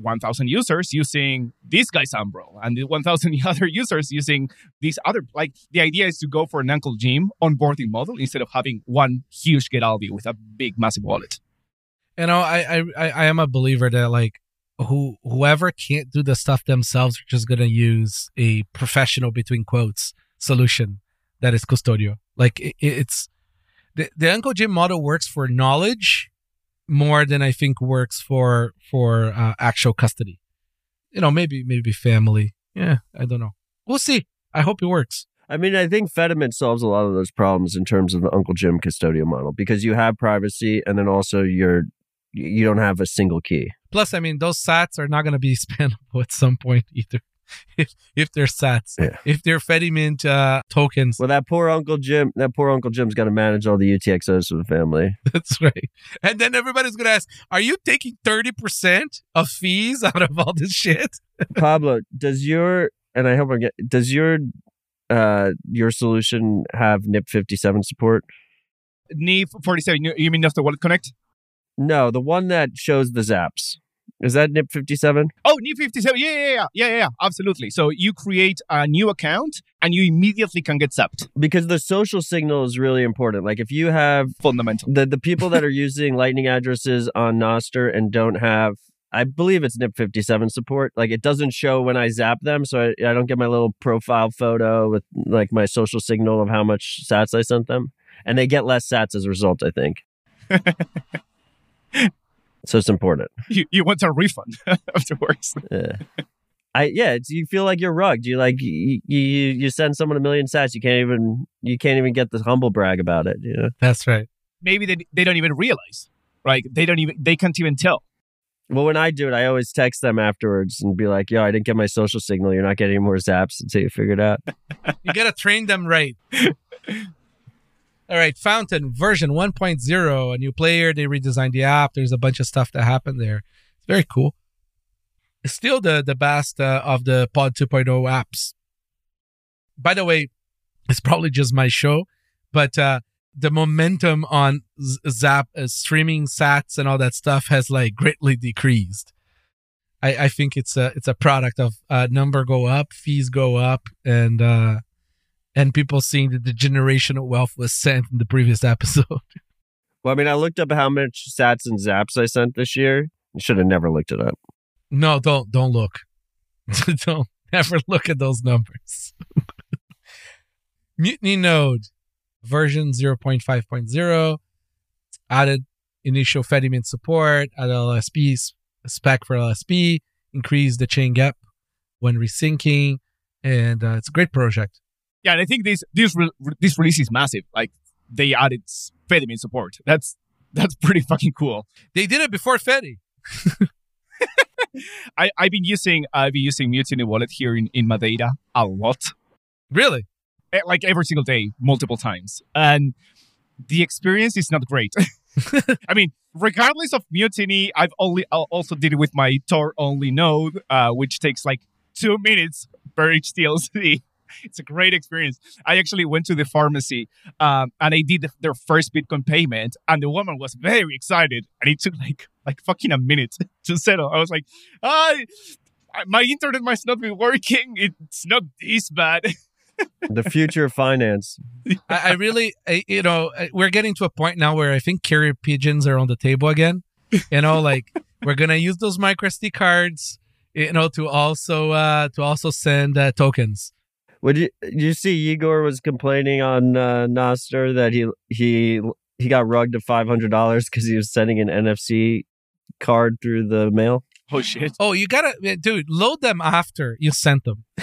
1,000 users using this guy's Umbrel and the 1,000 other users using these other. Like the idea is to go for an Uncle Jim onboarding model instead of having one huge getAlby with a big, massive wallet. You know, I I I am a believer that like who whoever can't do the stuff themselves are just gonna use a professional between quotes solution that is Custodio. Like it, it's the the Uncle Jim model works for knowledge more than I think works for for uh, actual custody. You know, maybe maybe family. Yeah, I don't know. We'll see. I hope it works. I mean, I think Fedimint solves a lot of those problems in terms of the Uncle Jim custodial model because you have privacy and then also you're you don't have a single key. Plus, I mean, those sats are not going to be spendable at some point either. If, if they're sats, Yeah. if they're Fedimint uh, tokens, Well, that poor Uncle Jim, that poor Uncle Jim's got to manage all the UTXOs for the family. that's right. And then everybody's going to ask, "Are you taking thirty percent of fees out of all this shit?" Pablo, does your and I hope I get does your uh your solution have NIP fifty seven support? NIP 47, you- you mean Nostr Wallet Connect? No, the one that shows the zaps. Is that NIP fifty seven? Oh, NIP 57. Yeah, yeah, yeah, yeah, yeah, yeah, absolutely. So you create a new account and you immediately can get zapped. Because the social signal is really important. Like if you have Fundamental. the the people that are using Lightning addresses on Nostr and don't have I believe it's NIP 57 support. Like it doesn't show when I zap them, so I, I don't get my little profile photo with like my social signal of how much sats I sent them, and they get less sats as a result. I think. so it's important. You, you want a refund afterwards. Yeah. I yeah, it's, you feel like you're rugged. You like you, you you send someone a million sats, you can't even you can't even get the humble brag about it. You know? That's right. Maybe they, they don't even realize, right? They don't even, they can't even tell. Well, when I do it, I always text them afterwards and be like, "Yo, I didn't get my social signal. You're not getting any more zaps until you figure it out." You got to train them right. All right, Fountain version 1.0, a new player. They redesigned the app. There's a bunch of stuff that happened there. It's very cool. It's still the the best uh, of the Pod 2.0 apps. By the way, it's probably just my show, but uh, the momentum on Zap uh, streaming sats and all that stuff has like greatly decreased. I, I think it's a it's a product of uh, number go up, fees go up, and uh, and people seeing that the generational wealth was sent in the previous episode. Well, I mean, I looked up how much sats and zaps I sent this year. I Should have never looked it up. No, don't don't look. don't ever look at those numbers. Mutiny Node version 0.5.0 added initial Fedimint support, added LSP spec for LSP, increased the chain gap when resyncing, and uh, it's a great project. Yeah, and I think this this re- this release is massive. Like they added Fedimint support. That's that's pretty fucking cool. They did it before Fedi. I I've been using I've been using Mutiny Wallet here in in Madeira a lot. Really? Eh, like every single day, multiple times, and the experience is not great. I mean, regardless of Mutiny, I've only I also did it with my Tor only node, uh, which takes like two minutes per each TLC. It's a great experience. I actually went to the pharmacy um, and I did the, their first Bitcoin payment, and the woman was very excited, and it took like like fucking a minute to settle. I was like, I, my internet might not be working. It's not this bad. The future of finance. I, I really, I, you know, we're getting to a point now where I think carrier pigeons are on the table again. You know, like we're gonna use those micro SD cards, you know, to also uh to also send uh, tokens. Would you you see Igor was complaining on uh, Nostr that he he he got rugged of five hundred dollars because he was sending an NFC card through the mail? Oh shit! Oh, you gotta, dude, load them after you sent them.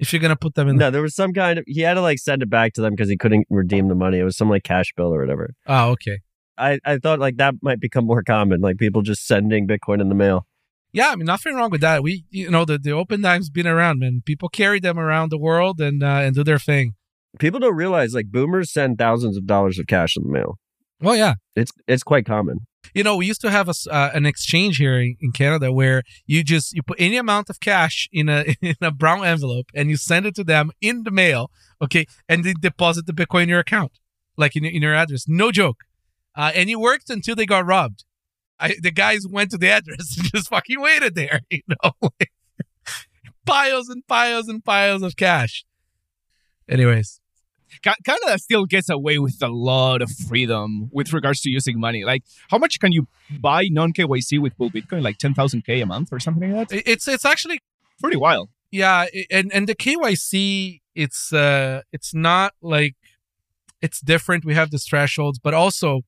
if you're gonna put them in. No, there was some kind of he had to like send it back to them because he couldn't redeem the money. It was some like cash bill or whatever. Oh, okay. I, I thought like that might become more common, like people just sending Bitcoin in the mail. Yeah, I mean, nothing wrong with that. We, you know, the, the Opendime's been around, man. People carry them around the world and uh, and do their thing. People don't realize like boomers send thousands of dollars of cash in the mail. Well, yeah. It's it's quite common. You know, we used to have a, uh, an exchange here in, in Canada where you just you put any amount of cash in a in a brown envelope and you send it to them in the mail, okay, and they deposit the Bitcoin in your account, like in, your- in your address. No joke. Uh, and it worked until they got robbed. I, the guys went to the address and just fucking waited there, you know, like, piles and piles and piles of cash. Anyways, Ca- Canada still gets away with a lot of freedom with regards to using money. Like, how much can you buy non KYC with Bull Bitcoin? Like ten thousand k a month or something like that. it's it's actually Pretty wild. yeah and and the kyc it's uh it's not like it's different we have these thresholds but also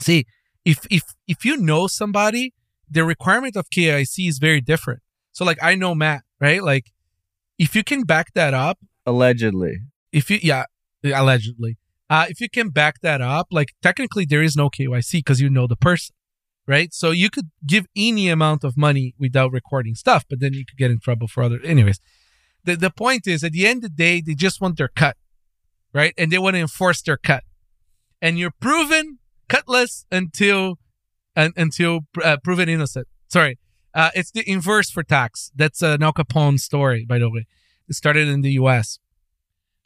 see if if if you know somebody the requirement of kyc is very different. So like i know matt right? Like if you can back that up Allegedly. if you yeah allegedly uh if you can back that up like technically there is no kyc because you know the person right? So you could give any amount of money without recording stuff but then you could get in trouble for other anyways. The, the point is at the end of the day they just want their cut right? And they want to enforce their cut. And you're proven cutless until un, until uh, proven innocent sorry uh, it's the inverse for tax that's an al capone story by the way it started in the us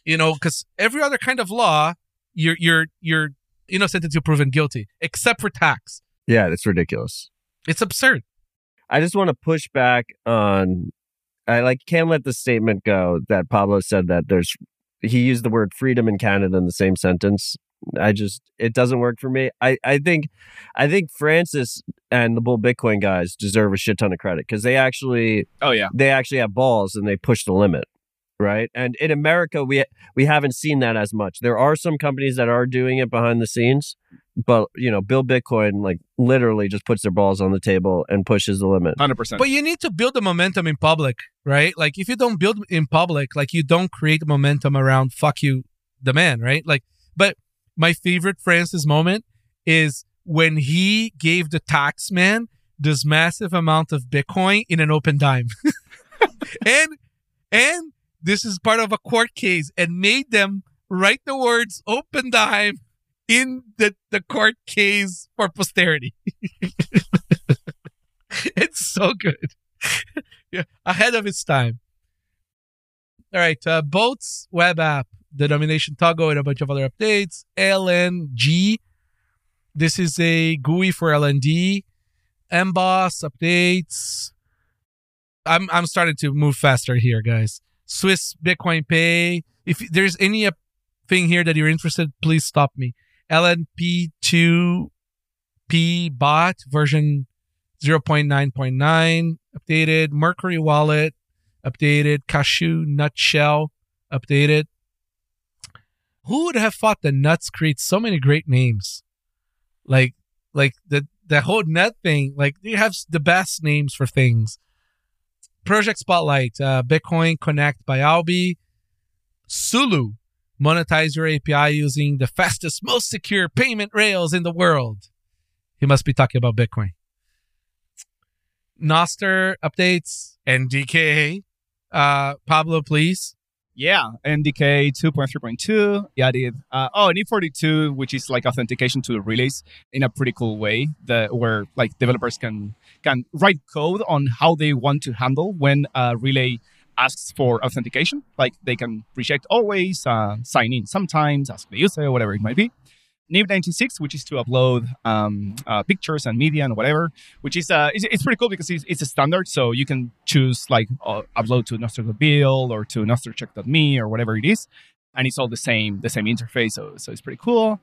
you know because every other kind of law you're you're you're innocent until proven guilty except for tax Yeah, that's ridiculous. it's absurd I just want to push back on. I like can't let the statement go that Pablo said that there's. He used the word freedom in Canada in the same sentence. I just it doesn't work for me. I I think, I think Francis and the Bull Bitcoin guys deserve a shit ton of credit because they actually Oh yeah. they actually have balls and they push the limit, right? And in America, we we haven't seen that as much. There are some companies that are doing it behind the scenes, but you know, Bull Bitcoin like literally just puts their balls on the table and pushes the limit. Hundred percent. But you need to build the momentum in public, right? Like if you don't build in public, like you don't create momentum around fuck you, the man, right? Like, but my favorite Francis moment is when he gave the tax man this massive amount of Bitcoin in an Opendime. and and this is part of a court case and made them write the words Opendime in the, the court case for posterity. it's so good. yeah, ahead of its time. All right, uh, Boltz web app, the nomination toggle, and a bunch of other updates. LNDg, this is a GUI for LND. Amboss updates. I'm I'm starting to move faster here, guys. Swiss Bitcoin Pay. If there's any thing here that you're interested, please stop me. LNP2 P bot version 0.9.9 updated. Mercury Wallet updated. Cashu Nutshell updated. Who would have thought that nuts create so many great names? Like, like the the whole nut thing. Like they have the best names for things. Project Spotlight, uh, Bitcoin Connect by Alby, Sulu, monetize your API using the fastest, most secure payment rails in the world. He must be talking about Bitcoin. Nostr updates, NDK. Uh, Pablo, please. Yeah, NDK 2.3.2 added. Uh, oh, and E42, which is like authentication to the relays in a pretty cool way, that where like developers can can write code on how they want to handle when a relay asks for authentication. Like they can reject always, uh, sign in sometimes, ask the user, whatever it might be. NIP96, which is to upload um, uh, pictures and media and whatever, which is uh, it's, it's pretty cool because it's, it's a standard. So you can choose like uh, upload to Nostr.build or to Nostrcheck.me or whatever it is, and it's all the same the same interface. So so it's pretty cool.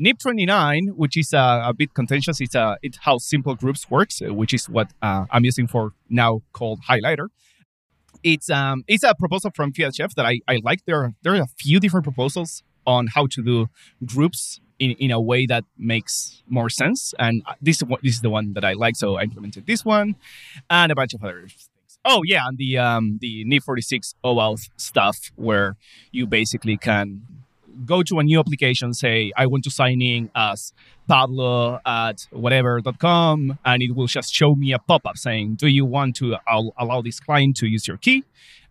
NIP29, which is uh, a bit contentious, it's uh, it's how simple groups works, which is what uh, I'm using for now called Highlighter. It's um it's a proposal from fiatjaf that I, I like. There are, there are a few different proposals on how to do groups in, in a way that makes more sense. And this is this is the one that I like, so I implemented this one and a bunch of other things. Oh yeah, and the um the NIP 46 OAuth stuff where you basically can go to a new application, say I want to sign in as Pablo at whatever.com, and it will just show me a pop-up saying, "Do you want to al- allow this client to use your key?"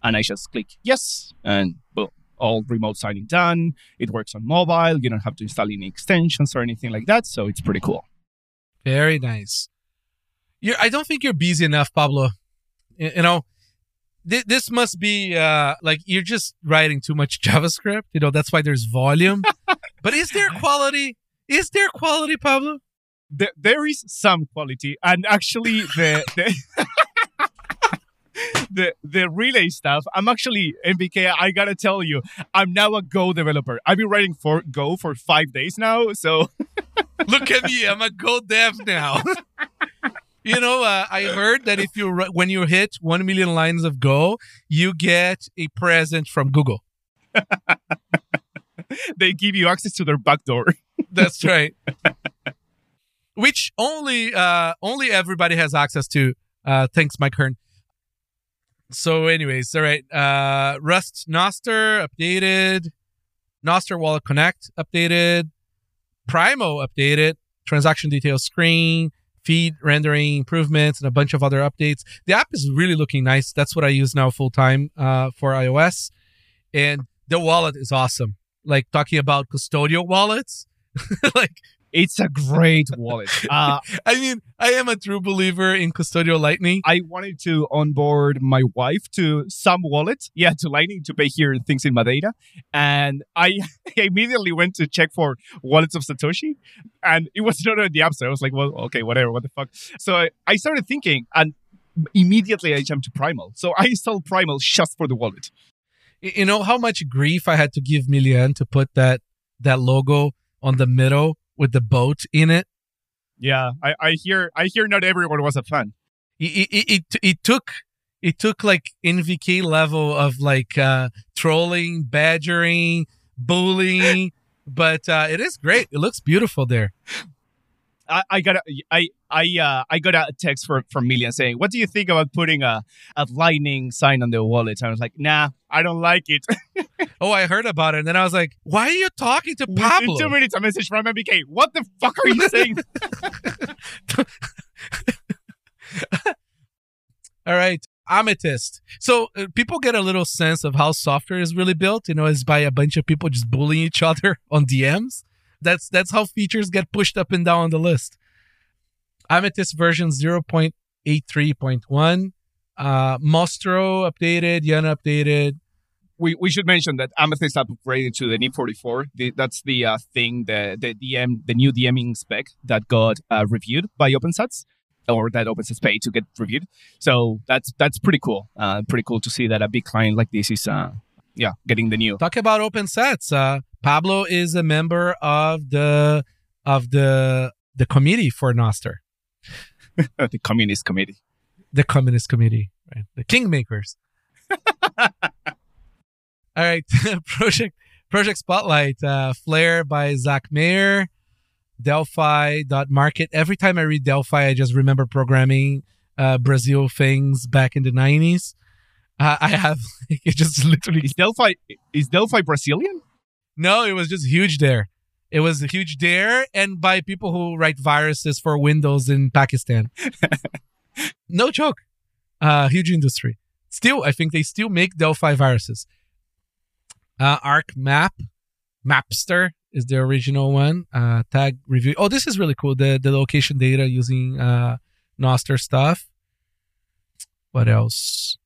And I just click yes, and boom, all remote signing done. It works on mobile. You don't have to install any extensions or anything like that, so it's pretty cool. Very nice. You're, I don't think you're busy enough, Pablo. You, you know, th- this must be uh, like you're just writing too much JavaScript. You know, that's why there's volume. but is there quality? Is there quality, Pablo? There, there is some quality, and actually, the the, the the relay stuff. I'm actually NVK. I gotta tell you, I'm now a Go developer. I've been writing for Go for five days now. So look at me. I'm a Go dev now. you know, uh, I heard that if you when you hit one million lines of Go, you get a present from Google. they give you access to their backdoor. That's right. Which only uh, only everybody has access to. Uh, thanks, Mike Hearn. So, anyways, all right. Uh, Rust Nostr updated. Nostr Wallet Connect updated. Primal updated. Transaction details screen, feed rendering improvements, and a bunch of other updates. The app is really looking nice. That's what I use now full time uh, for iOS. And the wallet is awesome. Like talking about custodial wallets. like it's a great wallet. Uh, I mean, I am a true believer in custodial Lightning. I wanted to onboard my wife to some wallet, yeah, to Lightning to pay here things in Madeira, and I immediately went to check for wallets of Satoshi, and it was not on the app store. I was like, well, okay, whatever, what the fuck. So I, I started thinking, and immediately I jumped to Primal. So I installed Primal just for the wallet. You know how much grief I had to give Miljan to put that that logo on the middle with the boat in it. Yeah, I, I hear I hear not everyone was a fan. It it, it, it took it took like NVK level of like uh trolling, badgering, bullying, but uh it is great. It looks beautiful there. I, I got a, I I uh, I got a text from from Miljan saying, "What do you think about putting a a lightning sign on the wallet?" And I was like, "Nah, I don't like it." oh, I heard about it, and then I was like, "Why are you talking to Pablo?" Within two minutes, a message from NVK. What the fuck are you saying? All right, Amethyst. So uh, people get a little sense of how software is really built. You know, is by a bunch of people just bullying each other on DMs. That's that's how features get pushed up and down the list. Amethyst version 0.83.1. Uh, Mostro updated, yana updated. We, we should mention that Amethyst upgraded to the NIP 44. The, that's the uh, thing, the the DM, the new DMing spec that got uh, reviewed by OpenSats, or that OpenSats paid to get reviewed. So that's that's pretty cool. Uh, pretty cool to see that a big client like this is, uh, yeah, getting the new. Talk about OpenSats. Uh, Pablo is a member of the of the the committee for Nostr. the Communist Committee. The Communist Committee, right? The Kingmakers. All right, project Project Spotlight, uh, Flare by Zach Mayer, Delphi.market. Every time I read Delphi, I just remember programming uh, Brazil things back in the 90s. Uh, I have it just literally. Is Delphi is Delphi Brazilian? No, it was just huge there. It was a huge there, and by people who write viruses for Windows in Pakistan. no joke. Uh, huge industry. Still, I think they still make Delphi viruses. Uh, Arc Map, mapstr is the original one. Uh, tag review. Oh, this is really cool. The the location data using uh, Nostr stuff. What else?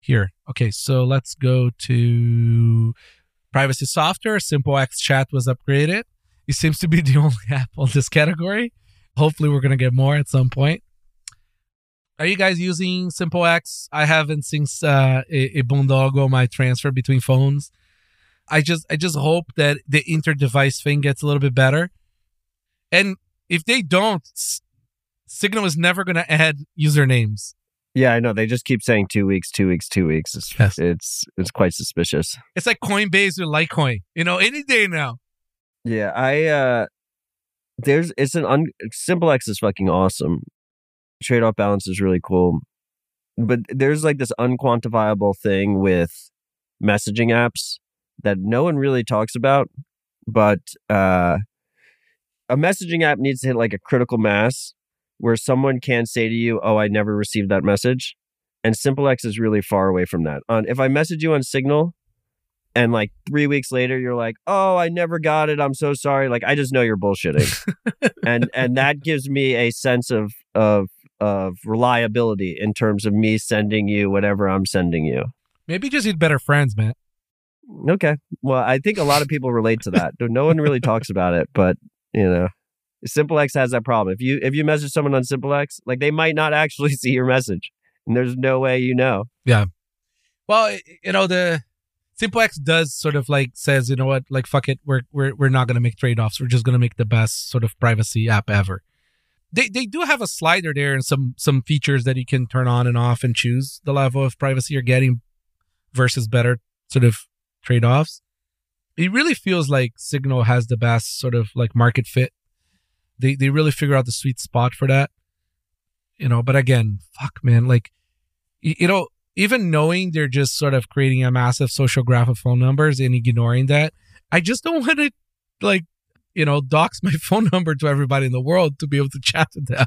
Here. Okay, so let's go to privacy software. SimpleX Chat was upgraded. It seems to be the only app on this category. Hopefully, we're gonna get more at some point. Are you guys using SimpleX? I haven't since uh, a, a boondoggle my transfer between phones. I just I just hope that the inter-device thing gets a little bit better. And if they don't, Signal is never going to add usernames. Yeah, I know. They just keep saying two weeks, two weeks, two weeks. It's Yes. it's, it's quite suspicious. It's like Coinbase with Litecoin. You know, any day now. Yeah, I uh there's it's an un SimpleX is fucking awesome. Trade off balance is really cool. But there's like this unquantifiable thing with messaging apps that no one really talks about. But uh a messaging app needs to hit like a critical mass where someone can say to you, Oh, I never received that message. And SimpleX is really far away from that. On if I message you on Signal, and like three weeks later you're like oh i never got it i'm so sorry like i just know you're bullshitting and and that gives me a sense of of of reliability in terms of me sending you whatever i'm sending you Maybe just need better friends, man. okay well i think a lot of people relate to that no one really talks about it but you know SimpleX has that problem if you if you message someone on SimpleX, like they might not actually see your message and there's no way you know Yeah. Well, you know the SimpleX does sort of like says, you know what, like fuck it, we're we're we're not gonna make trade offs. We're just gonna make the best sort of privacy app ever. They they do have a slider there and some some features that you can turn on and off and choose the level of privacy you're getting versus better sort of trade offs. It really feels like Signal has the best sort of like market fit. They they really figure out the sweet spot for that. You know, but again, fuck man, like y- you know, even knowing they're just sort of creating a massive social graph of phone numbers and ignoring that, I just don't want to like, you know, dox my phone number to everybody in the world to be able to chat to them.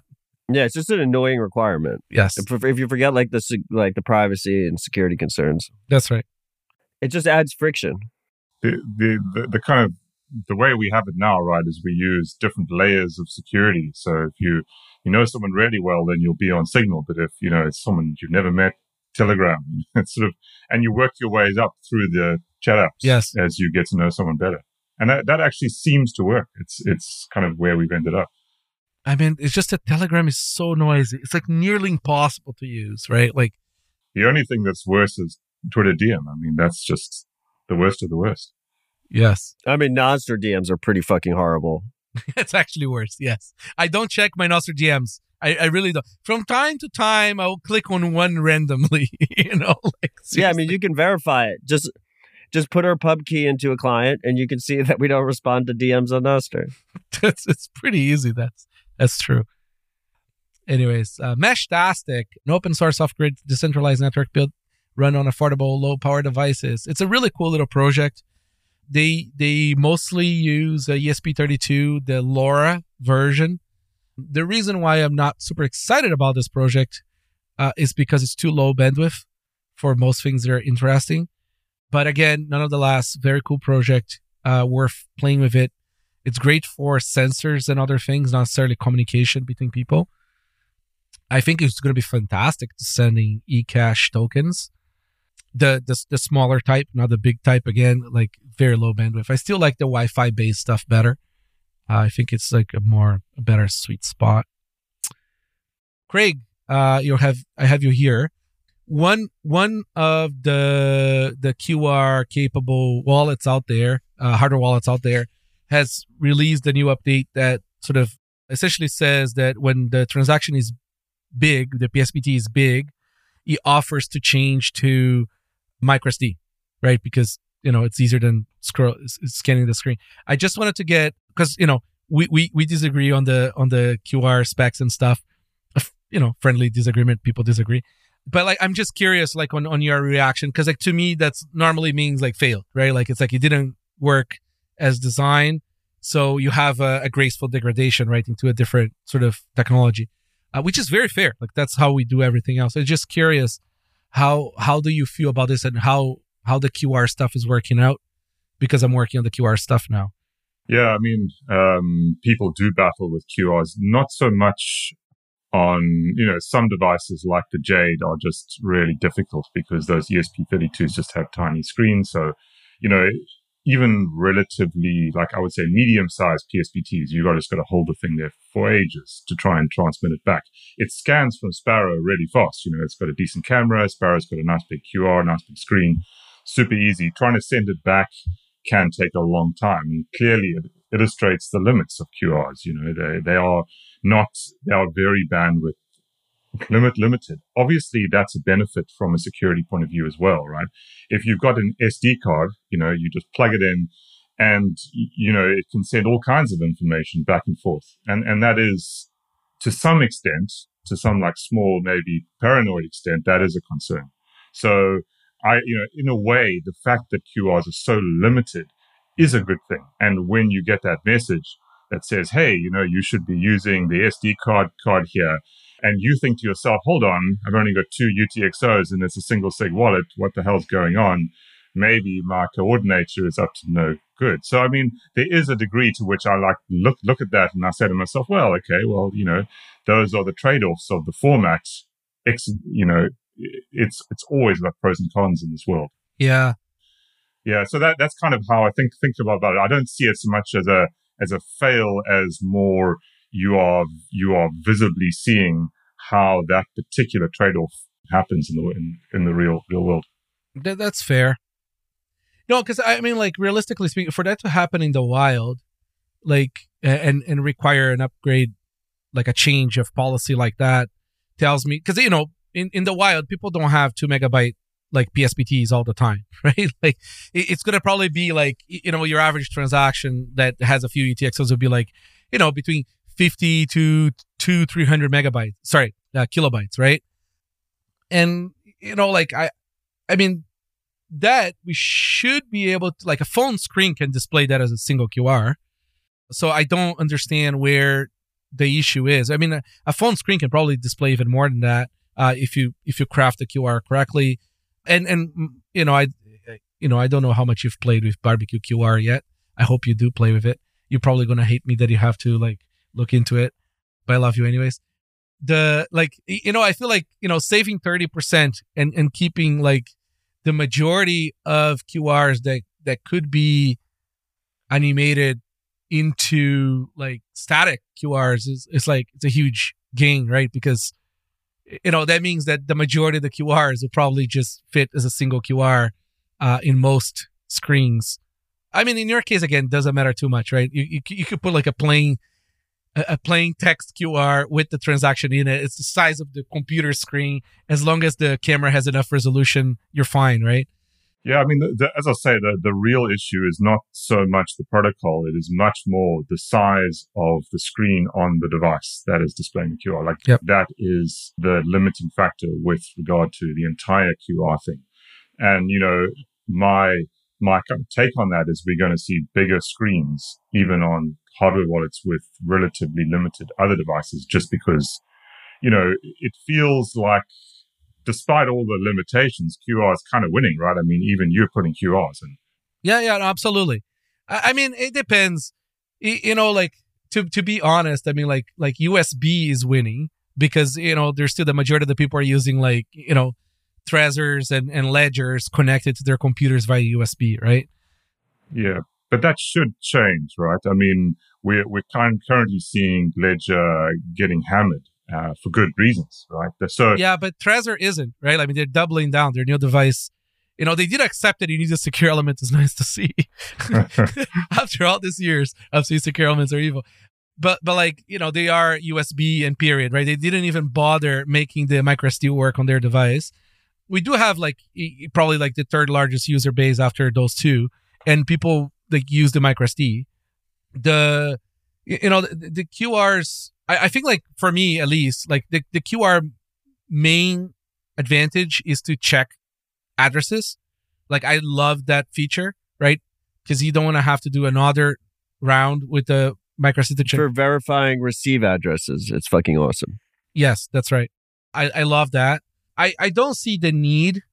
yeah it's just an annoying requirement Yes, if, if you forget like the like the privacy and security concerns that's right. it just adds friction the, the, the, the kind of the way we have it now, right, is we use different layers of security. So if you you know someone really well, then you'll be on Signal. But if you know it's someone you've never met, Telegram. It's sort of and you work your ways up through the chat apps Yes. as you get to know someone better. And that, that actually seems to work. It's it's kind of where we've ended up. I mean, it's just that Telegram is so noisy. It's like nearly impossible to use, right? Like, The only thing that's worse is Twitter DM. I mean, that's just the worst of the worst. Yes, I mean, Nostr DMs are pretty fucking horrible. it's actually worse. Yes, I don't check my Nostr GMs. I, I really don't. From time to time, I'll click on one randomly. you know, like Yeah, I mean, you can verify it. Just just put our pub key into a client, and you can see that we don't respond to DMs on Nostr. it's, it's pretty easy. That's that's true. Anyways, uh, Meshtastic, an open source off-grid decentralized network built run on affordable low-power devices. It's a really cool little project. They they mostly use a ESP32, the LoRa version. The reason why I'm not super excited about this project uh, is because it's too low bandwidth for most things that are interesting. But again, nonetheless, very cool project. Uh, worth playing with it. It's great for sensors and other things, not necessarily communication between people. I think it's going to be fantastic to sending eCash tokens. The, the the smaller type, not the big type. Again, like very low bandwidth. I still like the Wi-Fi based stuff better. Uh, I think it's like a more a better sweet spot. Craig, uh, you have I have you here. One one of the the QR capable wallets out there, uh, hardware wallets out there, has released a new update that sort of essentially says that when the transaction is big, the PSBT is big, it offers to change to microSD, right? Because you know it's easier than scroll scanning the screen. I just wanted to get because you know we, we we disagree on the on the QR specs and stuff. You know, friendly disagreement. People disagree, but like I'm just curious, like on on your reaction, because like to me that's normally means like failed, right? Like it's like it didn't work as designed, so you have a, a graceful degradation right into a different sort of technology, uh, which is very fair. Like that's how we do everything else. I'm just curious how how do you feel about this and how how the QR stuff is working out because I'm working on the QR stuff now. Yeah, I mean, um, people do battle with QRs, not so much on, you know, some devices like the Jade are just really difficult because those ESP32s just have tiny screens. So, you know, even relatively, like I would say, medium sized PSBTs, you got just got to hold the thing there for ages to try and transmit it back. It scans from Sparrow really fast. You know, it's got a decent camera. Sparrow's got a nice big QR, nice big screen, super easy. Trying to send it back can take a long time. And clearly it illustrates the limits of QRs. You know, they, they are not, they are very bandwidth limit limited. Obviously, that's a benefit from a security point of view as well, right? If you've got an SD card, you know, you just plug it in and you know it can send all kinds of information back and forth, and and that is to some extent, to some like small maybe paranoid extent, that is a concern. So I, you know, in a way, the fact that QRs are so limited is a good thing. And when you get that message that says, "Hey, you know, you should be using the SD card card here," and you think to yourself, "Hold on, I've only got two UTXOs and it's a single sig wallet. What the hell's going on?" Maybe my coordinator is up to no good. So, I mean, there is a degree to which I like look look at that, and I say to myself, "Well, okay, well, you know, those are the trade-offs of the format. Ex- you know, it's it's always about pros and cons in this world." Yeah. Yeah, so that that's kind of how I think think about it. I don't see it so much as a as a fail as more you are you are visibly seeing how that particular trade off happens in the in, in the real real world. That, that's fair. No, because I mean, like realistically speaking, for that to happen in the wild, like and and require an upgrade, like a change of policy like that, tells me because you know in in the wild people don't have two megabyte like PSBTs all the time, right? Like it's gonna probably be like you know your average transaction that has a few UTXOs will be like you know between fifty to two three hundred megabytes, sorry, uh, kilobytes, right? And you know, like I, I mean, that we should be able to like a phone screen can display that as a single QR. So I don't understand where the issue is. I mean, a, a phone screen can probably display even more than that uh, if you if you craft the QR correctly and and you know I you know I don't know how much you've played with BBQr yet. I hope you do play with it. You're probably gonna hate me that you have to like look into it, but I love you anyways. The like you know I feel like you know saving thirty percent and and keeping like the majority of QRs that that could be animated into like static QRs is, is like it's a huge gain, right? Because you know that means that the majority of the QRs will probably just fit as a single QR uh, in most screens. I mean, in your case, again, doesn't matter too much, right? You, you, you could put like a plain a plain text QR with the transaction in it. It's the size of the computer screen. As long as the camera has enough resolution, you're fine, right? Yeah, I mean, the, the, as I say, the, the real issue is not so much the protocol. It is much more the size of the screen on the device that is displaying the QR. Like yep. that is the limiting factor with regard to the entire QR thing. And, you know, my, my take on that is we're going to see bigger screens, even on hardware wallets with relatively limited other devices, just because, you know, it feels like despite all the limitations, QR is kind of winning, right? I mean, even you're putting QRs in. Yeah, yeah, absolutely. I, I mean, it depends. You know, like to to be honest, I mean, like like USB is winning because you know there's still the majority of the people are using like you know Trezors and and ledgers connected to their computers via USB, right? Yeah, but that should change, right? I mean, we're we're kind currently seeing Ledger getting hammered uh, for good reasons, right? So yeah, but Trezor isn't right. I mean, they're doubling down. Their new device, you know, they did accept that you need a secure element. It's nice to see after all these years of seeing secure elements are evil. But but like you know, they are USB and period, right? They didn't even bother making the microSD work on their device. We do have like probably like the third largest user base after those two, and people like use the microSD. The you know the, the QRs I, I think like for me at least, like the, the QR main advantage is to check addresses. Like I love that feature, right? Because you don't want to have to do another round with the microSD check. For verifying receive addresses, it's fucking awesome. Yes, that's right. I, I love that. I, I don't see the need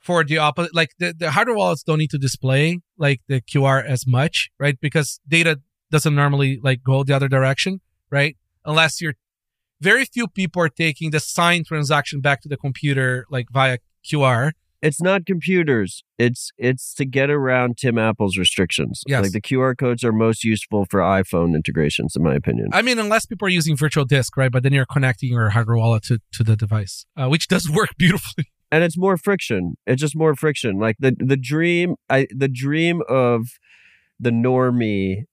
for the opposite. Like the, the hardware wallets don't need to display like the QR as much, right? Because data doesn't normally like go the other direction, right? Unless you're very few people are taking the signed transaction back to the computer like via QR. It's not computers. It's it's to get around Tim Apple's restrictions. Yes. Like the QR codes are most useful for iPhone integrations, in my opinion. I mean, unless people are using virtual disk, right? But then you're connecting your hardware wallet to, to the device, uh, which does work beautifully. And it's more friction. It's just more friction. Like the the dream, I the dream of the normie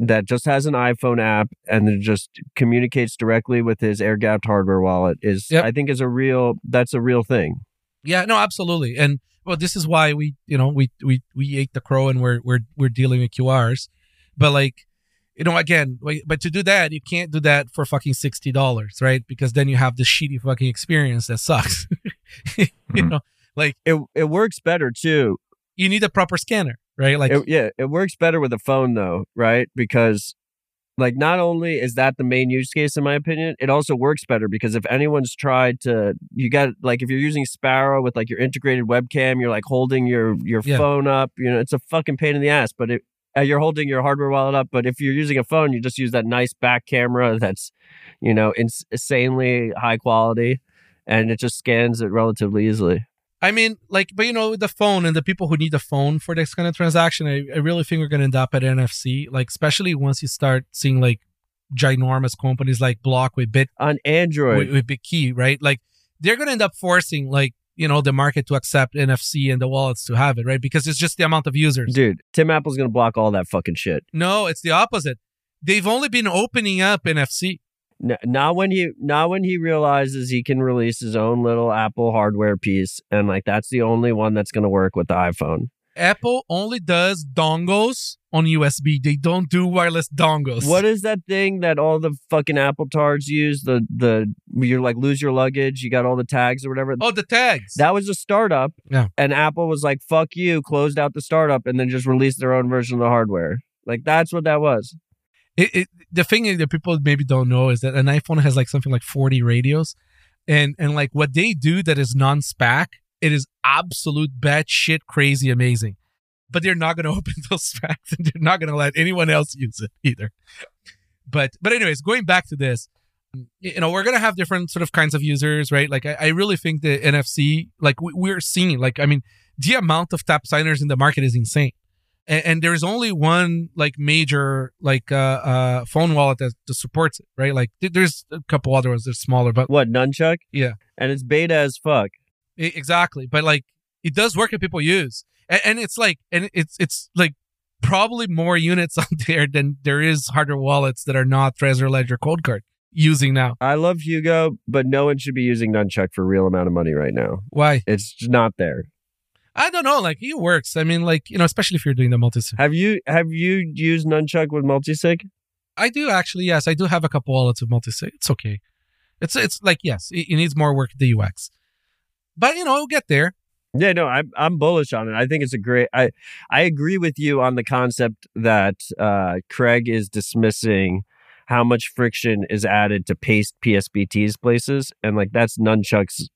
that just has an iPhone app and then just communicates directly with his air gapped hardware wallet is Yep. I think is a real that's a real thing. Yeah, no, absolutely. And well, this is why we, you know, we we we ate the crow and we're we're we're dealing with QRs. But like, you know, again, but to do that, you can't do that for fucking sixty dollars, right? Because then you have the shitty fucking experience that sucks. you Mhm. know, like It it works better too. you need a proper scanner, right? Like, It- yeah, it works better with a phone though, right? Because like not only is that the main use case in my opinion, it also works better because if anyone's tried to you got like if you're using Sparrow with like your integrated webcam, you're like holding your your Yeah. phone up, you know, it's a fucking pain in the ass, but it uh, you're holding your hardware wallet up, but if you're using a phone, you just use that nice back camera that's, you know, ins- insanely high quality and it just scans it relatively easily. I mean, like, but you know, with the phone and the people who need the phone for this kind of transaction, I, I really think we're going to end up at NFC. Like, especially once you start seeing like ginormous companies like Block with Bit On Android, with, with Bitkey, right? Like, they're going to end up forcing like you know the market to accept NFC and the wallets to have it, right? Because it's just the amount of users. dude, Tim Apple's going to block all that fucking shit. No, it's the opposite. They've only been opening up NFC. Not when he not when he realizes he can release his own little Apple hardware piece and like that's the only one that's going to work with the iPhone. Apple only does dongles on USB. They don't do wireless dongles. What is that thing that all the fucking Apple tards use? The the you're like lose your luggage, you got all the tags or whatever. Oh, the tags. That was a startup. Yeah. And Apple was like, "Fuck you," closed out the startup and then just released their own version of the hardware. Like that's what that was. It, it, the thing that people maybe don't know is that an iPhone has like something like 40 radios, and and like what they do that is non-SPAC, it is absolute bad shit, crazy, amazing. But they're not going to open those specs, and they're not going to let anyone else use it either. But but anyways, going back to this, you know, we're gonna have different sort of kinds of users, right? Like I, I really think the NFC, like we, we're seeing, like I mean, the amount of TAPSIGNERs in the market is insane and, and there's only one like major like uh, uh phone wallet that, that supports it right like th- there's a couple other ones that are smaller but What Nunchuk? Yeah. And it's beta as fuck. e- exactly but like it does work that people use and, and it's like and it's it's like probably more units out there than there is hardware wallets that are not Trezor Ledger Coldcard using now I love Hugo, but no one should be using Nunchuk for a real amount of money right now. why It's not there. I don't know like it works I mean like you know especially if you're doing the multi Have you have you used Nunchuk with multisig? I do actually. Yes, I do have a couple wallets of multi-sig. It's okay. It's it's like yes, it, it needs more work at the UX, but you know we'll get there. Yeah, no, I'm I'm bullish on it. I think it's a great. I I agree with you on the concept that uh, Craig is dismissing how much friction is added to paste PSBTs places, and like that's Nunchuk's.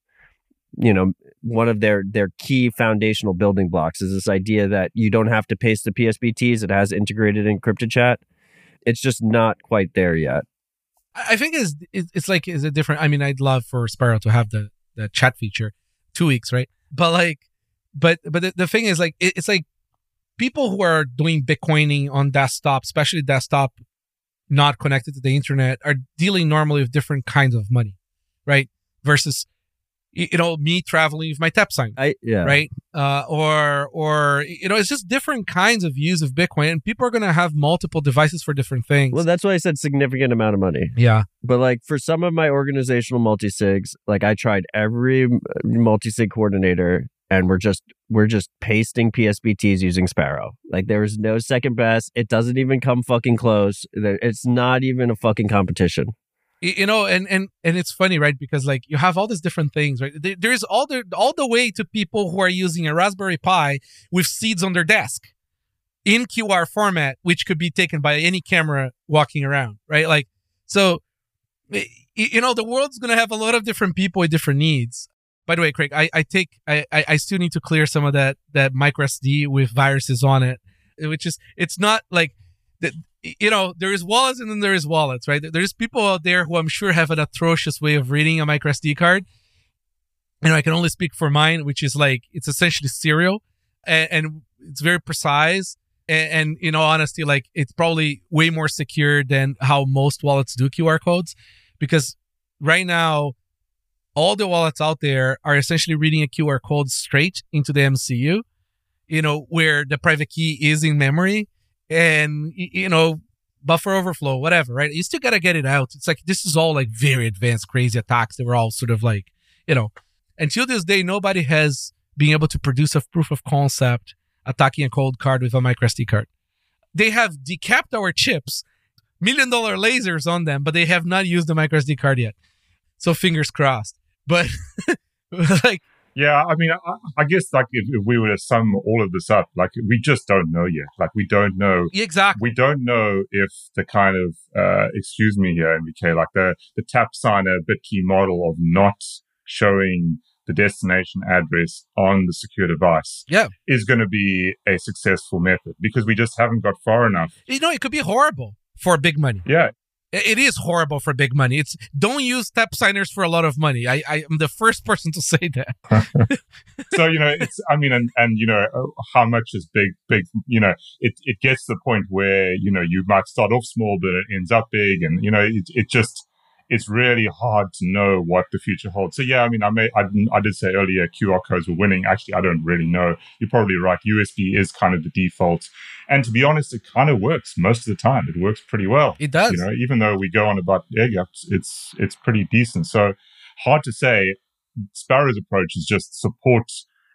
You know, one of their their key foundational building blocks is this idea that you don't have to paste the PSBTs. It has integrated encrypted chat. It's just not quite there yet. I think it's it's like is a different? I mean, I'd love for Sparrow to have the the chat feature, two weeks, right? But like, but but the, the thing is like it, it's like people who are doing Bitcoining on desktop, especially desktop, not connected to the internet, are dealing normally with different kinds of money, right? Versus, you know, me traveling with my tap sign. I yeah. right? Uh, or or you know, it's just different kinds of use of Bitcoin, and people are going to have multiple devices for different things. Well, that's why I said significant amount of money. yeah, But like for some of my organizational multi-sigs, like I tried every multi-sig coordinator and we're just we're just pasting PSBTs using Sparrow. Like there is no second best. It doesn't even come fucking close. It's not even a fucking competition. You know, and and and it's funny, right? Because like you have all these different things, right? There, there's all the all the way to people who are using a Raspberry Pi with seeds on their desk in QR format, which could be taken by any camera walking around, right? Like so. You know, the world's gonna have a lot of different people with different needs. By the way, Craig, I, I take I I still need to clear some of that that micro SD with viruses on it, which is it's not like that. You know, there is wallets and then there is wallets, right? There's people out there who I'm sure have an atrocious way of reading a micro SD card. You know, I can only speak for mine, which is like it's essentially serial, and, and it's very precise. And, and in all honesty, like it's probably way more secure than how most wallets do QR codes, because right now all the wallets out there are essentially reading a QR code straight into the MCU, you know, where the private key is in memory and, you know, buffer overflow, whatever, right? You still got to get it out. It's like, this is all like very advanced, crazy attacks that were all sort of like, you know, until this day, nobody has been able to produce a proof of concept attacking a Coldcard with a micro SD card. They have decapped our chips, million dollar lasers on them, but they have not used the micro SD card yet. So fingers crossed. But like Yeah, I mean, I, I guess like if, if we were to sum all of this up, like we just don't know yet. Like we don't know. exactly. We don't know if the kind of uh, excuse me here, NVK, like the the tap signer Bitkey model of not showing the destination address on the secure device Yeah. is going to be a successful method because we just haven't got far enough. You know, it could be horrible for big money. Yeah, It is horrible for big money. It's don't use TAPSIGNERs for a lot of money. I, I am the first person to say that. so you know it's i mean and and you know uh, how much is big big you know it it gets to the point where you know you might start off small but it ends up big and you know it, it just it's really hard to know what the future holds. So yeah i mean i may I, I did say earlier qr codes were winning. Actually i don't really know. You're probably right. Usb is kind of the default. And to be honest it kind of works most of the time. It works pretty well. It does. you know even though we go on about air gaps it's it's pretty decent. So hard to say. Sparrow's approach is just support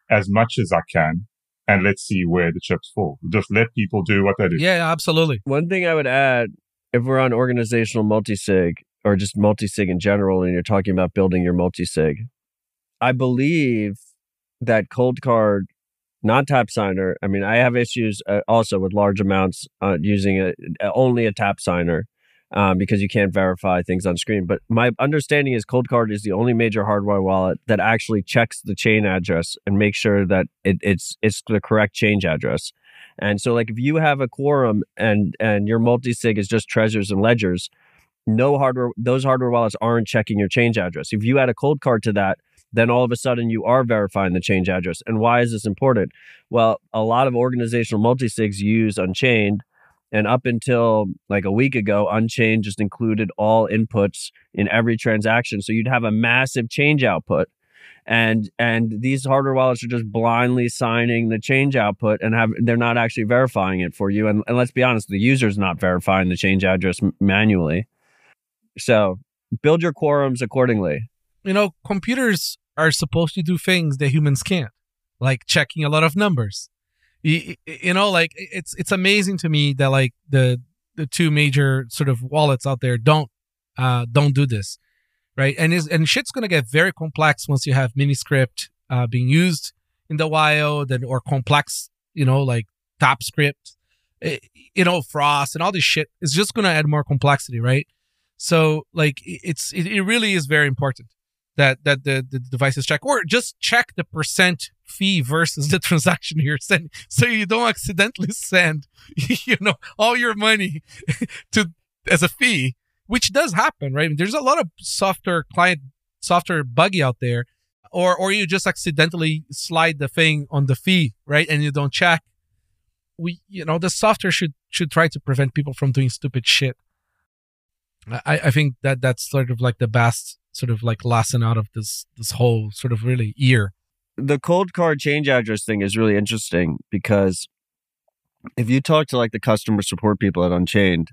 as much as I can and let's see where the chips fall. Just let people do what they do. Yeah, absolutely. One thing I would add, if we're on organizational multisig or just multisig in general, and you're talking about building your multisig, I believe that Coldcard, not TAPSIGNER. I mean, I have issues uh, also with large amounts uh, using a, only a TAPSIGNER. Um, because you can't verify things on screen. But my understanding is Coldcard is the only major hardware wallet that actually checks the chain address and makes sure that it, it's it's the correct change address. And so, like, if you have a quorum and and your multi-sig is just Trezors and ledgers, no hardware, those hardware wallets aren't checking your change address. If you add a Coldcard to that, then all of a sudden you are verifying the change address. And why is this important? Well, a lot of organizational multi-sigs use Unchained. And up until like a week ago, Unchained just included all inputs in every transaction. So you'd have a massive change output and and these hardware wallets are just blindly signing the change output and have they're not actually verifying it for you and, and let's be honest the user's not verifying the change address m- manually so build your quorums accordingly You know, computers are supposed to do things that humans can't, like checking a lot of numbers. You, you know, like it's it's amazing to me that like the the two major sort of wallets out there don't uh don't do this, right? And is and shit's gonna get very complex once you have Miniscript uh being used in the wild and or complex, you know, like Tapscript, eh, you know, Frost and all this shit is just gonna add more complexity, right? So like it's it, it really is very important that that the, the devices check or just check the percent fee versus the transaction you're sending so you don't accidentally send you know all your money to as a fee which does happen right? There's a lot of software client software buggy out there or or you just accidentally slide the thing on the fee right? And you don't check. We you know the software should should try to prevent people from doing stupid shit I, I think that that's sort of like the best sort of like lesson out of this this whole sort of really year. the Coldcard change address thing is really interesting because if you talk to like the customer support people at Unchained,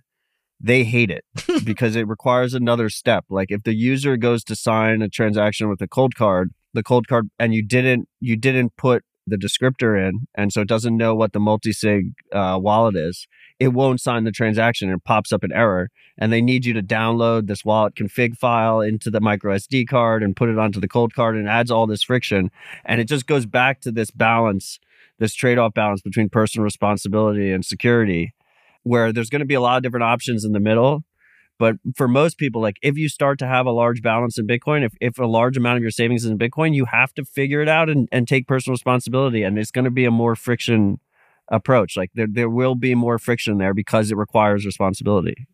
they hate it because it requires another step. Like if the user goes to sign a transaction with a Coldcard, the Coldcard, and you didn't you didn't put the descriptor in, and so it doesn't know what the multi-sig uh, wallet is. It won't sign the transaction. and pops up an error, and they need you to download this wallet config file into the micro SD card and put it onto the Coldcard, and adds all this friction. And it just goes back to this balance, this trade-off balance between personal responsibility and security, where there's going to be a lot of different options in the middle. But for most people, like if you start to have a large balance in Bitcoin, if, if a large amount of your savings is in Bitcoin, you have to figure it out and, and take personal responsibility. And it's going to be a more friction approach. Like there, there will be more friction there because it requires responsibility.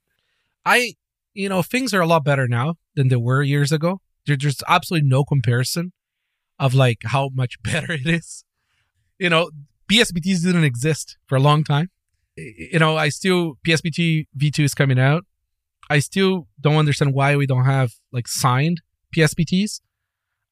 I you know things are a lot better now than they were years ago. There, there's absolutely no comparison of like how much better it is. You know, PSBTs didn't exist for a long time. You know, I still PSBT V2 is coming out. I still don't understand why we don't have like signed PSBTs,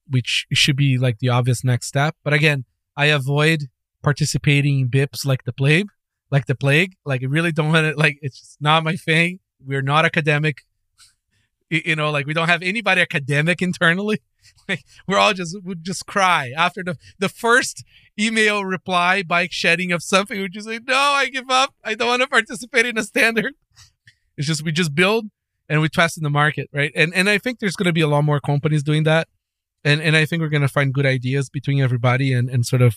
which should be like the obvious next step. But again, I avoid participating in BIPs like the plague, like the plague. Like I really don't want to. Like it's just not my thing. We're not academic. You know, like we don't have anybody academic internally like we're all just would just cry after the the first email reply bike shedding of something. We just like, no, I give up. I don't want to participate in a standard. It's just we just build and we test in the market, right? And and I think there's going to be a lot more companies doing that, and and I think we're going to find good ideas between everybody and and sort of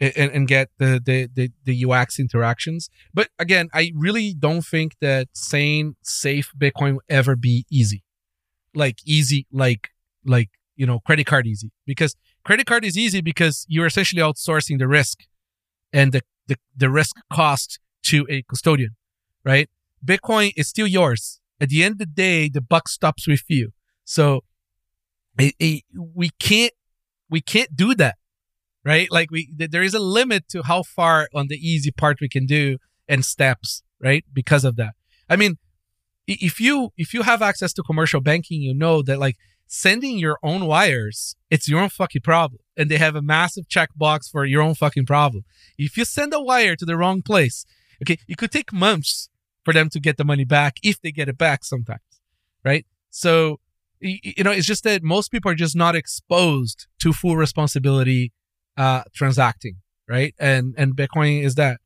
and, and get the, the the the UX interactions. But again, I really don't think that saying safe Bitcoin will ever be easy, like easy, like like you know credit card easy because credit card is easy because you're essentially outsourcing the risk and the the, the risk cost to a custodian, right? Bitcoin is still yours. At the end of the day, the buck stops with you. So it, it, we can't we can't do that right? Like we, there is a limit to how far on the easy part we can do and steps, right? Because of that. I mean, if you if you have access to commercial banking, you know that like sending your own wires, it's your own fucking problem, and they have a massive checkbox for your own fucking problem. If you send a wire to the wrong place, okay, it could take months for them to get the money back if they get it back sometimes, right? So you know, it's just that most people are just not exposed to full responsibility uh, transacting, right? And and Bitcoin is that.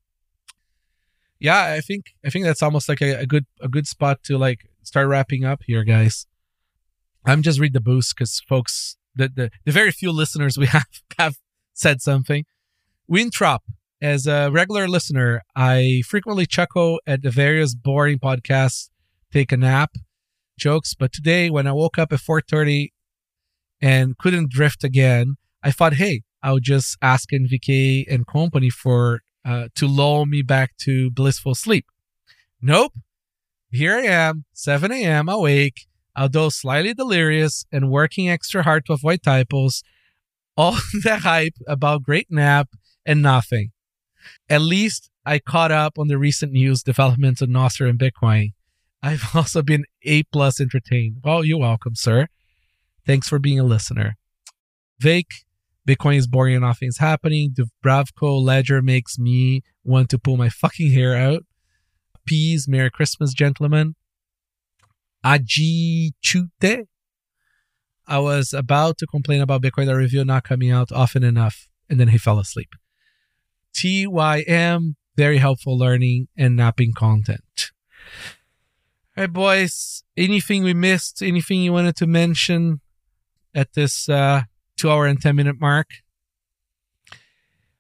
Yeah, I think I think that's almost like a, a good a good spot to like start wrapping up here, guys. I'm just read the boost because folks, the, the the very few listeners we have have said something. Wintrop, as a regular listener, I frequently chuckle at the various boring podcasts, take a nap, jokes. But today, when I woke up at 4:30 and couldn't drift again, I thought, hey, I'll just ask NVK and company for uh, to lull me back to blissful sleep. Nope. Here I am, 7 a.m. awake, although slightly delirious and working extra hard to avoid typos. All the hype about great nap and nothing. At least I caught up on the recent news developments of Nostr and Bitcoin. I've also been A plus entertained. Well, you're welcome, sir. Thanks for being a listener. Vake, Bitcoin is boring and nothing is happening. The Bravco ledger makes me want to pull my fucking hair out. Peace, Merry Christmas, gentlemen. Aji Chute. I was about to complain about Bitcoin the review not coming out often enough, and then he fell asleep. TYM, very helpful learning and napping content. All right, boys. Anything we missed? Anything you wanted to mention at this uh, two hour and 10 minute mark.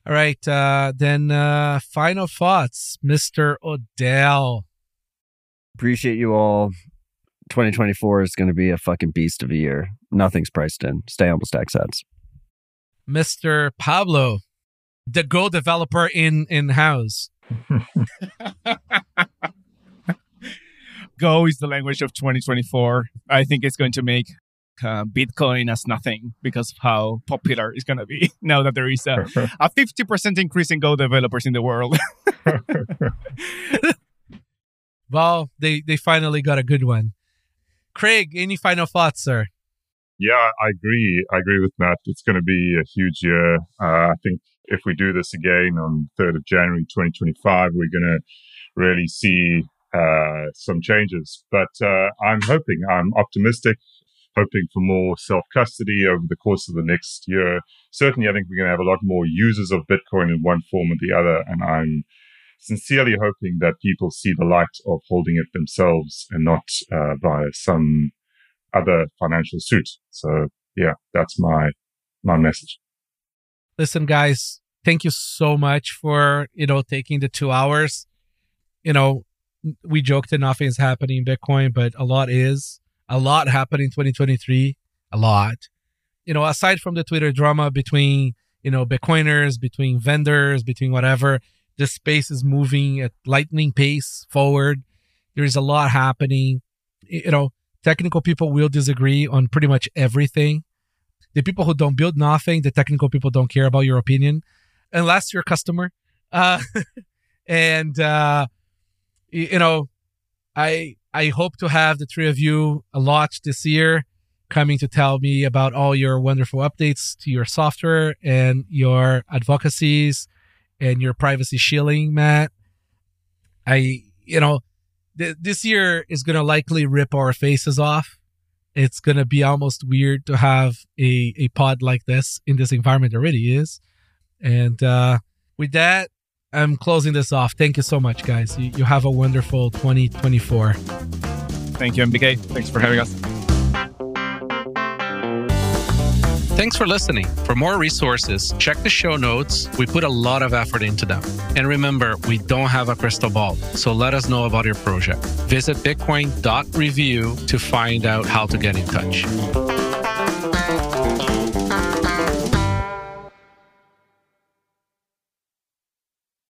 All right. Uh, then uh, final thoughts, Mr. Odell. Appreciate you all. 2024 is going to be a fucking beast of a year. Nothing's priced in. Stay humble, stack sats. Mr. Pablo, the Go developer in in house. Go is the language of 2024. I think it's going to make uh, Bitcoin as nothing because of how popular it's going to be now that there is a, a 50% increase in Go developers in the world. well, they, they finally got a good one. Craig, any final thoughts, sir? Yeah, I agree. I agree with Matt. It's going to be a huge year. Uh, I think if we do this again on 3rd of January 2025, we're going to really see uh, some changes. But uh, I'm hoping, I'm optimistic hoping for more self custody over the course of the next year. Certainly, I think we're going to have a lot more users of Bitcoin in one form or the other. And I'm sincerely hoping that people see the light of holding it themselves and not uh, via some other financial suit. So, yeah, that's my my message. Listen, guys, thank you so much for you know taking the two hours. You know, we joked that nothing is happening in Bitcoin, but a lot is a lot happened in 2023. A lot. You know, aside from the Twitter drama between, you know, Bitcoiners, between vendors, between whatever, this space is moving at lightning pace forward. There is a lot happening. You know, technical people will disagree on pretty much everything. The people who don't build nothing, the technical people don't care about your opinion unless you're a customer. Uh, and, uh, you know, I I hope to have the three of you a lot this year coming to tell me about all your wonderful updates to your software and your advocacies and your privacy shielding, Matt. I, you know, th- this year is going to likely rip our faces off it's gonna be almost weird to have a, a pod like this in this environment already is. And uh, with that, I'm closing this off. Thank you so much, guys. You, you have a wonderful 2024. Thank you, NVK. Thanks for having us. Thanks for listening. For more resources, check the show notes. We put a lot of effort into them. And remember, we don't have a crystal ball, so let us know about your project. Visit bitcoin.review to find out how to get in touch.